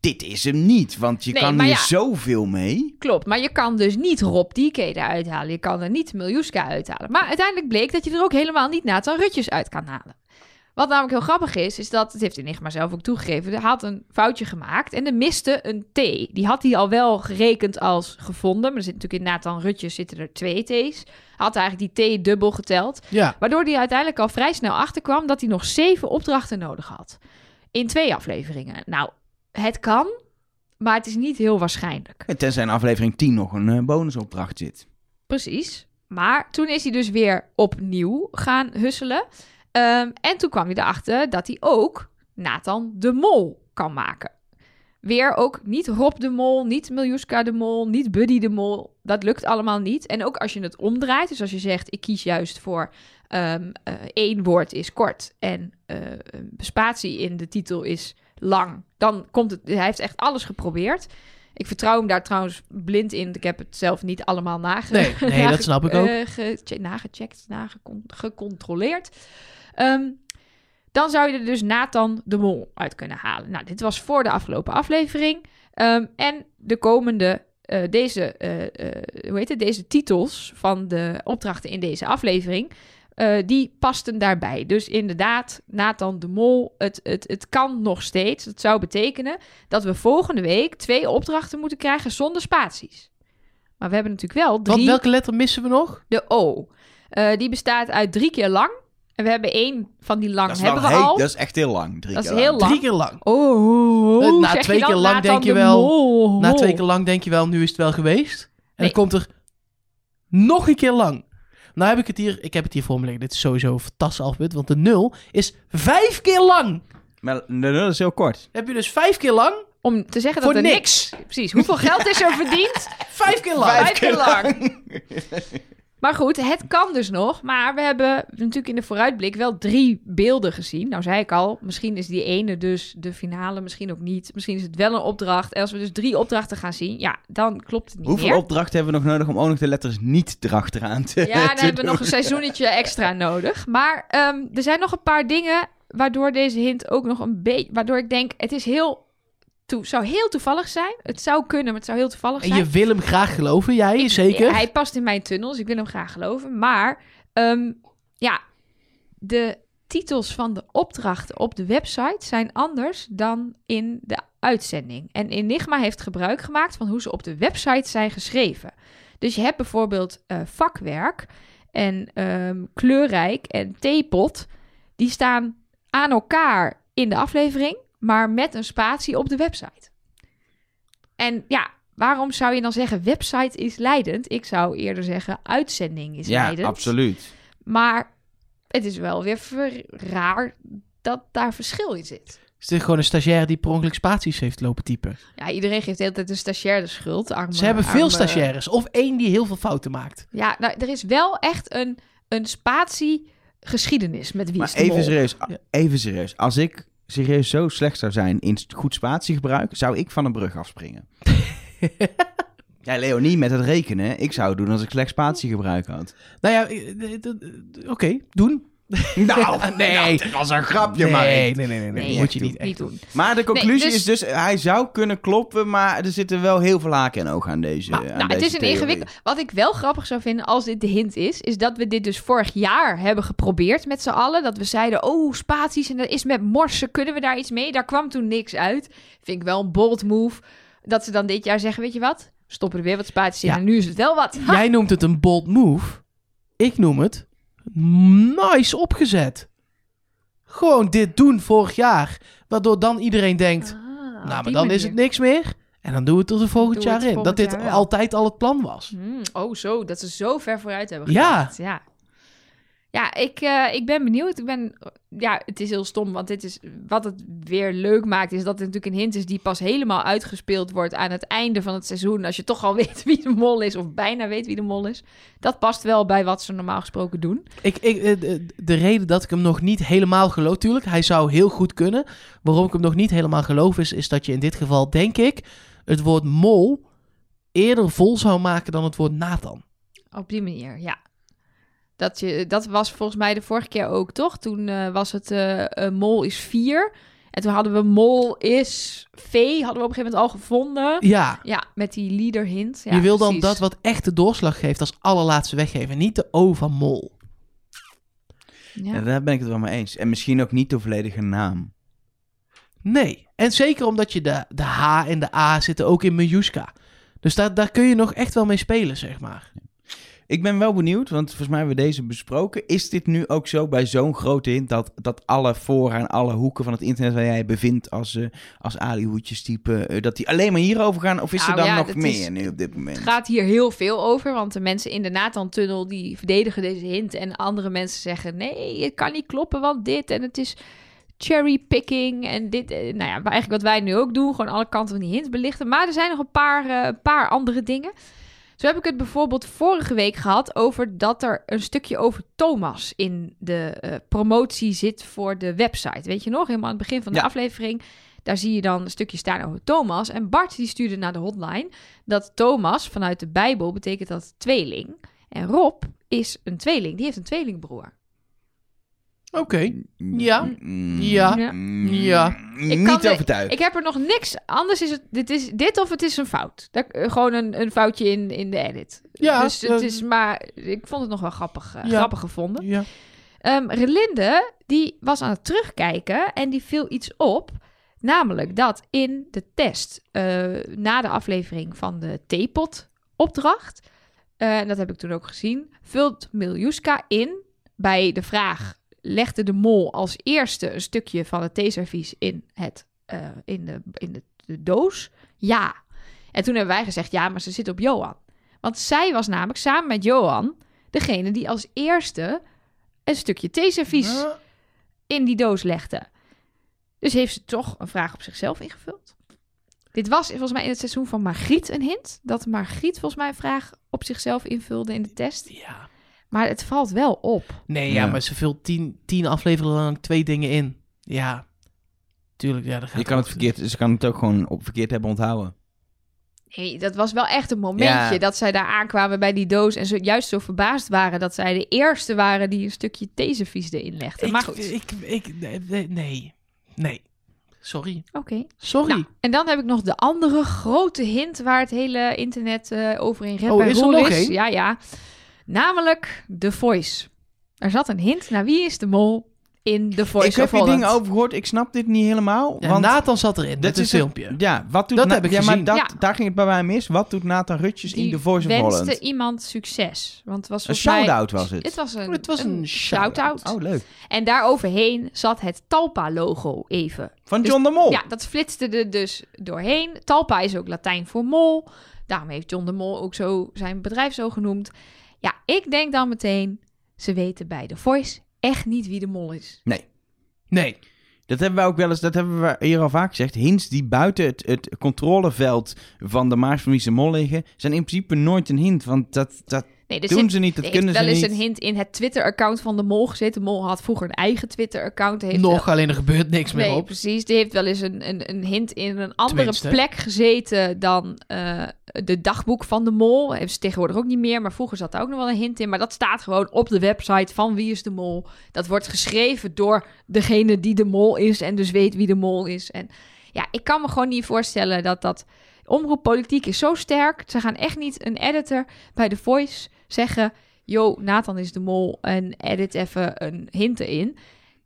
Dit is hem niet, want je Nee, kan hier ja. zoveel mee. Klopt, maar je kan dus niet Rob Dieke eruit halen. Je kan er niet Miljuska uithalen. Maar uiteindelijk bleek dat je er ook helemaal niet Nathan Rutjes uit kan halen. Wat namelijk heel grappig is, is dat, dat heeft Enigma zelf ook toegegeven, hij had een foutje gemaakt en er miste een T. Die had hij al wel gerekend als gevonden, maar er zit natuurlijk in Nathan Rutjes zitten er twee T's. Hij had eigenlijk die T dubbel geteld. Ja. Waardoor hij uiteindelijk al vrij snel achterkwam dat hij nog zeven opdrachten nodig had. In twee afleveringen. Nou, het kan, maar het is niet heel waarschijnlijk. Tenzij in aflevering 10 nog een eh, bonusopdracht zit. Precies. Maar toen is hij dus weer opnieuw gaan husselen. Ehm, en toen kwam hij erachter dat hij ook Nathan de Mol kan maken. Weer ook niet Rob de Mol, niet Miljuska de Mol, niet Buddy de Mol. Dat lukt allemaal niet. En ook als je het omdraait, dus als je zegt... ik kies juist voor ehm, eh, één woord is kort... en eh, spatie in de titel is lang... dan komt het... Hij heeft echt alles geprobeerd. Ik vertrouw hem daar trouwens blind in. Ik heb het zelf niet allemaal nage... Nee, nee, dat snap ik ook. eh, geche- nagecheckt, nagecon- Ehm, dan zou je er dus Nathan de Mol uit kunnen halen. Nou, dit was voor de afgelopen aflevering. Ehm, en de komende, eh, deze, eh, eh, hoe heet het, deze titels van de opdrachten in deze aflevering, die pasten daarbij. Dus inderdaad, Nathan de Mol, het, het, het kan nog steeds. Dat zou betekenen dat we volgende week twee opdrachten moeten krijgen zonder spaties. Maar we hebben natuurlijk wel drie... Want welke letter missen we nog? De O. Die bestaat uit drie keer lang. En we hebben één van die lang Dat is, hebben wel we heel- al. dat is echt heel lang. Drie Dat is keer heel lang. lang. Drie keer lang. Oh, Eh, na zeg twee keer lang Nathan denk je wel- Mol? Na twee keer lang denk je wel, nu is het wel geweest. En Nee. dan komt er nog een keer lang. Nou heb ik het hier, ik heb het hier voor me liggen. Dit is sowieso een fantastisch alfabet, want de nul is vijf keer lang. Maar de nul is heel kort. Dan heb je dus vijf keer lang Om te zeggen dat voor er niks. Precies. Hoeveel geld is er verdiend? Vijf keer lang. Vijf keer lang. Maar goed, het kan dus nog. Maar we hebben natuurlijk in de vooruitblik wel drie beelden gezien. Nou zei ik al, misschien is die ene dus de finale, misschien ook niet. Misschien is het wel een opdracht. En als we dus drie opdrachten gaan zien, ja, dan klopt het niet Hoeveel meer. opdrachten hebben we nog nodig om ook nog de letters niet erachteraan te Ja, dan te hebben we nog een seizoenetje extra nodig. Maar ehm, er zijn nog een paar dingen waardoor deze hint ook nog een beetje... Waardoor ik denk, het is heel... Toe, zou heel toevallig zijn. Het zou kunnen, maar het zou heel toevallig En zijn. je wil hem graag geloven, jij, zeker? Hij past in mijn tunnels. Ik wil hem graag geloven. Maar ehm, ja, de titels van de opdrachten op de website zijn anders dan in de uitzending. En Enigma heeft gebruik gemaakt van hoe ze op de website zijn geschreven. Dus je hebt bijvoorbeeld eh, vakwerk en ehm, kleurrijk en theepot. Die staan aan elkaar in de aflevering, maar met een spatie op de website. En ja, waarom zou je dan zeggen website is leidend? Ik zou eerder zeggen uitzending is Ja, leidend. absoluut. Maar het is wel weer raar dat daar verschil in zit. Is dit gewoon een stagiair die per ongeluk spaties heeft lopen typen? Ja, iedereen geeft de hele tijd een stagiair de schuld. Arme, Ze hebben veel arme- stagiaires. Of één die heel veel fouten maakt. Ja, nou, er is wel echt een, een spatie geschiedenis met wie Maar is de mol. even serieus, Ja. even serieus. Als ik serieus zo slecht zou zijn in goed spatiegebruik, zou ik van een brug afspringen. ja, Leonie, met het rekenen. Ik zou het doen als ik slecht spatiegebruik had. Nou ja, eh, eh, eh, oké, doen. Nou, nee. dat was een grapje, nee, maar. nee, nee, nee, nee, Nee, Moet je echt niet echt Niet doen. doen. Maar de conclusie dus- is dus, hij zou kunnen kloppen, maar er zitten wel heel veel haken en ogen aan deze Maar, aan Nou, het is een ingewikkeld. Wat ik wel grappig zou vinden als dit de hint is, is dat we dit dus vorig jaar hebben geprobeerd met z'n allen. Dat we zeiden, oh, spaties en dat is met morsen, kunnen we daar iets mee? Daar kwam toen niks uit. Vind ik wel een bold move. Dat ze dan dit jaar zeggen, weet je wat? Stoppen er weer wat spaties in Ja. en nu is het wel wat. Ha! Jij noemt het een bold move. Ik noem het nice opgezet. Gewoon dit doen vorig jaar. Waardoor dan iedereen denkt, Ah, nou, maar dan is het niks meer. En dan doen we het tot er volgend jaar in. Dat dit jaar altijd al het plan was. Hmm, oh, zo. Dat ze zo ver vooruit hebben gedacht. Ja. Ja, ik, eh, ik ben benieuwd. Ik ben, ja, het is heel stom, want dit is, wat het weer leuk maakt, is dat het natuurlijk een hint is die pas helemaal uitgespeeld wordt aan het einde van het seizoen. Als je toch al weet wie de mol is, of bijna weet wie de mol is. Dat past wel bij wat ze normaal gesproken doen. Ik, ik, eh, de, de reden dat ik hem nog niet helemaal geloof, tuurlijk, hij zou heel goed kunnen. Waarom ik hem nog niet helemaal geloof is, is dat je in dit geval, denk ik, het woord mol eerder vol zou maken dan het woord Nathan. Op die manier, ja. Dat, je, dat was volgens mij de vorige keer ook, toch? Toen eh, was het eh, eh, mol is 4. En toen hadden we mol is V, hadden we op een gegeven moment al gevonden. Ja, Ja, met die leader hint. Ja, je wil dan precies. dat wat echt de doorslag geeft als allerlaatste weggeven, niet de O van mol. Ja. Ja, daar ben ik het wel mee eens. En misschien ook niet de volledige naam. Nee. En zeker omdat je de, de H en de A zitten ook in Miljuska. Dus daar, daar kun je nog echt wel mee spelen, zeg maar. Ik ben wel benieuwd, want volgens mij hebben we deze besproken. Is dit nu ook zo bij zo'n grote hint dat, dat alle voor en alle hoeken van het internet waar jij je bevindt als, eh als Ali-hoedjes type, eh, dat die alleen maar hierover gaan? Of is Nou er dan ja, nog meer is- nu op dit moment? Het gaat hier heel veel over, want de mensen in de Nathan-tunnel die verdedigen deze hint. En andere mensen zeggen, nee, het kan niet kloppen, want dit en het is cherrypicking en dit. eh, Nou ja, eigenlijk wat wij nu ook doen, gewoon alle kanten van die hint belichten. Maar er zijn nog een paar, een paar andere dingen. Zo heb ik het bijvoorbeeld vorige week gehad over dat er een stukje over Thomas in de eh, promotie zit voor de website. Weet je nog, helemaal aan het begin van de Ja. aflevering. Daar zie je dan een stukje staan over Thomas. En Bart die stuurde naar de hotline dat Thomas vanuit de Bijbel betekent dat tweeling. En Rob is een tweeling. Die heeft een tweelingbroer. Oké. Ja. Ja. Ja. Ik kan Niet overtuigd. Ik heb er nog niks. Anders is het dit, is dit of het is een fout. Dat, eh, gewoon een, een foutje in, in de edit. Ja, dus het is maar. Ik vond het nog wel grappig, eh, Ja. grappig gevonden. Ja. Ehm Relinde, die was aan het terugkijken en die viel iets op. Namelijk dat in de test eh, na de aflevering van de theepot opdracht, eh, en dat heb ik toen ook gezien, vult Miljuska in bij de vraag: legde de mol als eerste een stukje van het theeservies in, het, eh, in, de, in de, de doos? Ja. En toen hebben wij gezegd: ja, maar ze zit op Johan. Want zij was namelijk samen met Johan degene die als eerste een stukje theeservies in die doos legde. Dus heeft ze toch een vraag op zichzelf ingevuld. Dit was volgens mij in het seizoen van Margriet een hint. Dat Margriet volgens mij een vraag op zichzelf invulde in de test. Ja. Maar het valt wel op. Nee, ja, Ja. maar ze vult tien, tien afleveringen lang twee dingen in. Ja. Tuurlijk, ja. Dat gaat Je kan het verkeerd, ze kan het ook gewoon op verkeerd hebben onthouden. Nee, dat was wel echt een momentje Ja. dat zij daar aankwamen bij die doos. En ze juist zo verbaasd waren dat zij de eerste waren die een stukje theeservies erin legden. Ik, maar goed, Ik, ik, nee, nee. Nee. Sorry. oké. Sorry. Nou, en dan heb ik nog de andere grote hint waar het hele internet eh, over in rep Oh, en is er nog is. één? Ja, ja. Namelijk The Voice. Er zat een hint naar wie is de mol in The Voice ik heb hier Holland. dingen over gehoord, ik snap dit niet helemaal. Ja, want Nathan zat erin met een is een- filmpje. Ja, wat doet Dat Na- heb ik ja, gezien. maar dat, Ja. daar ging het bij mij mis. Wat doet Nathan Rutjes in Die The Voice of wenste Holland? iemand succes. Want het was Een shout-out was het. Het was een, Het was een shout-out. Oh, leuk. En daaroverheen zat het Talpa-logo even. Van Dus- John de Mol. Ja, dat flitste er dus doorheen. Talpa is ook Latijn voor mol. Daarom heeft John de Mol ook zo zijn bedrijf zo genoemd. Ja, ik denk dan meteen, ze weten bij The Voice echt niet wie de mol is. Nee. Nee. Dat hebben we ook wel eens, dat hebben we hier al vaak gezegd. Hints die buiten het, het controleveld van de Maars van Mol liggen, zijn in principe nooit een hint. Want dat, dat Nee, er doen zit- ze niet, dat er kunnen ze wel eens niet. een hint in het Twitter-account van de mol gezeten. De mol had vroeger een eigen Twitter-account. Nog, alleen er gebeurt niks meer Nee, op. precies. Die heeft wel eens een, een, een hint in een andere Tenminste. plek gezeten dan eh, de dagboek van de mol. Heeft ze tegenwoordig ook niet meer, maar vroeger zat daar ook nog wel een hint in. Maar dat staat gewoon op de website van Wie is de Mol. Dat wordt geschreven door degene die de mol is en dus weet wie de mol is. En ja, ik kan me gewoon niet voorstellen dat dat... Omroep Politiek is zo sterk. Ze gaan echt niet een editor bij The Voice zeggen... Yo, Nathan is de mol en edit even een hint erin.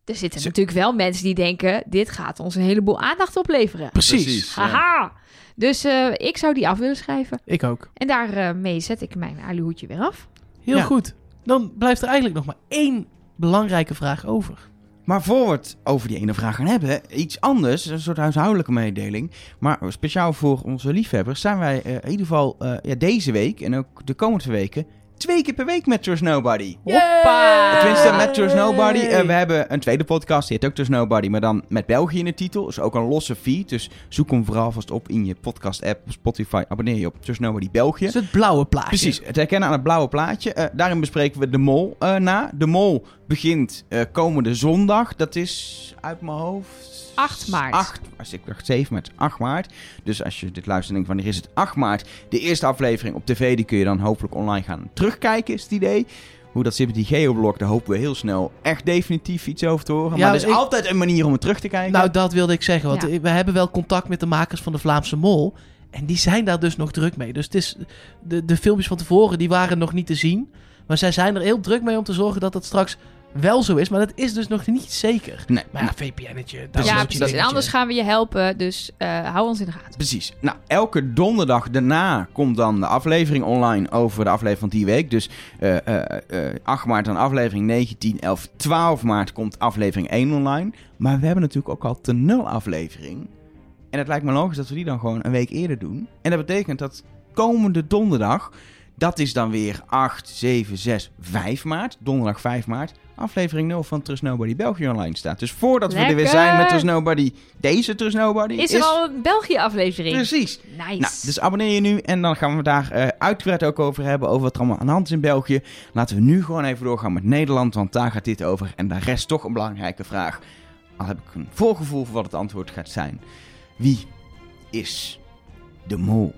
Er zitten natuurlijk wel mensen die denken... dit gaat ons een heleboel aandacht opleveren. Precies. ja. Haha! Dus eh, ik zou die af willen schrijven. Ik ook. En daarmee zet ik mijn aluhoedje weer af. Heel Ja. goed. Dan blijft er eigenlijk nog maar één belangrijke vraag over. Maar voor we het over die ene vraag gaan hebben, iets anders, een soort huishoudelijke mededeling. Maar speciaal voor onze liefhebbers zijn wij eh, in ieder geval eh, ja, deze week en ook de komende weken twee keer per week met Trust Nobody. Hoppa! Tenminste, met Trust Nobody. Eh, we hebben een tweede podcast, die heet ook Trust Nobody, maar dan met België in de titel. Is ook een losse feed, dus zoek hem vooral vast op in je podcast-app, Spotify. Abonneer je op Trust Nobody België. Dat is het blauwe plaatje. Precies, het herkennen aan het blauwe plaatje. Eh, daarin bespreken we de mol eh, na. De mol begint komende zondag. Dat is uit mijn hoofd... 8 maart. 8, als ik dacht 7, maar het is 8 maart. Dus als je dit luistert, denk ik, wanneer is het 8 maart? De eerste aflevering op tv, die kun je dan hopelijk online gaan terugkijken, is het idee. Hoe dat zit met die geoblok, daar hopen we heel snel echt definitief iets over te horen. Ja, maar er is ik- altijd een manier om het terug te kijken. Nou, dat wilde ik zeggen. Want Ja. we hebben wel contact met de makers van de Vlaamse Mol. En die zijn daar dus nog druk mee. Dus het is, de, de filmpjes van tevoren die waren nog niet te zien. Maar zij zijn er heel druk mee om te zorgen dat dat straks wel zo is. Maar dat is dus nog niet zeker. nee, Maar ja, VPN'tje. Ja, dat- precies. En anders gaan we je helpen. Dus eh, hou ons in de gaten. Precies. Nou, elke donderdag daarna komt dan de aflevering online over de aflevering van die week. Dus eh, eh, eh, 8 maart dan aflevering 19, 11, 12 maart komt aflevering 1 online. Maar we hebben natuurlijk ook al de nul aflevering. En het lijkt me logisch dat we die dan gewoon een week eerder doen. En dat betekent dat komende donderdag, dat is dan weer 8, 7, 6, 5 maart, donderdag 5 maart, aflevering 0 van Trust Nobody België online staat. Dus voordat we er weer zijn met Trust Nobody, deze Trust Nobody Is er al een België-aflevering? Precies. Nice. Nou, dus abonneer je nu en dan gaan we daar eh uitgebreid ook over hebben. Over wat er allemaal aan de hand is in België. Laten we nu gewoon even doorgaan met Nederland, want daar gaat dit over. En daar rest toch een belangrijke vraag. Al heb ik een voorgevoel voor wat het antwoord gaat zijn. Wie is de mol?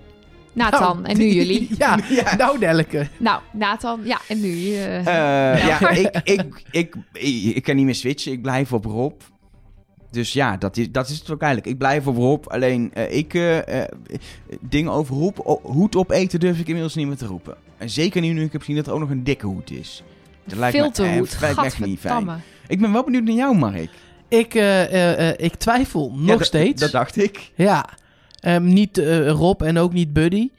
Nathan, Nou, en nu jullie. ja, nou Nelke. Nou, Nathan, ja, en nu? eh, Eh, ja, ik, ik, ik, ik, ik kan niet meer switchen. Ik blijf op Rob. Dus ja, dat is, dat is het ook eigenlijk. Ik blijf op Rob. Alleen eh, ik eh, eh, dingen over Rob, o- hoed opeten durf ik inmiddels niet meer te roepen. En zeker nu, nu ik heb gezien dat er ook nog een dikke hoed is. Dat lijkt filterhoed. lijkt me echt niet fijn. Ik ben wel benieuwd naar jou, Mark. Ik, eh, eh, eh, ik twijfel nog Ja, steeds. Dat dacht ik. Ja, Ehm, niet eh, Rob en ook niet Buddy.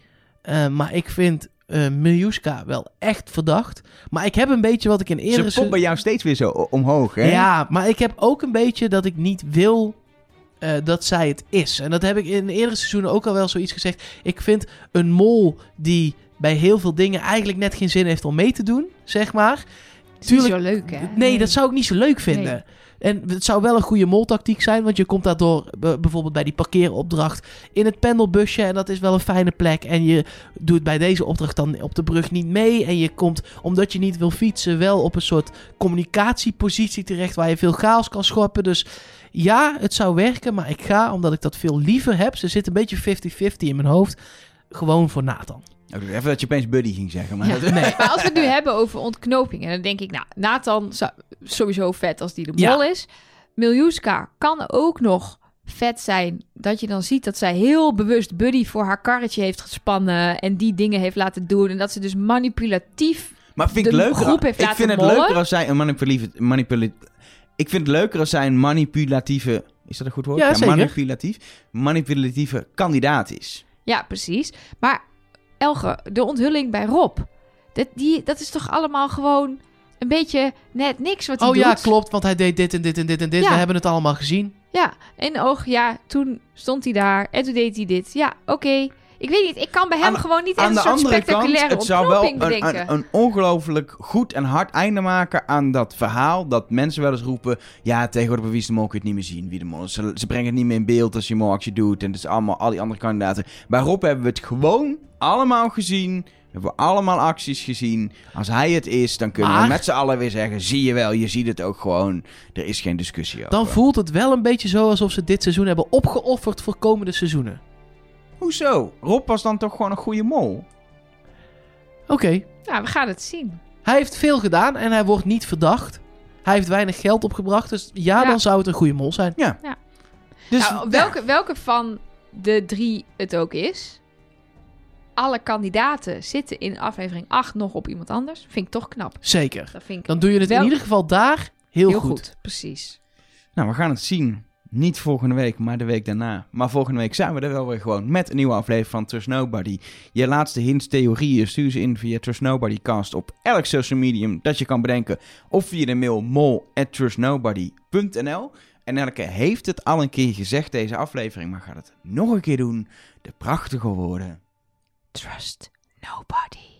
Eh, maar ik vind eh Miljuska wel echt verdacht. Maar ik heb een beetje wat ik in eerdere... Ze komt bij jou steeds weer zo omhoog, hè? Ja, maar ik heb ook een beetje dat ik niet wil eh, dat zij het is. En dat heb ik in eerdere seizoenen ook al wel zoiets gezegd. Ik vind een mol die bij heel veel dingen eigenlijk net geen zin heeft om mee te doen, zeg maar. Is niet Tuurlijk- zo leuk, hè? Nee, dat zou ik niet zo leuk vinden. En het zou wel een goede moltactiek zijn, want je komt daardoor b- bijvoorbeeld bij die parkeeropdracht in het pendelbusje en dat is wel een fijne plek. En je doet bij deze opdracht dan op de brug niet mee en je komt, omdat je niet wil fietsen, wel op een soort communicatiepositie terecht waar je veel chaos kan schorpen. Dus ja, het zou werken, maar ik ga, omdat ik dat veel liever heb, ze zit een beetje 50-50 in mijn hoofd, gewoon voor Nathan. Ik dacht Even dat je opeens Buddy ging zeggen. Maar Ja. dat- Nee. Maar als we het nu hebben over ontknopingen, dan denk ik, nou, Nathan zou sowieso vet als die de Ja. mol is. Miljuska kan ook nog vet zijn dat je dan ziet dat zij heel bewust Buddy voor haar karretje heeft gespannen en die dingen heeft laten doen en dat ze dus manipulatief Maar vind ik de leuker. groep heeft ik laten vind het mollen. leuker als zij een manipulatieve. manipula- ik vind het leuker als zij een manipulatieve. Is dat een goed woord? Ja, zeker. manipulatief. Manipulatieve kandidaat is. Ja, precies. Maar Elge, de onthulling bij Rob, dat, die, dat is toch allemaal gewoon een beetje net niks wat hij Oh doet? ja, klopt, want hij deed dit en dit en dit en dit. Ja. We hebben het allemaal gezien. Ja, en oog, ja, toen stond hij daar en toen deed hij dit. Ja, oké. Ik weet niet, ik kan bij hem Aan gewoon niet echt een soort andere kant, spectaculaire het zou wel een, bedenken. een, een ongelooflijk goed en hard einde maken aan dat verhaal. Dat mensen wel eens roepen: ja, tegenwoordig bij Wie is de Mol kun je het niet meer zien. Wie de Mol. Ze, ze brengen het niet meer in beeld als je molactie doet. En het is allemaal al die andere kandidaten. Bij Rob hebben we het gewoon allemaal gezien. We hebben allemaal acties gezien. Als hij het is, dan kunnen we met z'n allen weer zeggen: zie je wel, je ziet het ook gewoon. Er is geen discussie over. Dan voelt het wel een beetje zo alsof ze dit seizoen hebben opgeofferd voor komende seizoenen. Hoezo? Rob was dan toch gewoon een goede mol? Oké. Ja, we gaan het zien. Hij heeft veel gedaan en hij wordt niet verdacht. Hij heeft weinig geld opgebracht, dus ja, Ja. dan zou het een goede mol zijn. Dus nou, welke, welke van de drie het ook is, alle kandidaten zitten in aflevering 8 nog op iemand anders. Vind ik toch knap. Zeker. Dat vind ik Dan doe je het Wel- in ieder geval daar heel, heel goed. goed. Precies. Nou, we gaan het zien. Niet volgende week, maar de week daarna. Maar volgende week zijn we er wel weer gewoon met een nieuwe aflevering van Trust Nobody. Je laatste hints, theorieën, stuur ze in via Trust Nobody cast op elk social medium dat je kan bedenken. Of via de mail mol@trustnobody.nl. En Elke heeft het al een keer gezegd deze aflevering, maar gaat het nog een keer doen. De prachtige woorden. Trust nobody.